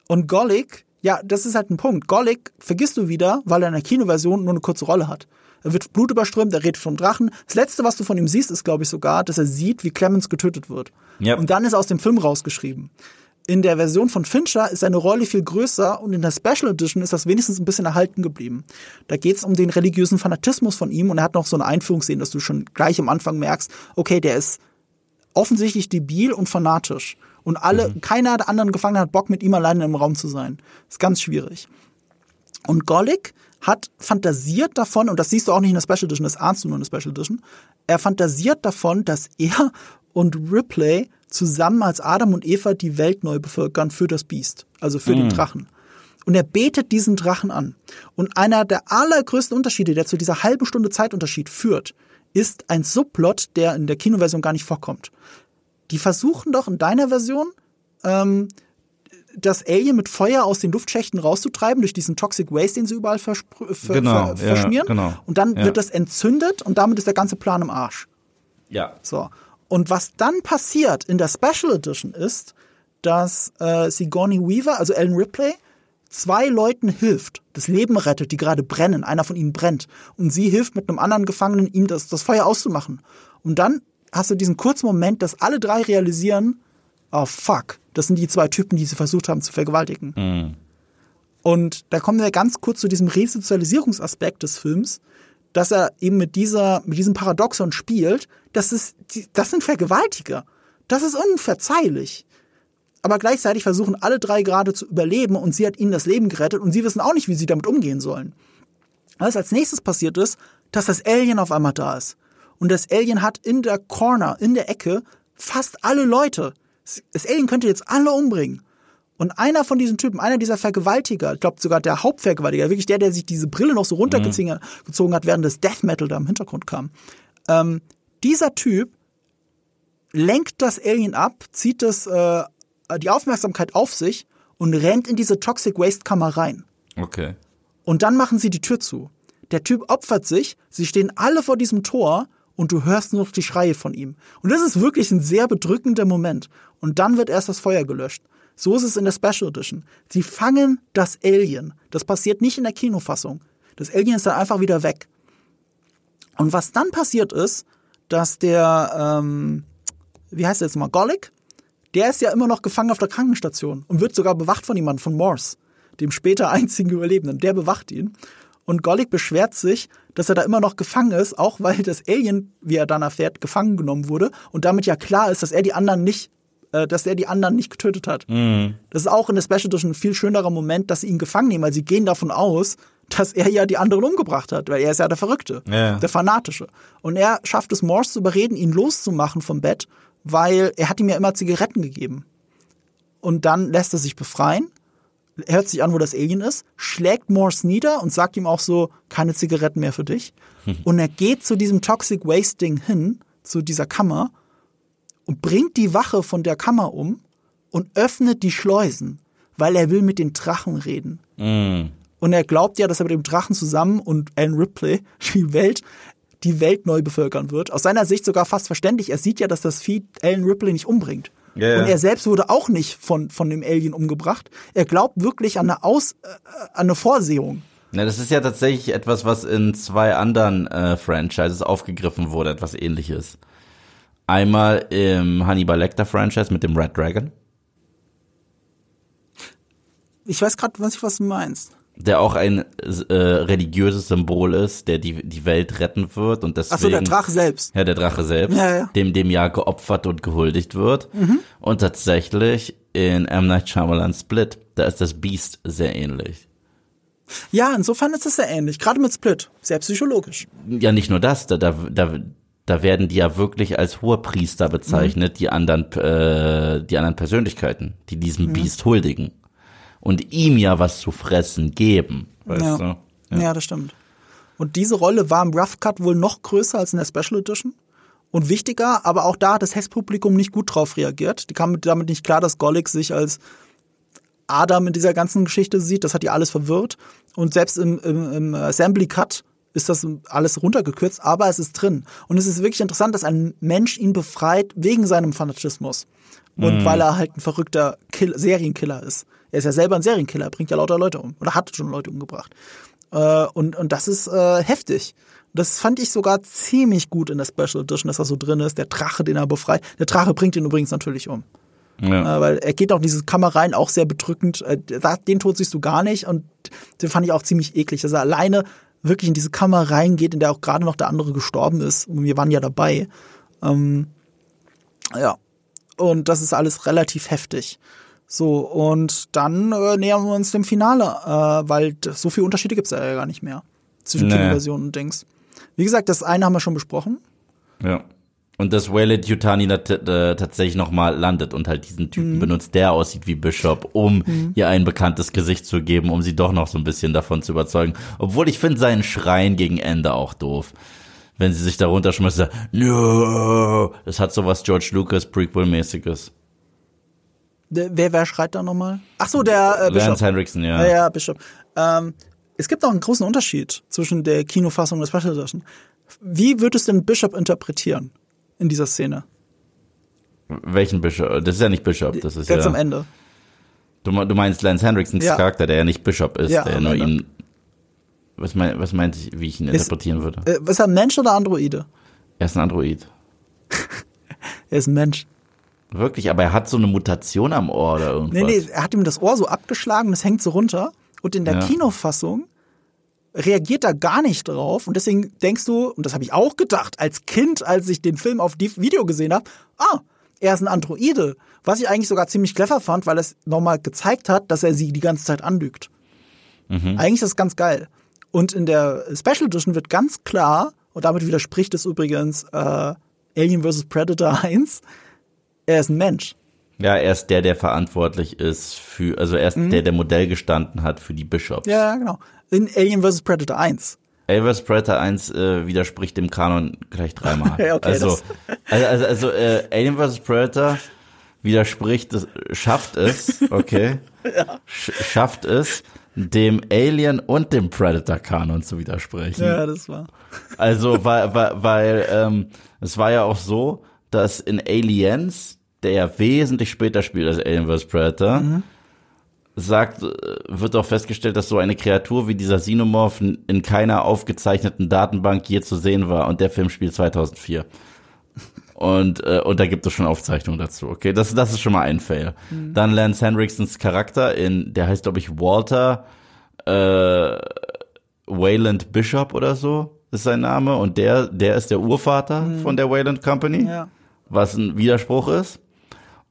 Und Golik, ja, das ist halt ein Punkt. Golik vergisst du wieder, weil er in der Kinoversion nur eine kurze Rolle hat. Er wird blutüberströmt, er redet vom Drachen. Das letzte, was du von ihm siehst, ist, glaube ich, sogar, dass er sieht, wie Clemens getötet wird. Yep. Und dann ist er aus dem Film rausgeschrieben. In der Version von Fincher ist seine Rolle viel größer und in der Special Edition ist das wenigstens ein bisschen erhalten geblieben. Da geht es um den religiösen Fanatismus von ihm und er hat noch so eine Einführungsszene, dass du schon gleich am Anfang merkst, okay, der ist offensichtlich debil und fanatisch. Und alle, keiner der anderen Gefangenen hat Bock, mit ihm alleine im Raum zu sein. Ist ganz schwierig. Und Golik hat fantasiert davon, und das siehst du auch nicht in der Special Edition, das ahnst du nur in der Special Edition, er fantasiert davon, dass er und Ripley zusammen als Adam und Eva die Welt neu bevölkern für das Biest, also für den Drachen. Und er betet diesen Drachen an. Und einer der allergrößten Unterschiede, der zu dieser halben Stunde Zeitunterschied führt, ist ein Subplot, der in der Kinoversion gar nicht vorkommt. Die versuchen doch in deiner Version, ähm, das Alien mit Feuer aus den Luftschächten rauszutreiben, durch diesen Toxic Waste, den sie überall verspr- ver Genau, ver ja, verschmieren. genau. Und dann Ja. wird das entzündet und damit ist der ganze Plan im Arsch. Ja. So. Und was dann passiert in der Special Edition ist, dass äh, Sigourney Weaver, also Ellen Ripley, zwei Leuten hilft, das Leben rettet, die gerade brennen. Einer von ihnen brennt. Und sie hilft mit einem anderen Gefangenen, ihm das, das Feuer auszumachen. Und dann hast du diesen kurzen Moment, dass alle drei realisieren, oh fuck, das sind die zwei Typen, die sie versucht haben zu vergewaltigen. Und da kommen wir ganz kurz zu diesem Resozialisierungsaspekt des Films, dass er eben mit dieser, mit diesem Paradoxon spielt, das ist, das sind Vergewaltiger. Das ist unverzeihlich. Aber gleichzeitig versuchen alle drei gerade zu überleben und sie hat ihnen das Leben gerettet und sie wissen auch nicht, wie sie damit umgehen sollen. Was als nächstes passiert ist, dass das Alien auf einmal da ist. Und das Alien hat in der Corner, in der Ecke, fast alle Leute. Das Alien könnte jetzt alle umbringen. Und einer von diesen Typen, einer dieser Vergewaltiger, ich glaube sogar der Hauptvergewaltiger, wirklich der, der sich diese Brille noch so runtergezogen gezogen hat, während das Death Metal da im Hintergrund kam. Ähm, dieser Typ lenkt das Alien ab, zieht das, äh, die Aufmerksamkeit auf sich und rennt in diese Toxic Waste Kammer rein. Okay. Und dann machen sie die Tür zu. Der Typ opfert sich, sie stehen alle vor diesem Tor und du hörst nur noch die Schreie von ihm. Und das ist wirklich ein sehr bedrückender Moment. Und dann wird erst das Feuer gelöscht. So ist es in der Special Edition. Sie fangen das Alien. Das passiert nicht in der Kinofassung. Das Alien ist dann einfach wieder weg. Und was dann passiert ist, dass der, ähm, wie heißt der jetzt mal, Golik, der ist ja immer noch gefangen auf der Krankenstation und wird sogar bewacht von jemandem, von Morse, dem später einzigen Überlebenden. Der bewacht ihn. Und Golik beschwert sich, dass er da immer noch gefangen ist, auch weil das Alien, wie er dann erfährt, gefangen genommen wurde und damit ja klar ist, dass er die anderen nicht, äh, dass er die anderen nicht getötet hat. Das ist auch in der Special Edition ein viel schönerer Moment, dass sie ihn gefangen nehmen, weil sie gehen davon aus, dass er ja die anderen umgebracht hat, weil er ist ja der Verrückte, Ja. der Fanatische. Und er schafft es, Morse zu überreden, ihn loszumachen vom Bett, weil er hat ihm ja immer Zigaretten gegeben. Und dann lässt er sich befreien, hört sich an, wo das Alien ist, schlägt Morse nieder und sagt ihm auch so, keine Zigaretten mehr für dich. Und er geht zu diesem Toxic Waste Ding hin, zu dieser Kammer, und bringt die Wache von der Kammer um und öffnet die Schleusen, weil er will mit den Drachen reden. Und er glaubt ja, dass er mit dem Drachen zusammen und Alan Ripley die Welt, die Welt neu bevölkern wird. Aus seiner Sicht sogar fast verständlich. Er sieht ja, dass das Vieh Alan Ripley nicht umbringt. Ja. Und er selbst wurde auch nicht von, von dem Alien umgebracht. Er glaubt wirklich an eine, Aus, äh, an eine Vorsehung. Na, das ist ja tatsächlich etwas, was in zwei anderen äh, Franchises aufgegriffen wurde, etwas ähnliches. Einmal im Hannibal Lecter Franchise mit dem Red Dragon. Ich weiß gerade, was ich was du meinst. Der auch ein äh, religiöses Symbol ist, der die, die Welt retten wird und deswegen. Ach so, der Drache selbst. Ja, der Drache selbst, Ja, ja. dem dem ja geopfert und gehuldigt wird. Mhm. Und tatsächlich in M. Night Shyamalan Split, da ist das Beast sehr ähnlich. Ja, insofern ist es sehr ähnlich. Gerade mit Split. Sehr psychologisch. Ja, nicht nur das, da, da, da, da werden die ja wirklich als Hohepriester bezeichnet, die anderen, äh, die anderen Persönlichkeiten, die diesem Biest huldigen. Und ihm ja was zu fressen geben, weißt Ja. du? Ja. das stimmt. Und diese Rolle war im Rough Cut wohl noch größer als in der Special Edition. Und wichtiger, aber auch da hat das Hesspublikum nicht gut drauf reagiert. Die kamen damit nicht klar, dass Gollick sich als Adam in dieser ganzen Geschichte sieht. Das hat die alles verwirrt. Und selbst im, im, im Assembly Cut ist das alles runtergekürzt, aber es ist drin. Und es ist wirklich interessant, dass ein Mensch ihn befreit wegen seinem Fanatismus. Und weil er halt ein verrückter Kill Serienkiller ist. Er ist ja selber ein Serienkiller, er bringt ja lauter Leute um. Oder hat schon Leute umgebracht. Äh, und, und das ist äh, heftig. Das fand ich sogar ziemlich gut in der Special Edition, dass das so drin ist. Der Drache, den er befreit. Der Drache bringt ihn übrigens natürlich um. Ja. Äh, weil er geht auch in diese Kammer rein, auch sehr bedrückend. Äh, Den Tod siehst du gar nicht und den fand ich auch ziemlich eklig, dass er alleine wirklich in diese Kammer reingeht, in der auch gerade noch der andere gestorben ist. Und wir waren ja dabei. Ähm, ja. Und das ist alles relativ heftig. So, und dann äh, nähern wir uns dem Finale, äh, weil so viele Unterschiede gibt's ja gar nicht mehr zwischen Nee. Kinoversion und Dings. Wie gesagt, das eine haben wir schon besprochen. Ja. Und dass Walid Yutani tatsächlich nochmal landet und halt diesen Mhm. Typen benutzt, der aussieht wie Bishop, um ihr ein bekanntes Gesicht zu geben, um sie doch noch so ein bisschen davon zu überzeugen. Obwohl ich finde seinen Schreien gegen Ende auch doof. Wenn sie sich da runterschmeißt, no, das hat so was George Lucas Prequel-mäßiges. Wer, wer schreit da nochmal? Ach so, der äh, Bishop. Lance Henriksen, ja. Ja, ja, Bishop. Ähm, es gibt noch einen großen Unterschied zwischen der Kinofassung und der Special Edition. Wie würdest du den Bishop interpretieren in dieser Szene? Welchen Bishop? Das ist ja nicht Bishop, das ist Ganz ja. am Ende. Du, du meinst Lance Henriksens Ja. Charakter, der ja nicht Bishop ist, Ja, der nur Ende. ihn. Was, mein, was meint ich, wie ich ihn interpretieren würde? Äh, ist er ein Mensch oder Androide? Er ist ein Android. Er ist ein Mensch. Wirklich, aber er hat so eine Mutation am Ohr oder irgendwas. Nee, nee, er hat ihm das Ohr so abgeschlagen, das hängt so runter. Und in der Ja. Kinofassung reagiert er gar nicht drauf. Und deswegen denkst du, und das habe ich auch gedacht, als Kind, als ich den Film auf die Video gesehen habe, ah, er ist ein Androide. Was ich eigentlich sogar ziemlich clever fand, weil es nochmal gezeigt hat, dass er sie die ganze Zeit anlügt. Eigentlich ist das ganz geil. Und in der Special Edition wird ganz klar, und damit widerspricht es übrigens äh, Alien vs. Predator 1, er ist ein Mensch. Ja, er ist der, der verantwortlich ist für, also er ist der, der Modell gestanden hat für die Bishops. Mhm. Ja, genau. In Alien vs. Predator 1. Elvis Predator 1 äh, widerspricht dem Kanon gleich dreimal. Ja, okay, also, also, also, also äh, Alien vs. Predator widerspricht, es, schafft es, okay, sch schafft es, dem Alien und dem Predator-Kanon zu widersprechen. Ja, das war. Also, weil, weil, weil ähm, es war ja auch so, dass in Aliens, der ja wesentlich später spielt als Alien vs. Predator, sagt, äh, wird auch festgestellt, dass so eine Kreatur wie dieser Xenomorph in in keiner aufgezeichneten Datenbank je zu sehen war und der Film spielt 2004. Und, äh, und da gibt es schon Aufzeichnungen dazu. Okay, das, das ist schon mal ein Fail. Dann Lance Henriksens Charakter in, der heißt glaube ich Walter äh, Wayland Bishop oder so ist sein Name und der, der ist der Urvater von der Wayland Company, Ja. was ein Widerspruch ist.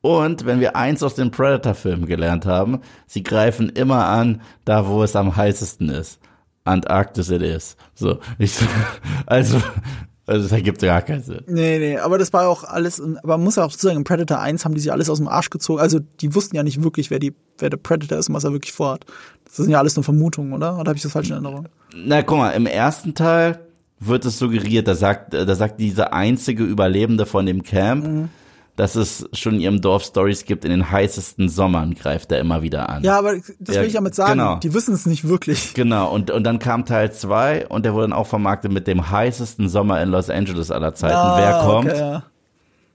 Und wenn wir eins aus den Predator-Filmen gelernt haben, sie greifen immer an, da wo es am heißesten ist. Antarktis it is. So, ich, also, also das ergibt gar keinen Sinn. Nee, nee, aber das war auch alles, aber man muss ja auch sagen, in Predator 1 haben die sich alles aus dem Arsch gezogen. Also die wussten ja nicht wirklich, wer, die, wer der Predator ist und was er wirklich vorhat. Das sind ja alles nur Vermutungen, oder? Oder habe ich das falsch in Erinnerung? Na, guck mal, im ersten Teil wird es suggeriert, da sagt, da sagt diese einzige Überlebende von dem Camp, dass es schon in ihrem Dorf Stories gibt, in den heißesten Sommern greift er immer wieder an. Ja, aber das Ja, will ich damit sagen. genau. Die wissen es nicht wirklich. Genau, und, und dann kam Teil zwei und der wurde dann auch vermarktet mit dem heißesten Sommer in Los Angeles aller Zeiten. Wer kommt? Ah, Okay, ja.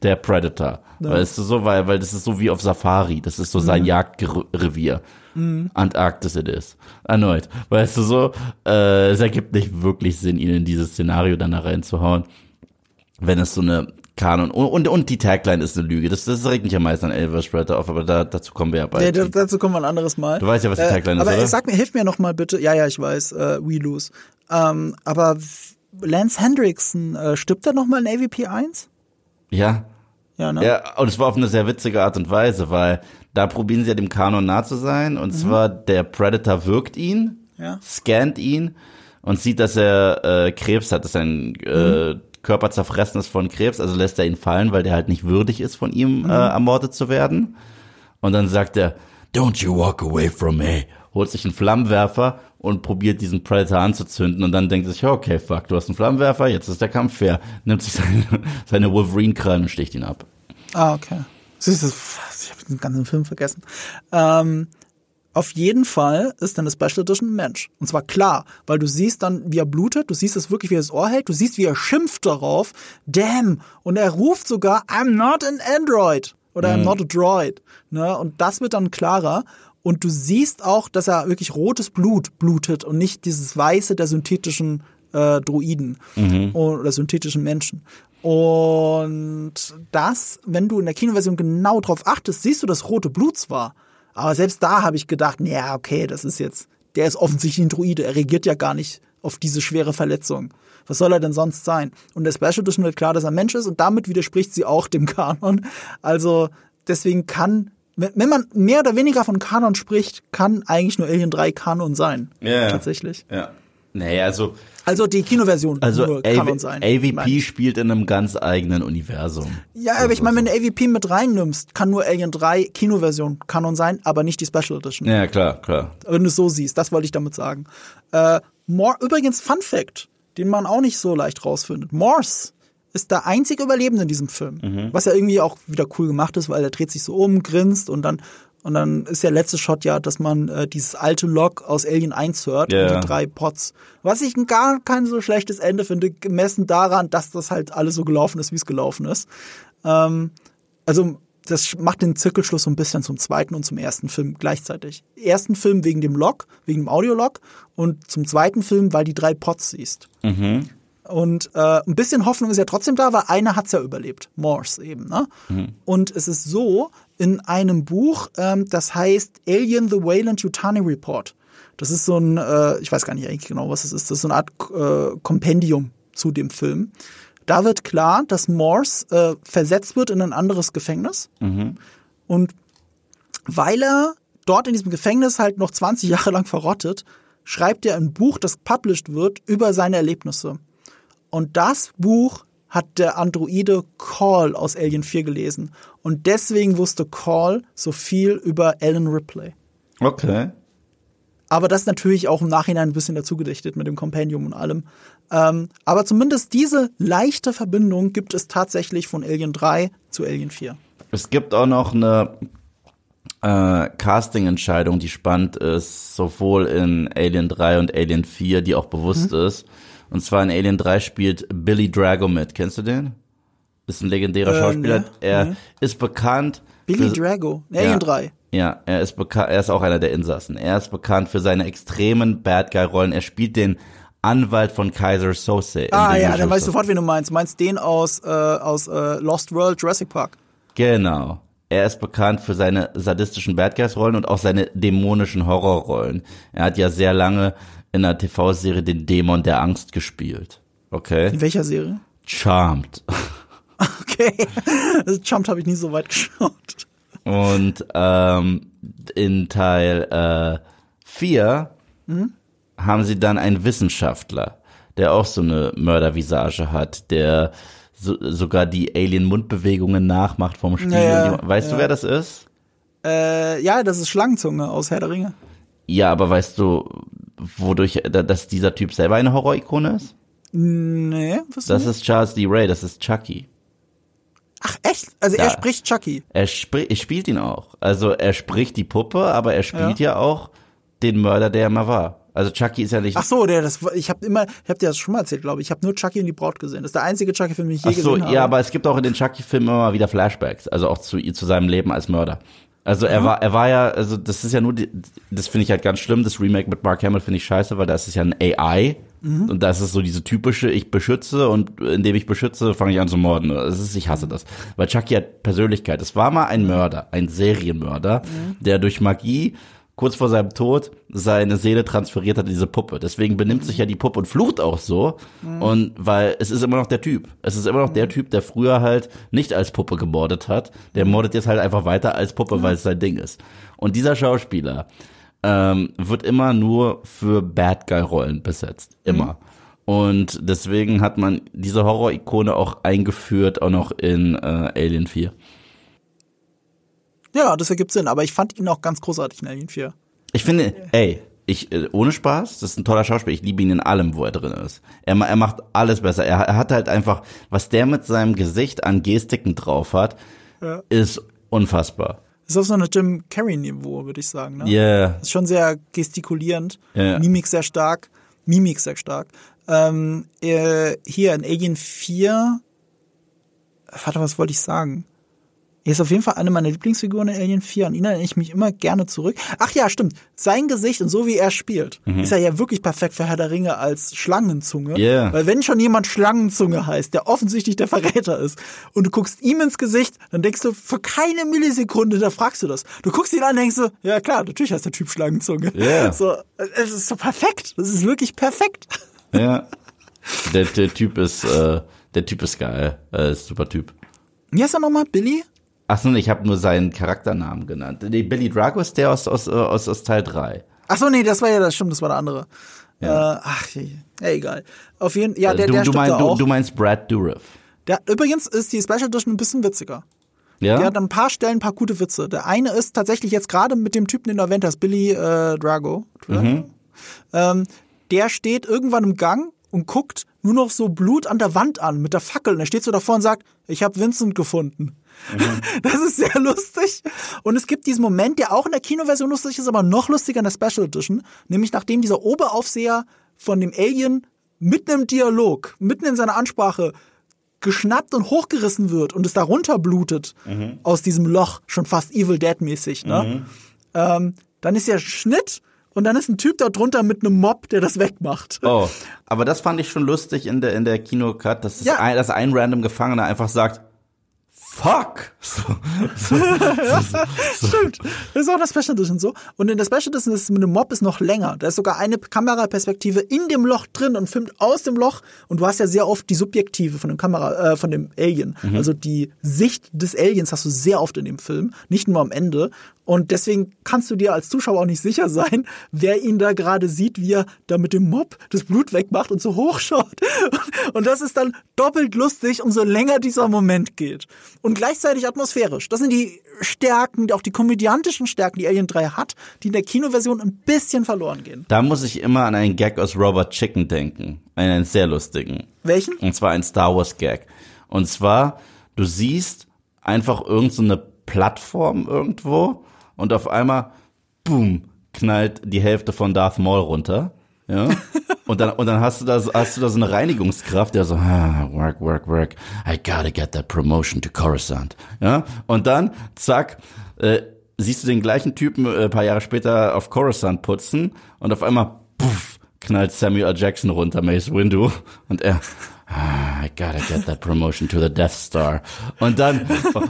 Der Predator. Weißt du so, weil, weil das ist so wie auf Safari. Das ist so sein Mhm. Jagdrevier. Antarktis it is. Erneut. Weißt du so, äh, es ergibt nicht wirklich Sinn, ihn in dieses Szenario dann da reinzuhauen. Wenn es so eine Kanon. Und, und, und die Tagline ist eine Lüge. Das, das regt mich am meisten an Elvis Predator auf, aber da, dazu kommen wir ja bald. Nee, dazu kommen wir ein anderes Mal. Du weißt ja, was die Tagline äh, ist, aber oder? sag mir, hilf mir noch mal bitte. Ja, ja, ich weiß, äh, We Lose. Ähm, aber Lance Hendrickson, äh, stirbt er noch mal in AVP 1? Ja. Ja, ne? Ja, und es war auf eine sehr witzige Art und Weise, weil da probieren sie ja dem Kanon nah zu sein. Und zwar der Predator wirkt ihn, Ja. scannt ihn und sieht, dass er äh, Krebs hat, dass sein äh, Körper zerfressen ist von Krebs. Also lässt er ihn fallen, weil der halt nicht würdig ist, von ihm äh, ermordet zu werden. Und dann sagt er, Don't you walk away from me. Holt sich einen Flammenwerfer und probiert diesen Predator anzuzünden und dann denkt er sich, okay, fuck, du hast einen Flammenwerfer, jetzt ist der Kampf fair. Nimmt sich seine, seine Wolverine-Krallen und sticht ihn ab. Ah, okay. Siehst du, ich habe den ganzen Film vergessen. Ähm, auf jeden Fall ist dann das Special Edition ein Mensch. Und zwar klar, weil du siehst dann, wie er blutet, du siehst es wirklich, wie er das Ohr hält, du siehst, wie er schimpft darauf, damn, und er ruft sogar, I'm not an Android oder I'm not a droid. Ne? Und das wird dann klarer. Und du siehst auch, dass er wirklich rotes Blut blutet und nicht dieses Weiße der synthetischen äh, Droiden oder synthetischen Menschen. Und das, wenn du in der Kinoversion genau drauf achtest, siehst du, dass rote Blut zwar. Aber selbst da habe ich gedacht, ja, okay, das ist jetzt, der ist offensichtlich ein Druide, er reagiert ja gar nicht auf diese schwere Verletzung. Was soll er denn sonst sein? Und der Special Edition wird klar, dass er Mensch ist und damit widerspricht sie auch dem Kanon. Also deswegen kann, wenn wenn man mehr oder weniger von Kanon spricht, kann eigentlich nur Alien 3 Kanon sein. Ja. Tatsächlich. Ja. Nee, also, Also die Kinoversion also AV, Kanon sein. AVP meine spielt in einem ganz eigenen Universum. Ja, aber ich meine, wenn du AVP mit reinnimmst, kann nur Alien 3 Kinoversion Kanon sein, aber nicht die Special Edition. Ja, klar, klar. Wenn du es so siehst, das wollte ich damit sagen. Äh, Mor übrigens, Fun Fact, den man auch nicht so leicht rausfindet. Morse ist der einzige Überlebende in diesem Film. Mhm. Was ja irgendwie auch wieder cool gemacht ist, weil er dreht sich so um, grinst und dann und dann ist der letzte Shot ja, dass man äh, dieses alte Log aus Alien 1 hört Ja. und die drei Pots. Was ich gar kein so schlechtes Ende finde, gemessen daran, dass das halt alles so gelaufen ist, wie es gelaufen ist. Ähm, also das macht den Zirkelschluss so ein bisschen zum zweiten und zum ersten Film gleichzeitig. Ersten Film wegen dem Log, wegen dem Audiolog und zum zweiten Film, weil die drei Pots siehst. Und äh, ein bisschen Hoffnung ist ja trotzdem da, weil einer hat's ja überlebt, Morse eben. Ne? Und es ist so, in einem Buch, ähm, das heißt Alien the Wayland Yutani Report. Das ist so ein, äh, ich weiß gar nicht eigentlich genau, was es ist, das ist so eine Art äh, Kompendium zu dem Film. Da wird klar, dass Morse äh, versetzt wird in ein anderes Gefängnis. Und weil er dort in diesem Gefängnis halt noch 20 Jahre lang verrottet, schreibt er ein Buch, das published wird, über seine Erlebnisse. Und das Buch hat der Androide Call aus Alien 4 gelesen. Und deswegen wusste Call so viel über Alan Ripley. Okay. Aber das natürlich auch im Nachhinein ein bisschen dazugedichtet mit dem Compendium und allem. Ähm, aber zumindest diese leichte Verbindung gibt es tatsächlich von Alien 3 zu Alien 4. Es gibt auch noch eine äh, Casting-Entscheidung, die spannend ist, sowohl in Alien 3 und Alien 4, die auch bewusst Mhm. ist. Und zwar in Alien 3 spielt Billy Drago mit. Kennst du den? Ist ein legendärer Äh, Schauspieler. ne, Er ist bekannt. Billy Drago, Alien Ja. 3. Ja, er ist bekannt, er ist auch einer der Insassen. Er ist bekannt für seine extremen Bad Guy Rollen. Er spielt den Anwalt von Kaiser Sose. Ah ja, dann Usual weiß ich sofort, wen du meinst. Du meinst den aus, äh, aus äh, Lost World Jurassic Park. Genau. Er ist bekannt für seine sadistischen Bad Guys Rollen und auch seine dämonischen Horrorrollen. Er hat ja sehr lange in der TV-Serie den Dämon der Angst gespielt. Okay. In welcher Serie? Charmed. Okay. Das Jumped habe ich nie so weit geschaut. Und ähm, in Teil äh, 4 haben sie dann einen Wissenschaftler, der auch so eine Mördervisage hat, der so, sogar die Alien-Mundbewegungen nachmacht vom Spiel. Ja, die- weißt du, ja. wer das ist? Äh, ja, das ist Schlangenzunge aus Herr der Ringe. Ja, aber weißt du, wodurch, da- dass dieser Typ selber eine Horrorikone ist? Nee, was Das ist Charles D. Ray, das ist Chucky. Ach echt? Also er Ja. spricht Chucky. Er, spri er spielt ihn auch. Also er spricht die Puppe, aber er spielt ja, auch den Mörder, der er mal war. Also Chucky ist ja nicht. Ach so, der, das, ich habe immer, ich habe dir das schon mal erzählt, glaube ich. Ich habe nur Chucky und die Braut gesehen. Das ist der einzige Chucky-Film, den ich je Ach so, gesehen habe. ja, aber es gibt auch in den Chucky-Filmen immer mal wieder Flashbacks, also auch zu, zu seinem Leben als Mörder. Also er war, er war ja, also das ist ja nur, die, das finde ich halt ganz schlimm. Das Remake mit Mark Hamill finde ich scheiße, weil das ist ja ein AI Mhm. Und das ist so diese typische, ich beschütze und indem ich beschütze, fange ich an zu morden. Das ist, ich hasse das. Weil Chucky hat Persönlichkeit. Es war mal ein Mörder, ein Serienmörder, mhm. der durch Magie kurz vor seinem Tod seine Seele transferiert hat in diese Puppe. Deswegen benimmt sich ja die Puppe und flucht auch so. Mhm. Und weil es ist immer noch der Typ. Es ist immer noch der Typ, der früher halt nicht als Puppe gemordet hat. Der mordet jetzt halt einfach weiter als Puppe, weil es sein Ding ist. Und dieser Schauspieler ähm, wird immer nur für Bad Guy-Rollen besetzt. Immer. Mhm. Und deswegen hat man diese Horror-Ikone auch eingeführt, auch noch in äh, Alien 4. Ja, das ergibt Sinn, aber ich fand ihn auch ganz großartig in Alien 4. Ich finde, ey, ich, äh, ohne Spaß, das ist ein toller Schauspieler. Ich liebe ihn in allem, wo er drin ist. Er, er macht alles besser. Er, er hat halt einfach, was der mit seinem Gesicht an Gestiken drauf hat, ja. ist unfassbar. Das ist auf so einem Jim Carrey-Niveau, würde ich sagen. Ne? Yeah. Ist schon sehr gestikulierend, yeah. Mimik sehr stark, Mimik sehr stark. Ähm, äh, hier in Alien 4, warte, was wollte ich sagen? Er ist auf jeden Fall eine meiner Lieblingsfiguren in Alien 4. An ihn erinnere ich mich immer gerne zurück. Ach ja, stimmt. Sein Gesicht und so wie er spielt, mhm. ist er ja wirklich perfekt für Herr der Ringe als Schlangenzunge. Yeah. Weil wenn schon jemand Schlangenzunge heißt, der offensichtlich der Verräter ist, und du guckst ihm ins Gesicht, dann denkst du für keine Millisekunde, da fragst du das. Du guckst ihn an und denkst du, ja klar, natürlich heißt der Typ Schlangenzunge. Yeah. So, es ist so perfekt. Das ist wirklich perfekt. Ja. Der, der Typ ist, äh, der Typ ist geil. Äh, ist super Typ. Wie heißt er nochmal? Billy? Ach so, ich habe nur seinen Charakternamen genannt. Nee, Billy Drago ist der aus, aus, aus, aus Teil 3. Ach so, nee, das war ja das stimmt, das war der andere. Ja. Äh, ach, ja, egal. Auf jeden ja, der, du, der du, mein, auch. Du, du meinst Brad Dourif. Der, übrigens ist die Special Edition ein bisschen witziger. Ja? Der hat an ein paar Stellen ein paar gute Witze. Der eine ist tatsächlich jetzt gerade mit dem Typen, den du erwähnt hast, Billy äh, Drago. Mhm. Ähm, der steht irgendwann im Gang und guckt nur noch so Blut an der Wand an mit der Fackel. Und er steht so davor und sagt, ich habe Vincent gefunden. Mhm. Das ist sehr lustig. Und es gibt diesen Moment, der auch in der Kinoversion lustig ist, aber noch lustiger in der Special Edition. Nämlich nachdem dieser Oberaufseher von dem Alien mitten im Dialog, mitten in seiner Ansprache geschnappt und hochgerissen wird und es darunter blutet mhm. aus diesem Loch, schon fast Evil Dead mäßig, ne? Mhm. Ähm, dann ist der Schnitt und dann ist ein Typ da drunter mit einem Mob, der das wegmacht. Oh, aber das fand ich schon lustig in der in der Kinocut, dass, ja. ein, dass ein random Gefangener einfach sagt, fuck. So, so, so, Stimmt. Das ist auch das Special Edition so. Und in der Special Edition ist es mit dem Mob ist noch länger. Da ist sogar eine Kameraperspektive in dem Loch drin und filmt aus dem Loch. Und du hast ja sehr oft die Subjektive von dem Kamera, äh, von dem Alien. Mhm. Also die Sicht des Aliens hast du sehr oft in dem Film. Nicht nur am Ende. Und deswegen kannst du dir als Zuschauer auch nicht sicher sein, wer ihn da gerade sieht, wie er da mit dem Mob das Blut wegmacht und so hochschaut. Und das ist dann doppelt lustig, umso länger dieser Moment geht. Und gleichzeitig atmosphärisch. Das sind die Stärken, auch die komödiantischen Stärken, die Alien 3 hat, die in der Kinoversion ein bisschen verloren gehen. Da muss ich immer an einen Gag aus Robert Chicken denken. Einen sehr lustigen. Welchen? Und zwar ein Star Wars Gag. Und zwar, du siehst einfach irgendeine so Plattform irgendwo und auf einmal, boom, knallt die Hälfte von Darth Maul runter. Ja. Und dann, und dann hast du da, hast du da so eine Reinigungskraft, der so, ah, work, work, work. I gotta get that promotion to Coruscant. Ja. Und dann, zack, äh, siehst du den gleichen Typen äh, paar Jahre später auf Coruscant putzen und auf einmal, puff, knallt Samuel L. Jackson runter, Mace Windu. Und er, ah, I gotta get that promotion to the Death Star. Und dann,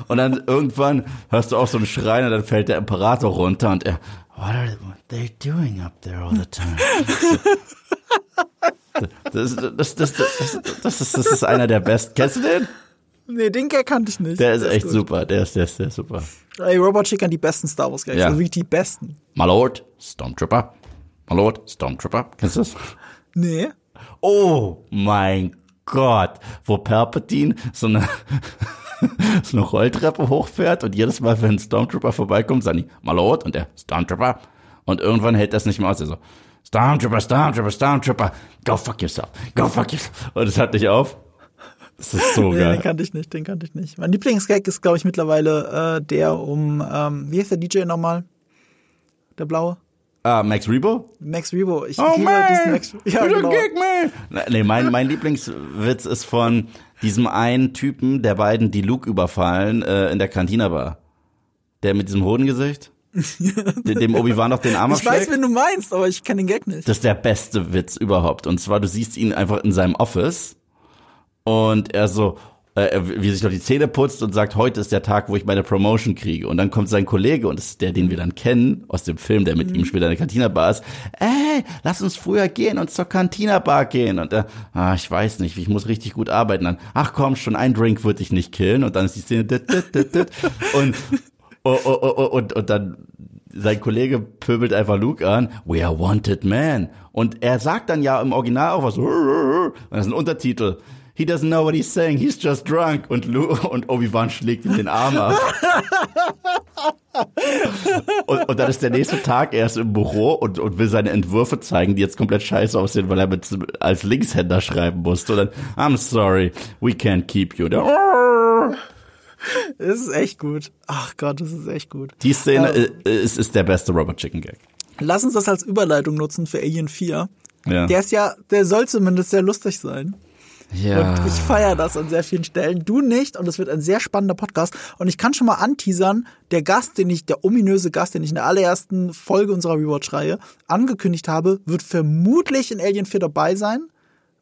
und dann irgendwann hörst du auch so einen Schreien und dann fällt der Imperator runter und er, what are they doing up there all the time? Das, das, das, das, ist, einer der besten. Kennst du den? Nee, den Gag kannte ich nicht. Der ist echt super. Der ist, der ist, der ist super. Ey, Robot Chicken, die besten Star Wars Gags. Ja. Also wirklich die besten. My Lord, Stormtrooper. My Lord, Stormtrooper. Kennst du das? Nee. Oh mein Gott. Wo Palpatine so eine, so eine Rolltreppe hochfährt und jedes Mal, wenn ein Stormtrooper vorbeikommt, sagen die, My Lord, und der Stormtrooper. Und irgendwann hält das nicht mehr aus. Er so, Stormtrooper, Stormtrooper, Stormtrooper, go fuck yourself, go fuck yourself. Und es hört nicht auf. Das ist so nee, geil. Den kannte ich nicht, den kannte ich nicht. Mein Lieblingsgag ist, glaube ich, mittlerweile äh, der um, ähm, wie heißt der DJ nochmal? Der blaue? Ah, Max Rebo? Max Rebo. Ich oh liebe man, diesen Max ja, genau. Gig. Nee, mein, mein Lieblingswitz ist von diesem einen Typen, der beiden, die Luke überfallen, äh, in der Cantina war. Der mit diesem Hodengesicht. dem Obi-Wan auf den Arm Ich weiß, wen du meinst, aber ich kenne den Gag nicht. Das ist der beste Witz überhaupt. Und zwar, du siehst ihn einfach in seinem Office und er so, äh, wie sich noch die Zähne putzt und sagt, heute ist der Tag, wo ich meine Promotion kriege. Und dann kommt sein Kollege, und das ist der, den wir dann kennen, aus dem Film, der mit mhm. ihm später in der Cantina-Bar ist, ey, lass uns früher gehen und zur Cantina-Bar gehen. Und er, ah, ich weiß nicht, ich muss richtig gut arbeiten. Dann, ach komm, schon ein Drink wird dich nicht killen. Und dann ist die Szene, dit, dit, dit, dit. und, oh, oh, oh, oh, und, und dann sein Kollege pöbelt einfach Luke an, we are wanted men. Und er sagt dann ja im Original auch was, und das ist ein Untertitel he doesn't know what he's saying, he's just drunk. Und, Lu und Obi-Wan schlägt ihm den Arm ab. und, und dann ist der nächste Tag, er ist im Büro und, und will seine Entwürfe zeigen, die jetzt komplett scheiße aussehen, weil er mit, als Linkshänder schreiben musste. Und dann, I'm sorry, we can't keep you. Das ist echt gut. Ach Gott, das ist echt gut. Die Szene ähm, ist, ist der beste Robert Chicken Gag. Lass uns das als Überleitung nutzen für Alien 4. Ja. Der ist ja, der soll zumindest sehr lustig sein. Ja. Und ich feiere das an sehr vielen Stellen. Du nicht. Und es wird ein sehr spannender Podcast. Und ich kann schon mal anteasern, der Gast, den ich, der ominöse Gast, den ich in der allerersten Folge unserer Rewatch-Reihe angekündigt habe, wird vermutlich in Alien 4 dabei sein.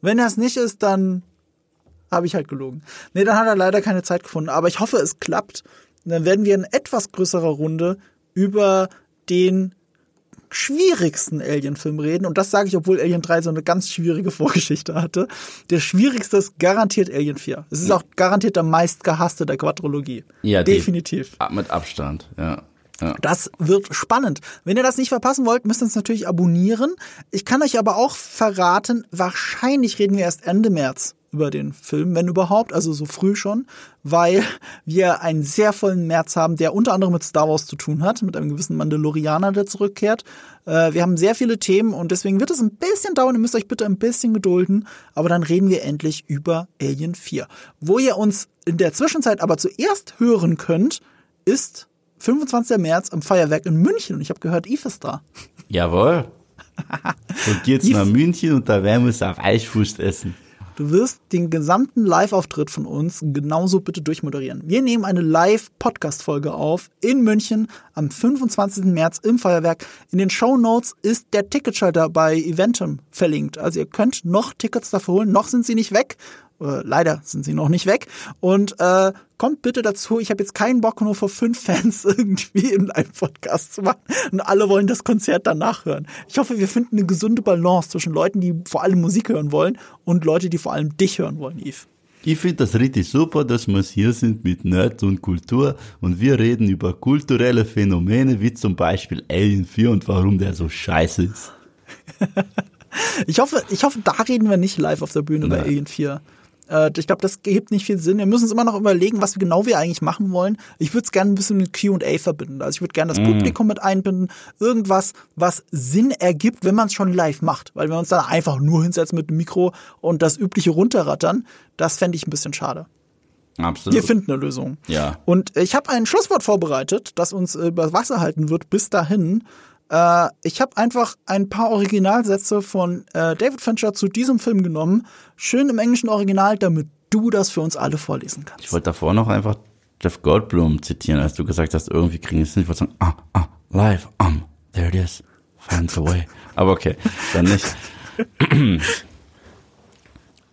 Wenn er es nicht ist, dann habe ich halt gelogen. Nee, dann hat er leider keine Zeit gefunden. Aber ich hoffe, es klappt. Und dann werden wir in etwas größerer Runde über den schwierigsten Alien-Film reden. Und das sage ich, obwohl Alien 3 so eine ganz schwierige Vorgeschichte hatte. Der schwierigste ist garantiert Alien 4. Es ist auch garantiert der meistgehasste der Quadrologie. Ja, definitiv. Die, mit Abstand, ja. Ja. Das wird spannend. Wenn ihr das nicht verpassen wollt, müsst ihr uns natürlich abonnieren. Ich kann euch aber auch verraten, wahrscheinlich reden wir erst Ende März über den Film, wenn überhaupt, also so früh schon, weil wir einen sehr vollen März haben, der unter anderem mit Star Wars zu tun hat, mit einem gewissen Mandalorianer, der zurückkehrt. Äh, wir haben sehr viele Themen und deswegen wird es ein bisschen dauern. Ihr müsst euch bitte ein bisschen gedulden, aber dann reden wir endlich über Alien 4. Wo ihr uns in der Zwischenzeit aber zuerst hören könnt, ist 25. März am Feuerwerk in München und ich habe gehört, Eve ist da. Jawohl. Und geht's nach München und da werden wir es auf Eisfuß essen. Du wirst den gesamten Live-Auftritt von uns genauso bitte durchmoderieren. Wir nehmen eine Live-Podcast-Folge auf in München am 25. März im Feuerwerk. In den Show Notes ist der Ticketschalter bei Eventum verlinkt. Also ihr könnt noch Tickets dafür holen. Noch sind sie nicht weg. Äh, leider sind sie noch nicht weg. Und äh, kommt bitte dazu, ich habe jetzt keinen Bock, nur vor fünf Fans irgendwie in einem Podcast zu machen. Und alle wollen das Konzert danach hören. Ich hoffe, wir finden eine gesunde Balance zwischen Leuten, die vor allem Musik hören wollen und Leute, die vor allem dich hören wollen, Yves. Ich finde das richtig super, dass wir hier sind mit Nerds und Kultur und wir reden über kulturelle Phänomene wie zum Beispiel Alien 4 und warum der so scheiße ist. ich hoffe, ich hoffe, da reden wir nicht live auf der Bühne Nein. bei Alien 4. Äh, ich glaube, das gibt nicht viel Sinn. Wir müssen uns immer noch überlegen, was genau wir eigentlich machen wollen. Ich würde es gerne ein bisschen mit Q&A verbinden. Also ich würde gerne das mm. Publikum mit einbinden. Irgendwas, was Sinn ergibt, wenn man es schon live macht. Weil wir uns dann einfach nur hinsetzen mit dem Mikro und das übliche runterrattern, das fände ich ein bisschen schade. Absolut. Wir finden eine Lösung. Ja. Und ich habe ein Schlusswort vorbereitet, das uns über Wasser halten wird bis dahin. Äh, ich habe einfach ein paar Originalsätze von äh, David Fincher zu diesem Film genommen. Schön im englischen Original, damit du das für uns alle vorlesen kannst. Ich wollte davor noch einfach Jeff Goldblum zitieren, als du gesagt hast, irgendwie kriegen wir es nicht. Ich wollte sagen, ah, ah, live, um, there it is, finds a way. Aber okay, dann nicht.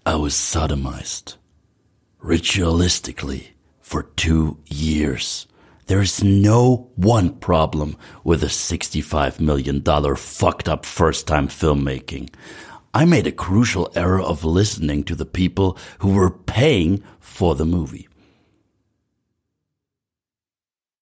I was sodomized, ritualistically, for two years. There is no one problem with a $65 million fucked up first time filmmaking. I made a crucial error of listening to the people who were paying for the movie.